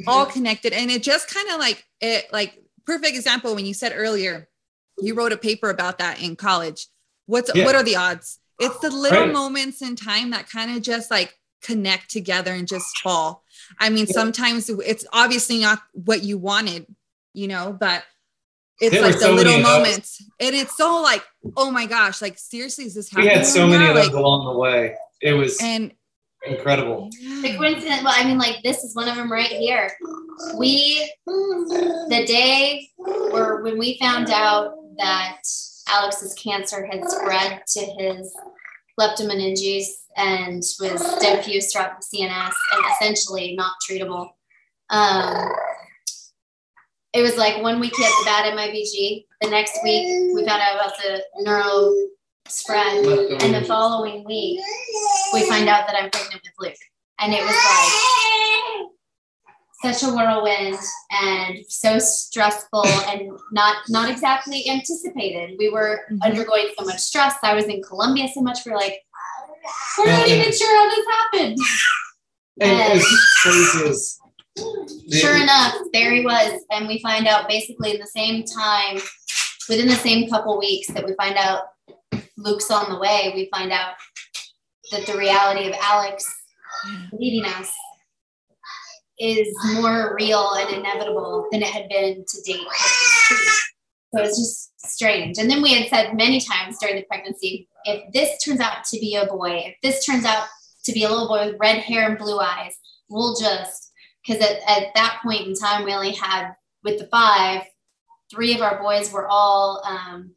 all mm-hmm. connected. And it just kind of like it, like perfect example when you said earlier, you wrote a paper about that in college. What's yeah. what are the odds? It's the little Right. moments in time that kind of just like connect together and just fall. I mean, sometimes it's obviously not what you wanted, you know, but it's There like the so little many of those. moments. And it's so like, oh my gosh, like seriously, is this happening? We had so right many now? of those Like, along the way. It was and incredible. The coincidence, well, I mean, like this is one of them right here. We, the day or when we found out that Alex's cancer had spread to his leptomeninges and was diffused throughout the CNS and essentially not treatable. Um, it was like one week he had the bad MIBG. The next week we found out about the neuro spread. And the following week, we find out that I'm pregnant with Luke. And it was like such a whirlwind and so stressful and not not exactly anticipated. We were Mhm. undergoing so much stress. I was in Colombia so much. We're like, we're not even sure how this happened. And as crazy as Sure enough, there he was. And we find out basically in the same time, within the same couple weeks that we find out Luke's on the way, we find out that the reality of Alex leaving us is more real and inevitable than it had been to date. during his treatment. So it's just strange. And then we had said many times during the pregnancy if this turns out to be a boy, if this turns out to be a little boy with red hair and blue eyes, we'll just, because at, at that point in time, we only had, with the five, three of our boys were all um,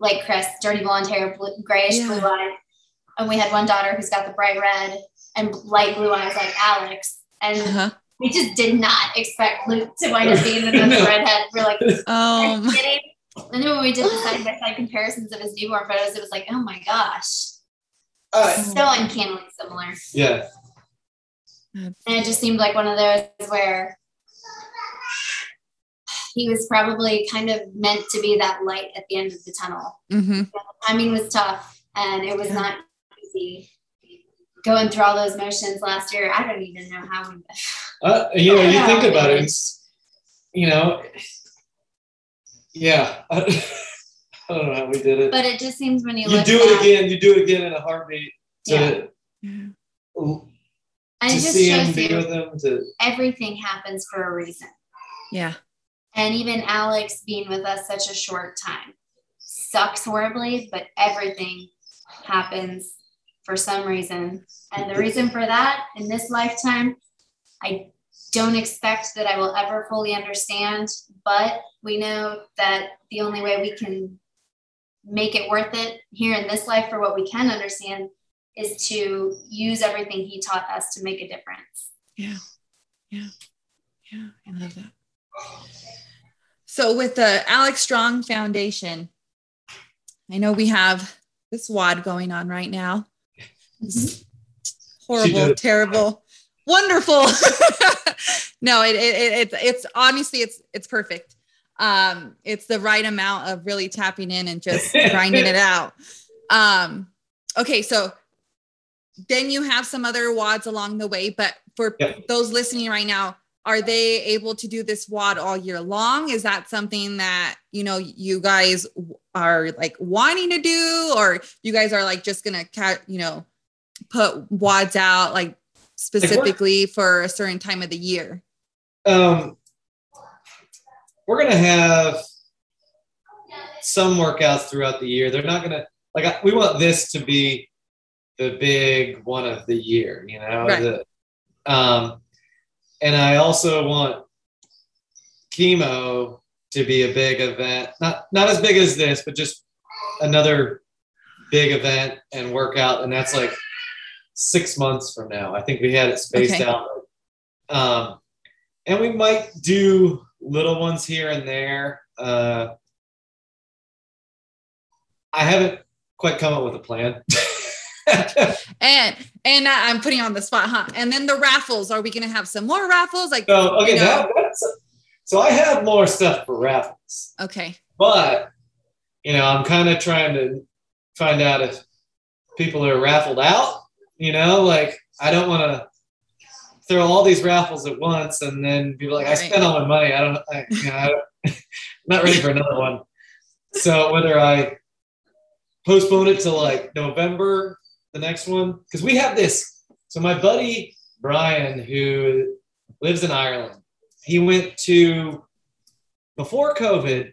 like Chris, dirty blonde hair, blue, grayish Yeah. blue eyes. And we had one daughter who's got the bright red and light blue eyes like Alex. And uh-huh. We just did not expect Luke to wind up being another redhead. We're like, are you um, kidding? And then when we did the side by side comparisons of his newborn photos, it was like, oh my gosh, Uh, so uncannily similar. yeah. And it just seemed like one of those where he was probably kind of meant to be that light at the end of the tunnel. mhm. Timing was tough and it was Yeah. not easy. Going through all those motions last year, I don't even know how we Uh, you know, you think about it, it's, you know, yeah. I, don't know how we did it. but it just seems when you, You look do it back, again, you do it again in a heartbeat to, Yeah. Yeah. and to it just see him, shows be you with him, to, everything happens for a reason. Yeah. And even Alex being with us such a short time sucks horribly, but everything happens for some reason. And the reason for that in this lifetime, I don't expect that I will ever fully understand, but we know that the only way we can make it worth it here in this life for what we can understand is to use everything he taught us to make a difference. Yeah. Yeah. Yeah. I love that. So with the Alex Strong Foundation, I know we have this WOD going on right now. This horrible, terrible, wonderful. no, it, it, it it's it's honestly it's it's perfect. Um, it's the right amount of really tapping in and just grinding it out. Um, okay, so then you have some other WODs along the way, but for those listening right now, are they able to do this WOD all year long? Is that something that you know you guys are like wanting to do, or you guys are like just gonna you know put WODs out like specifically for a certain time of the year? um, we're gonna have some workouts throughout the year. They're not gonna like we want this to be the big one of the year, you know. Right. The, um, and I also want chemo to be a big event, not not as big as this, but just another big event and workout, and that's like six months from now. I think we had it spaced Okay. out. Um, and we might do little ones here and there. Uh, I haven't quite come up with a plan. And and I'm putting on the spot, huh? And then the raffles. Are we gonna have some more raffles? Like so okay, You know. that, so I have more stuff for raffles, okay, but you know I'm kind of trying to find out if people are raffled out. You know, like I don't want to throw all these raffles at once and then be like, I spent all my money. I don't, I, you know, I don't, I'm not ready for another one. So whether I postpone it to like November, the next one, because we have this. So my buddy Brian, who lives in Ireland, he went to before COVID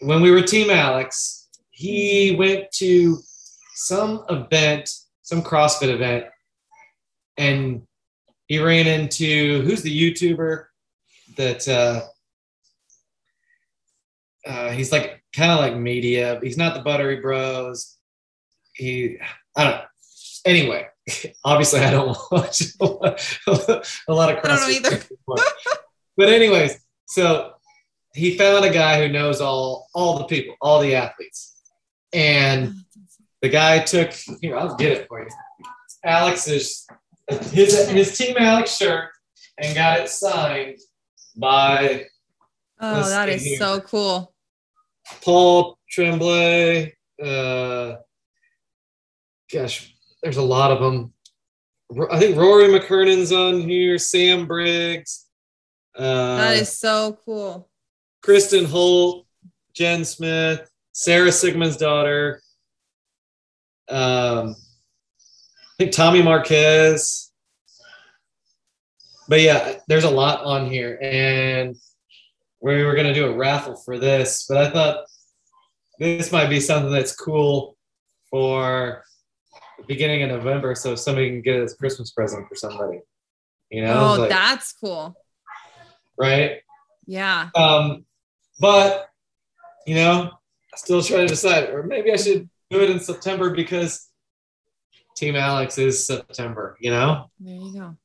when we were Team Alex. He went to some event, some CrossFit event, and he ran into who's the YouTuber that uh, uh, he's like kind of like media. He's not the Buttery Bros. He, I don't. know. Anyway, obviously I don't watch a lot of CrossFit. I don't either. but anyways, so he found a guy who knows all all the people, all the athletes, and the guy took here. I'll get it for you. Alex's his his team Alex shirt and got it signed by Oh, that is here. so cool. Paul Tremblay. Uh, gosh, there's a lot of them. I think Rory McKernan's on here. Sam Briggs. Uh, That is so cool. Kristin Holte, Jen Smith, Sara Sigmundsdottir. Um, I think Tommy Marquez. But yeah, there's a lot on here, and we were gonna do a raffle for this, but I thought this might be something that's cool for the beginning of November, so somebody can get it as a Christmas present for somebody. You know, Oh, like- that's cool. right? Yeah. Um, but you know, I still try to decide, or maybe I should do it in September because Team Alex is September. You know, There you go.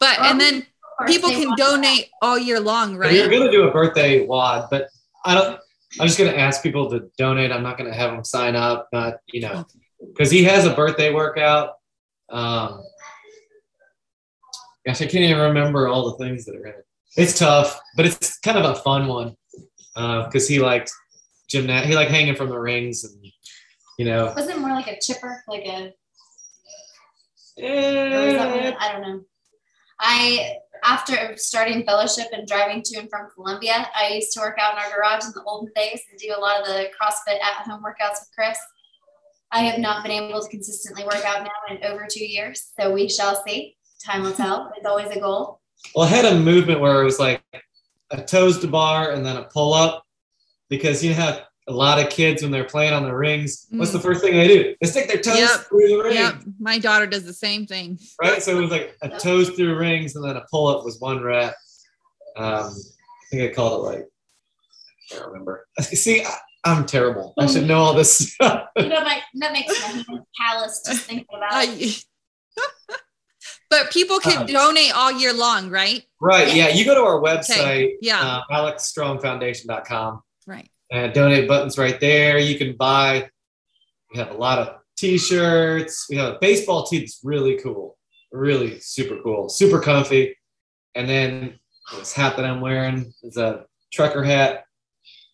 But and then people can want donate all year long, right? we were right? gonna do a birthday WOD, but I don't. I'm just gonna ask people to donate. I'm not gonna have them sign up, not you know, because he has a birthday workout. Um, gosh, I can't even remember all the things that are in it. It's tough, but it's kind of a fun one because he liked gymnast. He liked hanging from the rings and you know. Was it more like a chipper, like a? Or was that eh. one? I don't know. I after starting fellowship and driving to and from Columbia, I used to work out in our garage in the olden days and do a lot of the CrossFit at home workouts with Chris. I have not been able to consistently work out now in over two years, so we shall see. Time will tell. It's always a goal. Well, I had a movement where it was like a toes to bar and then a pull up because you have a lot of kids when they're playing on the rings. What's the first thing they do? They stick their toes Yep. through the ring, Yep. My daughter does the same thing. right? So it was like a toes through rings and then a pull up was one rep. Um, I think I called it like I can't remember. See, I, I'm terrible. I should know all this stuff. You know, my, that makes my hands callous just thinking about it. But people can Um, donate all year long, right? right? Yeah, you go to our website, Yeah. uh, alexstrongfoundation.com. Right. And donate buttons right there. You can buy. We have a lot of t-shirts. We have a baseball tee that's really cool, really super cool, super comfy. And then this hat that I'm wearing is a trucker hat.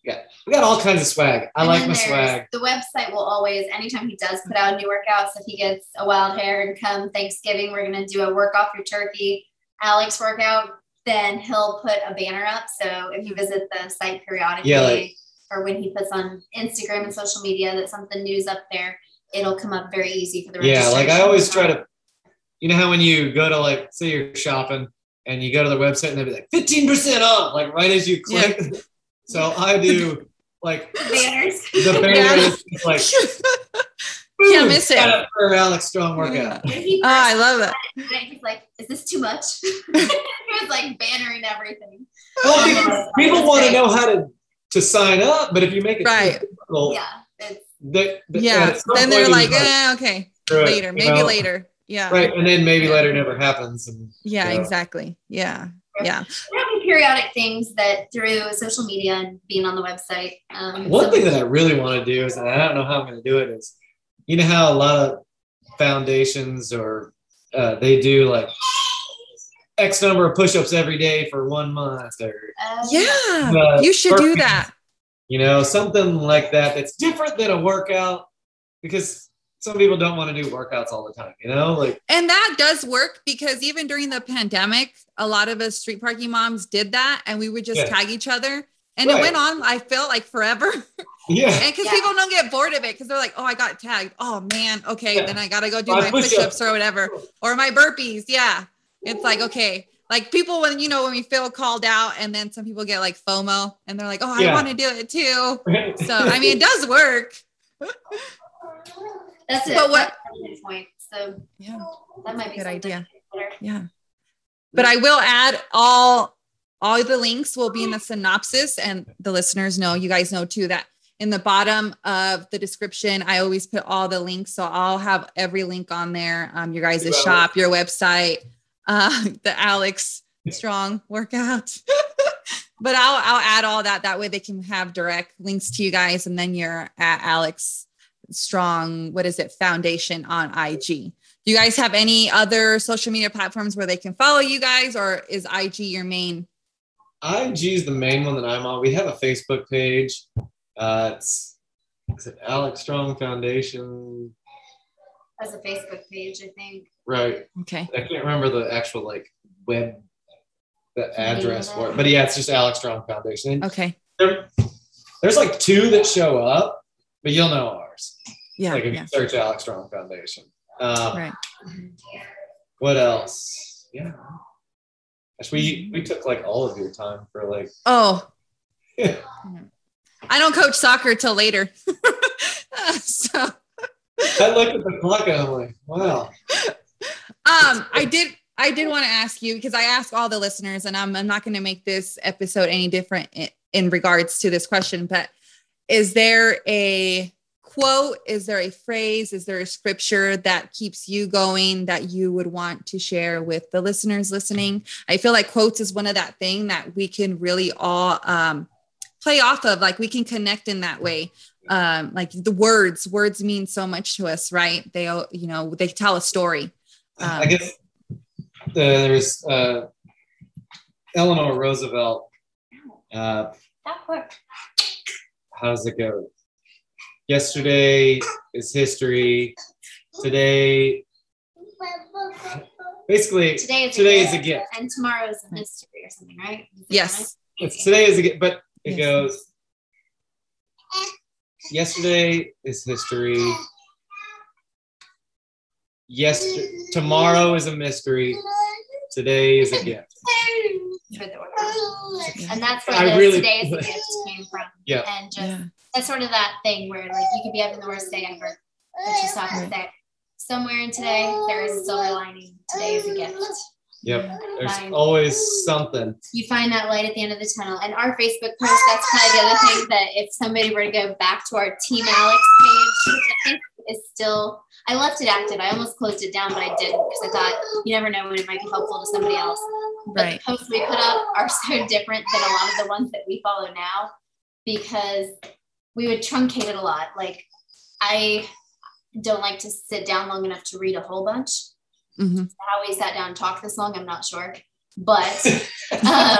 Got we got all kinds of swag. I And like my swag. The website will always, anytime he does put out a new workouts, if he gets a wild hair and come Thanksgiving, we're gonna do a work off your turkey Alex workout. Then he'll put a banner up. So if you visit the site periodically, Yeah, like- or when he puts on Instagram and social media that something new's up there, it'll come up very easy for the Yeah, like I always try to. You know how when you go to like say you're shopping and you go to the website and they'll be like 15% off, like right as you click. so I do like banners. the banner is like Can't Boom! miss it. For Alex Strong workout. When he Oh, I love that. it, He's like, "Is this too much?" he was like bannering everything. Well, people, people want to know how to to sign up, but if you make it Right. difficult, Yeah, it's they- they- Yeah. Then they're point like, eh, okay, screw it, later, maybe know? later. Yeah. Right, and then maybe later never happens. And Yeah, Yeah. exactly. Yeah. Yeah. there will be periodic things that through social media and being on the website. Um, one some- thing that I really want to do is, and I don't know how I'm going to do it, is you know how a lot of foundations or uh, they do like X number of push-ups every day for one month, or uh, Yeah. Uh, You should do that. you know something like that that's different than a workout because some people don't want to do workouts all the time. You know, like And that does work because even during the pandemic, a lot of us street parking moms did that and we would just Yeah. tag each other. And right. it went on, I felt like forever. Yeah. and because Yeah. people don't get bored of it because they're like, oh, I got tagged. Oh man, okay, Yeah. then I gotta go do My my push-ups. push-ups or whatever. Or my burpees. Yeah. It's like, okay. Like people when you know when we feel called out and then some people get like FOMO and they're like, oh, I Yeah. want to do it too. So I mean it does work. That's it. But what- That's a good point. So Yeah. that might be a Good idea. Yeah. But I will add all all the links will be in the synopsis and the listeners know, you guys know too that in the bottom of the description, I always put all the links. So I'll have every link on there. Um, your guys' shop, your website, uh, the Alex Strong workout. but I'll I'll add all that. That way they can have direct links to you guys. And then you're at Alex Strong, what is it, Foundation on IG. Do you guys have any other social media platforms where they can follow you guys, or is IG your main? IG is the main one that I'm on. We have a Facebook page. Uh, it's is it Alex Strong Foundation? As a Facebook page, I think. Right. Okay. I can't remember the actual like web the address for it? it, but yeah, it's just Alex Strong Foundation. And Okay. there- there's like two that show up, but you'll know ours. Yeah. like if yeah. you search Alex Strong Foundation. Um, Right. What else? Yeah. Gosh, we we took like all of your time for like. Oh, Yeah. I don't coach soccer till later. so, I looked at the clock and I'm like, wow. Um, I did. I did want to ask you because I ask all the listeners, and I'm, I'm not going to make this episode any different in, regards to this question. But is there a quote? Is there a phrase? Is there a scripture that keeps you going that you would want to share with the listeners listening? I feel like quotes is one of that thing that we can really all um, play off of. Like we can connect in that way. Um, like the words, words mean so much to us, right? They, you know, they tell a story. I Um, guess uh, there's uh, Eleanor Roosevelt. Uh, That quick. how does it go? Yesterday is history. Today, basically, Today is today a is a gift, gift. and tomorrow is a mystery or something, right? Yes. It's today is a gift, but it Yes. goes. Yesterday is history. Yes, tomorrow is a mystery. Today is a gift. For the order. And that's where the really- today is a gift came from. Yeah. And just Yeah. that's sort of that thing where like you could be having the worst day ever, but you stop and say, somewhere in today there is a silver lining. Today is a gift. Yep. There's Fine. always something. You find that light at the end of the tunnel. And our Facebook post, that's kind of the other thing that if somebody were to go back to our Team Alex page, which I think is still, I left it active. I almost closed it down, but I didn't because I thought you never know when it might be helpful to somebody else. But Right. the posts we put up are so different than a lot of the ones that we follow now because we would truncate it a lot. Like I don't like to sit down long enough to read a whole bunch. Mhm. How we sat down and talked this long, I'm not sure. But uh,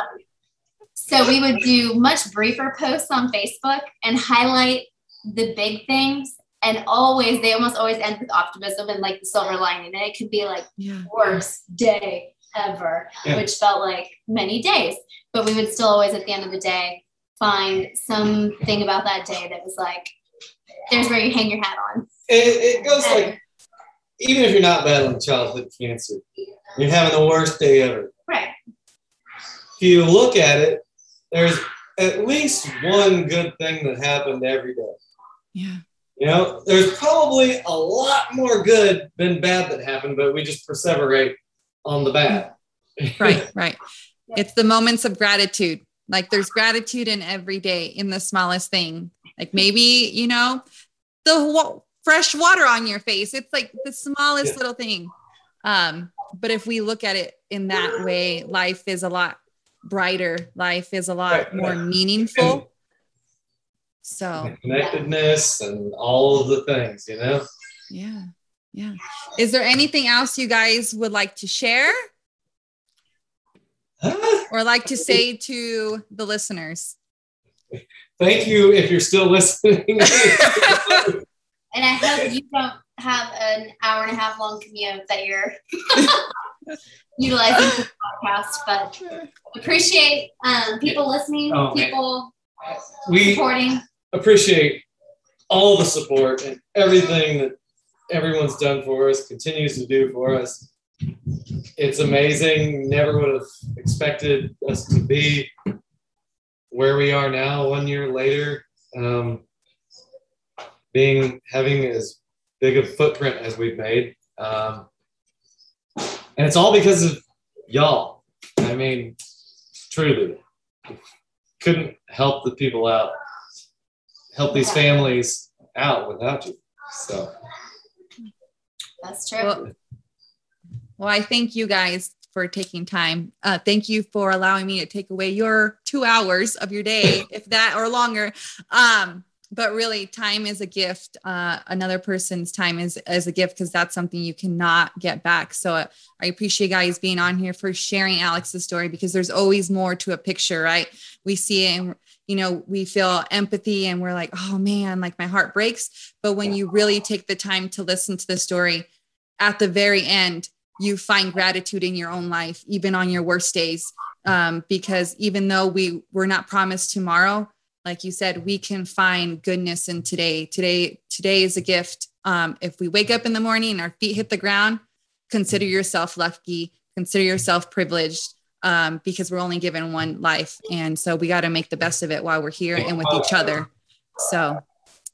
so we would do much briefer posts on Facebook and highlight the big things. And always, they almost always end with optimism and like the silver lining. And it could be like Yeah. worst day ever, Yeah. which felt like many days. But we would still always, at the end of the day, find something about that day that was like, there's where you hang your hat on. It, it goes like, even if you're not battling childhood cancer, you're having the worst day ever. Right. If you look at it, there's at least one good thing that happened every day. Yeah. You know, there's probably a lot more good than bad that happened, but we just perseverate on the bad. Right. Right. It's the moments of gratitude. Like there's gratitude in every day in the smallest thing. Like maybe, you know, the fresh water on your face. It's like the smallest Yeah. little thing. Um, but if we look at it in that way, life is a lot brighter. Life is a lot Right, more meaningful. So Connectedness and all of the things, you know? yeah. Yeah. Is there anything else you guys would like to share or like to say to the listeners? Thank you if you're still listening. And I hope you don't have an hour and a half long commute that you're utilizing for the podcast, but appreciate um, people listening, Oh, people we Supporting. Appreciate all the support and everything that everyone's done for us, continues to do for us. It's amazing. Never would have expected us to be where we are now, one year later. Um, being having as big a footprint as we've made, um, and it's all because of y'all. I mean, truly, couldn't help the people out, help these families out without you. So. That's true. Well, well, I thank you guys for taking time. Uh, thank you for allowing me to take away your two hours of your day, if that or longer. Um, but really, time is a gift. Uh, another person's time is is a gift because that's something you cannot get back. So uh, I appreciate you guys being on here for sharing Alex's story because there's always more to a picture, right? We see it and you know we feel empathy and we're like, oh man, like my heart breaks. But when you really take the time to listen to the story, at the very end, you find gratitude in your own life, even on your worst days. Um, because even though we we're not promised tomorrow, like you said, we can find goodness in today. Today, today is a gift. Um, if we wake up in the morning and our feet hit the ground, consider yourself lucky, consider yourself privileged, um, because we're only given one life. And so we got to make the best of it while we're here and with each other. So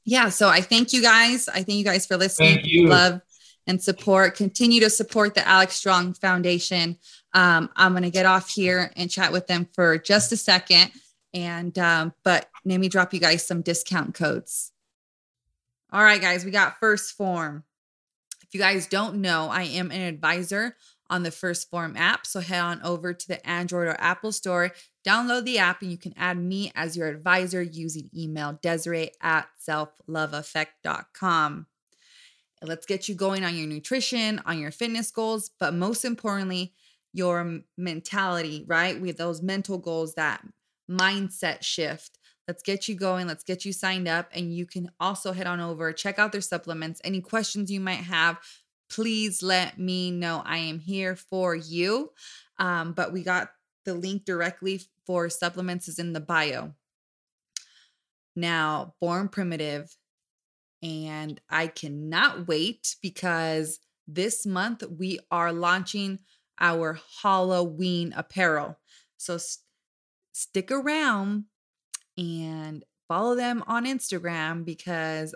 yeah, so I thank you guys. I thank you guys for listening. Love and support. Continue to support the Alex Strong Foundation. Um, I'm going to get off here and chat with them for just a second. And, um, but let me drop you guys some discount codes. All right, guys, we got 1st Phorm. If you guys don't know, I am an advisor on the 1st Phorm app. So head on over to the Android or Apple store, download the app, and you can add me as your advisor using email Desiree at selfloveeffect.com. Let's get you going on your nutrition, on your fitness goals, but most importantly, your mentality, right? With those mental goals, that mindset shift. Let's get you going. Let's get you signed up. And you can also head on over, check out their supplements. Any questions you might have, please let me know. I am here for you. Um, but we got the link directly for supplements is in the bio. Now, Born Primitive, and I cannot wait because this month we are launching our Halloween apparel. So st- stick around and follow them on Instagram because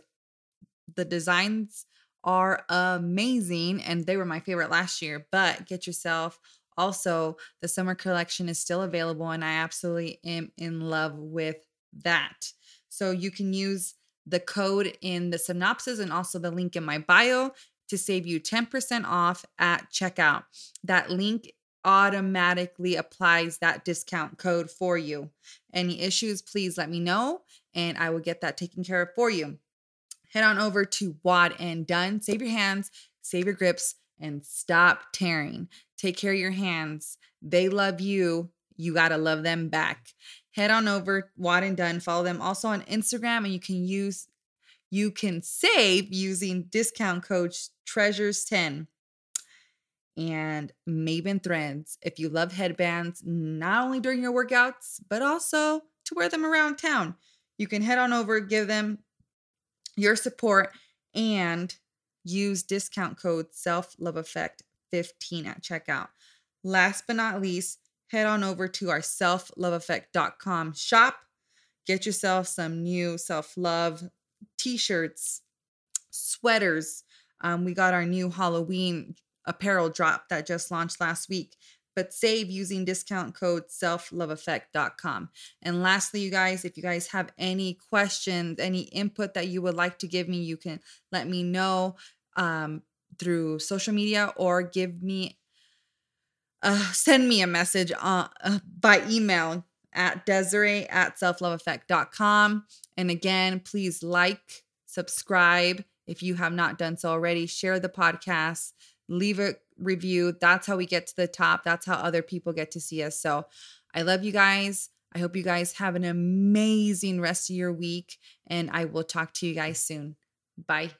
the designs are amazing and they were my favorite last year. But get yourself also the summer collection is still available and I absolutely am in love with that. So you can use the code in the synopsis and also the link in my bio to save you 10% off at checkout. That link automatically applies that discount code for you. Any issues, please let me know and I will get that taken care of for you. Head on over to WodnDone. Save your hands, save your grips, and stop tearing. Take care of your hands. They love you. You got to love them back. Head on over WodnDone. Follow them also on Instagram, and you can use you can save using discount code treasures10 and Maven threads if you love headbands, not only during your workouts, but also to wear them around town. You can head on over, give them your support, and use discount code self love effect 15 at checkout. Last but not least, head on over to our selfloveeffect.com shop. Get yourself some new self love t shirts, sweaters. Um, we got our new Halloween apparel drop that just launched last week. But save using discount code selfloveeffect.com. And lastly, you guys, if you guys have any questions, any input that you would like to give me, you can let me know um, through social media or give me uh, send me a message uh, by email at Desiree at selfloveeffect.com. And again, please like, subscribe if you have not done so already, share the podcast, leave a review. That's how we get to the top. That's how other people get to see us. So I love you guys. I hope you guys have an amazing rest of your week, and I will talk to you guys soon. Bye.